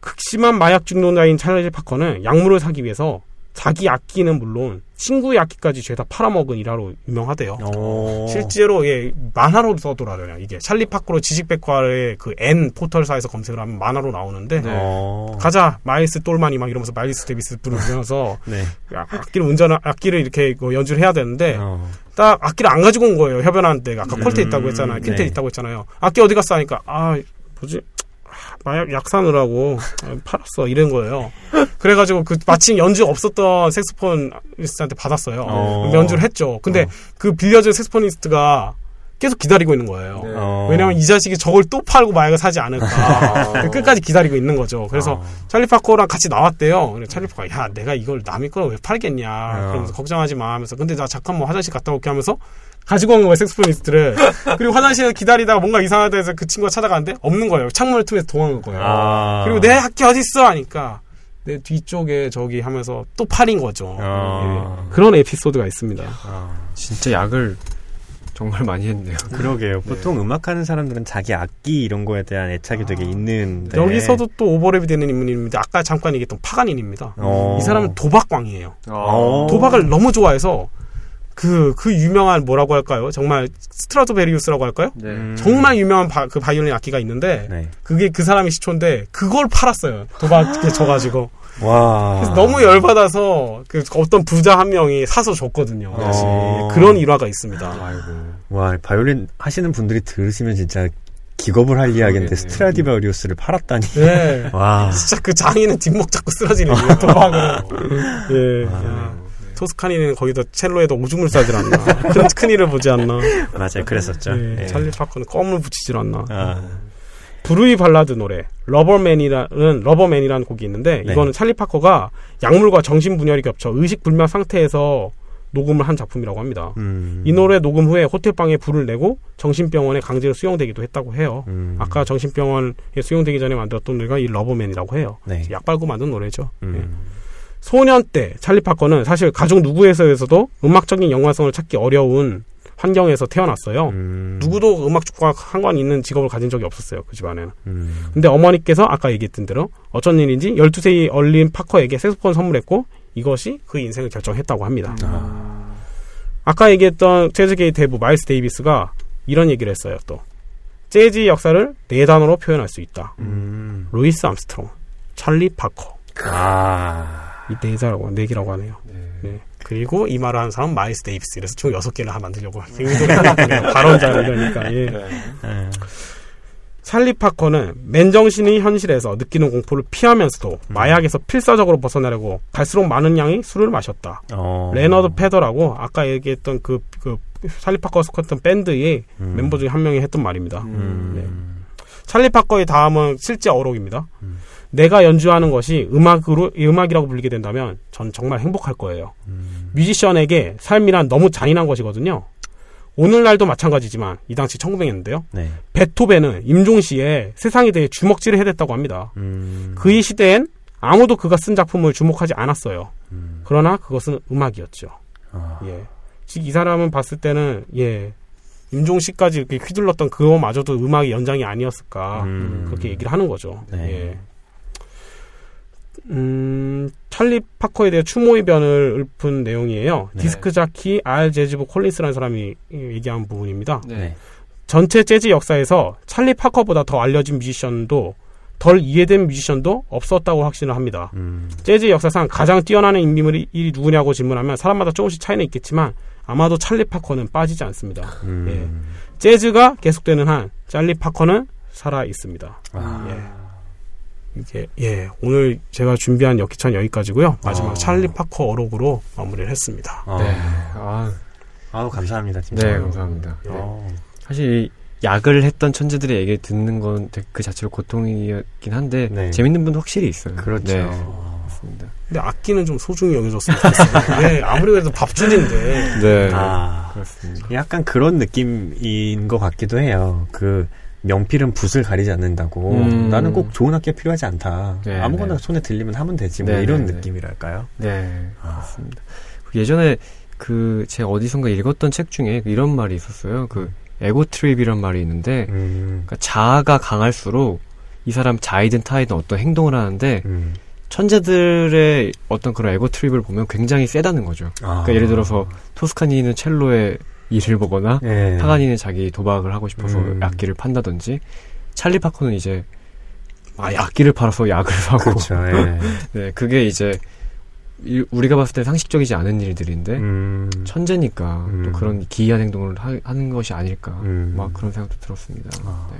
극심한 마약 중독자인 찰리 파커는 약물을 사기 위해서 자기 악기는 물론 친구의 악기까지 죄다 팔아먹은 일화로 유명하대요.
어.
실제로 예 만화로 떠돌아요 이게 찰리 파커로 지식백과의 그 N 포털사에서 검색을 하면 만화로 나오는데
네.
어.
가자 마일스 똘마니 막 이러면서 마일스 데비스 부르면서 [LAUGHS]
네.
악- 악기를 운전 악기를 이렇게 그 연주를 해야 되는데
어.
딱 악기를 안 가지고 온 거예요 협연하는데 아까
음,
quintet 있다고 했잖아요 quintet
네.
있다고 했잖아요 악기 어디 갔어 하니까 아 뭐지 아, 마약 약 사느라고 팔았어 이런 거예요. 그래가지고 그 마침 연주 없었던 색소폰리스트한테 받았어요.
어.
연주를 했죠. 근데
어.
그 빌려준 색소폰리스트가 계속 기다리고 있는 거예요.
네.
어.
왜냐면 이 자식이 저걸 또 팔고 마약을 사지 않을까. 끝까지 기다리고 있는 거죠. 그래서
어.
찰리 파커랑 같이 나왔대요. 찰리 파커가 야 내가 이걸 남의 걸 왜 팔겠냐.
어.
그러면서 걱정하지 마 하면서 근데 나 잠깐 뭐 화장실 갔다 올게 하면서 가지고 온 거예요 색소폰리스트를. 그리고 화장실에서 기다리다가 뭔가 이상하다 해서 그 친구가 찾아가는데 없는 거예요. 창문을 통해서 도망간 거예요.
아.
그리고 내 학기 어디 있어 하니까 내 뒤쪽에 저기 하면서 또 팔인 거죠.
어.
예. 그런 에피소드가 있습니다.
아,
진짜 약을 정말 많이 했네요.
그러게요. 보통 음악하는 사람들은 자기 악기 이런 거에 대한 애착이 되게 있는데
여기서도 또 오버랩이 되는 인물입니다. 아까 잠깐 얘기했던 파가닌입니다.
어.
이 사람은 도박광이에요.
어.
도박을 너무 좋아해서 그, 그 유명한 뭐라고 할까요? 정말 스트라토베리우스라고 할까요?
네.
음.
정말 유명한 바, 그 바이올린 악기가 있는데
네.
그게 그 사람의 시초인데 그걸 팔았어요. 도박에 [GASPS] 져가지고.
와.
그래서 너무 열받아서 그 어떤 부자 한 명이 사서 줬거든요.
어.
그런 일화가 있습니다.
아이고.
와, 바이올린 하시는 분들이 들으시면 진짜 기겁을 할 이야기인데
그러겠네.
스트라디바리우스를 팔았다니.
네. [LAUGHS]
와.
진짜 그 장인은 뒷목 잡고 쓰러지는 거예요. 도박으로. [LAUGHS] 예. 야. 토스카니는 거기다 첼로에도 오줌을 싸질 않나. 그런 큰일을 보지 않나.
맞아요. 그랬었죠.
예.
예.
찰리 파커는 껌을 붙이질 않나.
아.
브루이 발라드 노래 러버맨이라는 러버맨이라는 곡이 있는데
네.
이거는 찰리 파커가 약물과 정신 분열이 겹쳐 의식 불명 상태에서 녹음을 한 작품이라고 합니다.
음.
이 노래 녹음 후에 호텔방에 불을 내고 정신병원에 강제로 수용되기도 했다고 해요.
음.
아까 정신병원에 수용되기 전에 만들었던 노래가 이 Lover Man이라고 해요.
네.
약 빨고 만든 노래죠. 예.
음.
소년 때 찰리 파커는 사실 가족 누구에서에서도 음악적인 연관성을 찾기 어려운 환경에서 태어났어요.
음.
누구도 음악과 상관 있는 직업을 가진 적이 없었어요. 그 집안에는.
음.
근데 어머니께서 아까 얘기했던 대로 어쩐 일인지 12세의 어린 파커에게 색소폰 선물했고 이것이 그 인생을 결정했다고 합니다.
아.
아까 얘기했던 재즈계의 대부 마일스 데이비스가 이런 얘기를 했어요. 또 재즈 역사를 네 단어로 표현할 수 있다.
음.
루이스 암스트롱, 찰리 파커.
아.
이 네 개라고 하네요. 네. 그리고 이 말을 하는 사람은 마일스 데이비스. 그래서 총 여섯 개를 만들려고 의도를 했거든요. 발언자를 이러니까. 예.
예.
찰리 파커는 맨정신의 현실에서 느끼는 공포를 피하면서도 마약에서 필사적으로 벗어나려고 갈수록 많은 양의 술을 마셨다.
어.
레너드 페더라고 아까 얘기했던 그, 그 찰리 파커가 속했던 밴드의
음.
멤버 중에 한 명이 했던 말입니다.
음.
네. 찰리 파커의 다음은 실제 어록입니다.
음.
내가 연주하는 것이 음악으로 음악이라고 불리게 된다면 전 정말 행복할 거예요.
음.
뮤지션에게 삶이란 너무 잔인한 것이거든요. 오늘날도 마찬가지지만 이 당시 1900년대인데요.
네.
베토벤은 임종시에 세상에 대해 주먹질을 해댔다고 합니다.
음.
그이 시대엔 아무도 그가 쓴 작품을 주목하지 않았어요.
음.
그러나 그것은 음악이었죠.
아.
예. 즉, 이 사람은 봤을 때는, 예. 임종시까지 이렇게 휘둘렀던 그거마저도 음악의 연장이 아니었을까.
음.
그렇게 얘기를 하는 거죠.
네.
예. 음, 찰리 파커에 대해 추모 의 변을 읊은 내용이에요.
네.
디스크 자키 알 재즈보 콜린스라는 사람이 얘기한 부분입니다.
네.
네.
전체 재즈 역사에서 찰리 파커보다 더 알려진 뮤지션도 덜 이해된 뮤지션도 없었다고 확신을 합니다.
음.
재즈 역사상 가장 뛰어나는 인물이 누구냐고 질문하면 사람마다 조금씩 차이는 있겠지만 아마도 찰리 파커는 빠지지 않습니다.
음.
예. 재즈가 계속되는 한 찰리 파커는 살아 있습니다.
아.
예. 이게 예 오늘 제가 준비한 역기천 여기까지고요. 마지막
아.
찰리 파커 어록으로 마무리를 했습니다.
어.
네. 아,
아우 감사합니다. 진짜.
네, 감사합니다.
어.
사실 이 약을 했던 천재들의 얘기 듣는 건 그 자체로 고통이긴 한데
네.
재밌는 분도 확실히 있어요.
그렇죠.
네,
어.
맞습니다.
근데 악기는 좀 소중히 여겨줬으면 좋겠어요. 예, 아무리 그래도 밥줄인데
네,
아.
그렇습니다.
약간 그런 느낌인 것 같기도 해요. 그 명필은 붓을 가리지 않는다고.
음.
나는 꼭 좋은 학교 필요하지 않다.
네,
아무거나
네.
손에 들리면 하면 되지. 뭐
네,
이런
네, 네.
느낌이랄까요?
네,
아.
그렇습니다. 그 예전에 그 제가 어디선가 읽었던 책 중에 이런 말이 있었어요. 그 에고 트립이란 말이 있는데
음.
그러니까 자아가 강할수록 이 사람 자이든 타이든 어떤 행동을 하는데
음.
천재들의 어떤 그런 에고 트립을 보면 굉장히 세다는 거죠.
아.
그러니까 예를 들어서 토스카니는 첼로의 일을 보거나
네.
파가니는 자기 도박을 하고 싶어서
음.
악기를 판다든지 찰리 파커는 이제 아 악기를 팔아서 약을 [LAUGHS] 사고
그렇죠. 예. [LAUGHS]
네 그게 이제 이- 우리가 봤을 때 상식적이지 않은 일들인데
음.
천재니까
음.
또 그런 기이한 행동을 하, 는 것이 아닐까
음.
막 그런 생각도 들었습니다.
아.
네.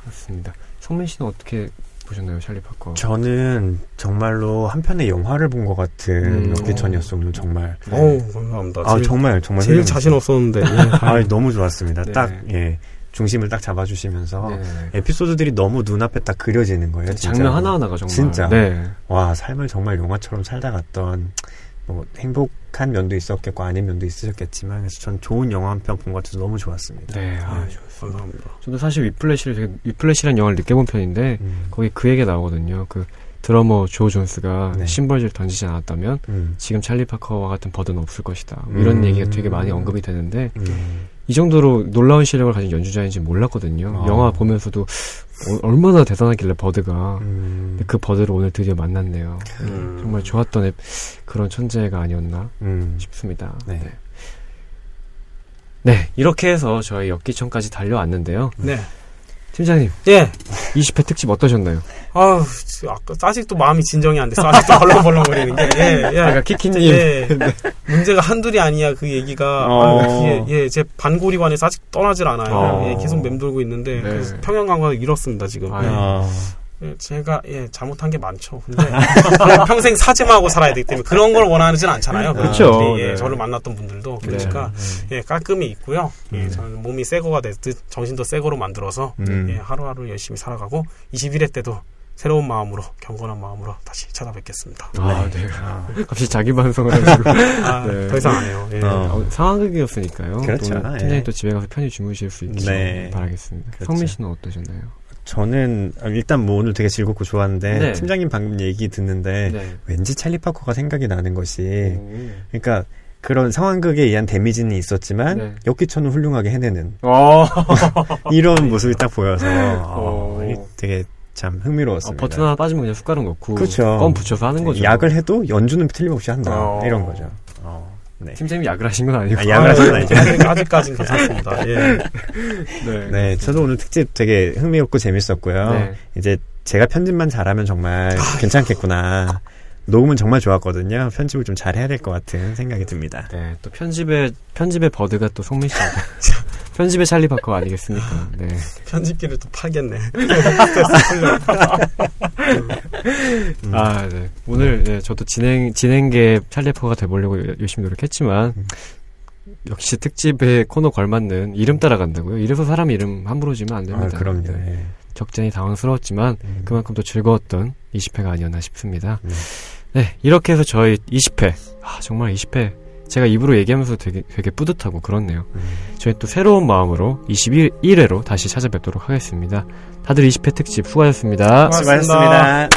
그렇습니다. 성민 씨는 어떻게 보셨나요, 찰리 파커?
저는 정말로 한 편의 영화를 본 것 같은
음.
역기천이었어요. 오늘 정말.
어우, 감사합니다.
아
제일,
정말 정말
제일. 자신 없었는데. 예. [LAUGHS]
아 너무 좋았습니다.
네.
딱 예. 중심을 딱 잡아주시면서
네.
에피소드들이 너무 눈앞에 딱 그려지는 거예요. 진짜.
장면 하나하나가 정말.
진짜.
네.
와 삶을 정말 영화처럼 살다 갔던 뭐 행복한 면도 있었겠고 아닌 면도 있으셨겠지만 그래서 전 좋은 영화 한 편 본 것 같아서 너무 좋았습니다.
네. 아,
예, 감사합니다.
저도 사실 위플래시를 되게, 위플래시라는 영화를 늦게 본 편인데,
음,
거기 그 얘기 나오거든요. 그 드러머 조 존스가
네.
심벌지를 던지지 않았다면,
음,
지금 찰리 파커와 같은 버드는 없을 것이다. 뭐
음.
이런 얘기가 되게 많이 언급이 되는데,
음.
이 정도로 놀라운 실력을 가진 연주자인지 몰랐거든요.
아.
영화 보면서도 어, 얼마나 대단하길래 버드가.
음,
그 버드를 오늘 드디어 만났네요.
음.
정말 좋았던 애- 그런 천재가 아니었나
음.
싶습니다.
네.
네. 네, 이렇게 해서 저희 역기천까지 달려왔는데요.
네.
팀장님,
예.
20회 특집 어떠셨나요?
아우, 지- 아까 아직도 마음이 진정이 안 됐어. 아직도 벌렁벌렁거리는 게. 예, 예. [LAUGHS]
아까 키키님,
예. [LAUGHS] 문제가 한둘이 아니야, 그 얘기가.
어.
아, 예, 예, 제 반고리관에서 아직 떠나질 않아요.
어.
예, 계속 맴돌고 있는데.
네.
평양감각을 잃었습니다, 지금.
아,
예.
아,
예, 제가, 예, 잘못한 게 많죠. 근데, [LAUGHS] 평생 사죄하고 살아야 되기 때문에 그런 걸 원하지는 않잖아요.
그렇죠.
분들이. 예,
네.
저를 만났던 분들도. 그러니까,
네.
예, 깔끔히 있고요. 예,
음.
저는 몸이 새 거가 됐듯 정신도 새 거로 만들어서
음.
예, 하루하루 열심히 살아가고 21회 때도 새로운 마음으로 경건한 마음으로 다시 찾아뵙겠습니다.
아, 네. 갑자기 자기 반성을 해가지고. [LAUGHS]
아,
네.
더 이상 안 해요. 예.
어.
어, 상황극이었으니까요.
그렇죠.
또 오늘
예.
팀장님 또 집에 가서 편히 주무실 수 있길
네.
바라겠습니다.
그렇죠.
성민 씨는 어떠셨나요?
저는 일단 뭐 오늘 되게 즐겁고 좋았는데
네.
팀장님 방금 얘기 듣는데
네.
왠지 찰리 파커가 생각이 나는 것이
오.
그러니까 그런 상황극에 의한 데미지는 있었지만
네.
역기천은 훌륭하게 해내는
어. [LAUGHS]
이런 모습이 딱 보여서
어.
어, 이게 되게 참
아,
흥미로웠습니다.
버튼 하나 빠지면 그냥 숟가락 넣고
그렇죠.
껌 붙여서 하는 거죠.
약을 해도 연주는 틀림없이 한다
어.
이런 거죠. 어, 네.
팀장님이 약을 하신 건 아니고.
아, 약을 하신 건 아니죠.
아직, 아직까지는 괜찮습니다. 예. [LAUGHS]
네.
네, 저도 오늘 특집 되게 흥미롭고 재밌었고요.
네.
이제 제가 편집만 잘하면 정말 괜찮겠구나. 녹음은 정말 좋았거든요. 편집을 좀 잘 해야 될 것 같은 생각이 듭니다.
네, 또 편집의 편집의 버드가 또 송민 씨. [LAUGHS] 편집의 찰리 파커 아니겠습니까? 네.
편집기를 또 팔겠네. [LAUGHS]
음.
아, 네. 오늘 네, 저도 진행 진행계 찰리 파커가 돼보려고 열심히 노력했지만
음.
역시 특집에 코너 걸맞는 이름 따라간다고요. 이래서 사람 이름 함부로 지면 안
아,
됩니다.
그럼요.
네.
예.
적잖이 당황스러웠지만
음.
그만큼 또 즐거웠던 20회가 아니었나 싶습니다.
네.
네, 이렇게 해서 저희 20회, 아, 정말 20회, 제가 입으로 얘기하면서 되게, 되게 뿌듯하고 그렇네요.
음.
저희 또 새로운 마음으로 21회로 다시 찾아뵙도록 하겠습니다. 다들 20회 특집 수고하셨습니다.
고맙습니다.
수고하셨습니다.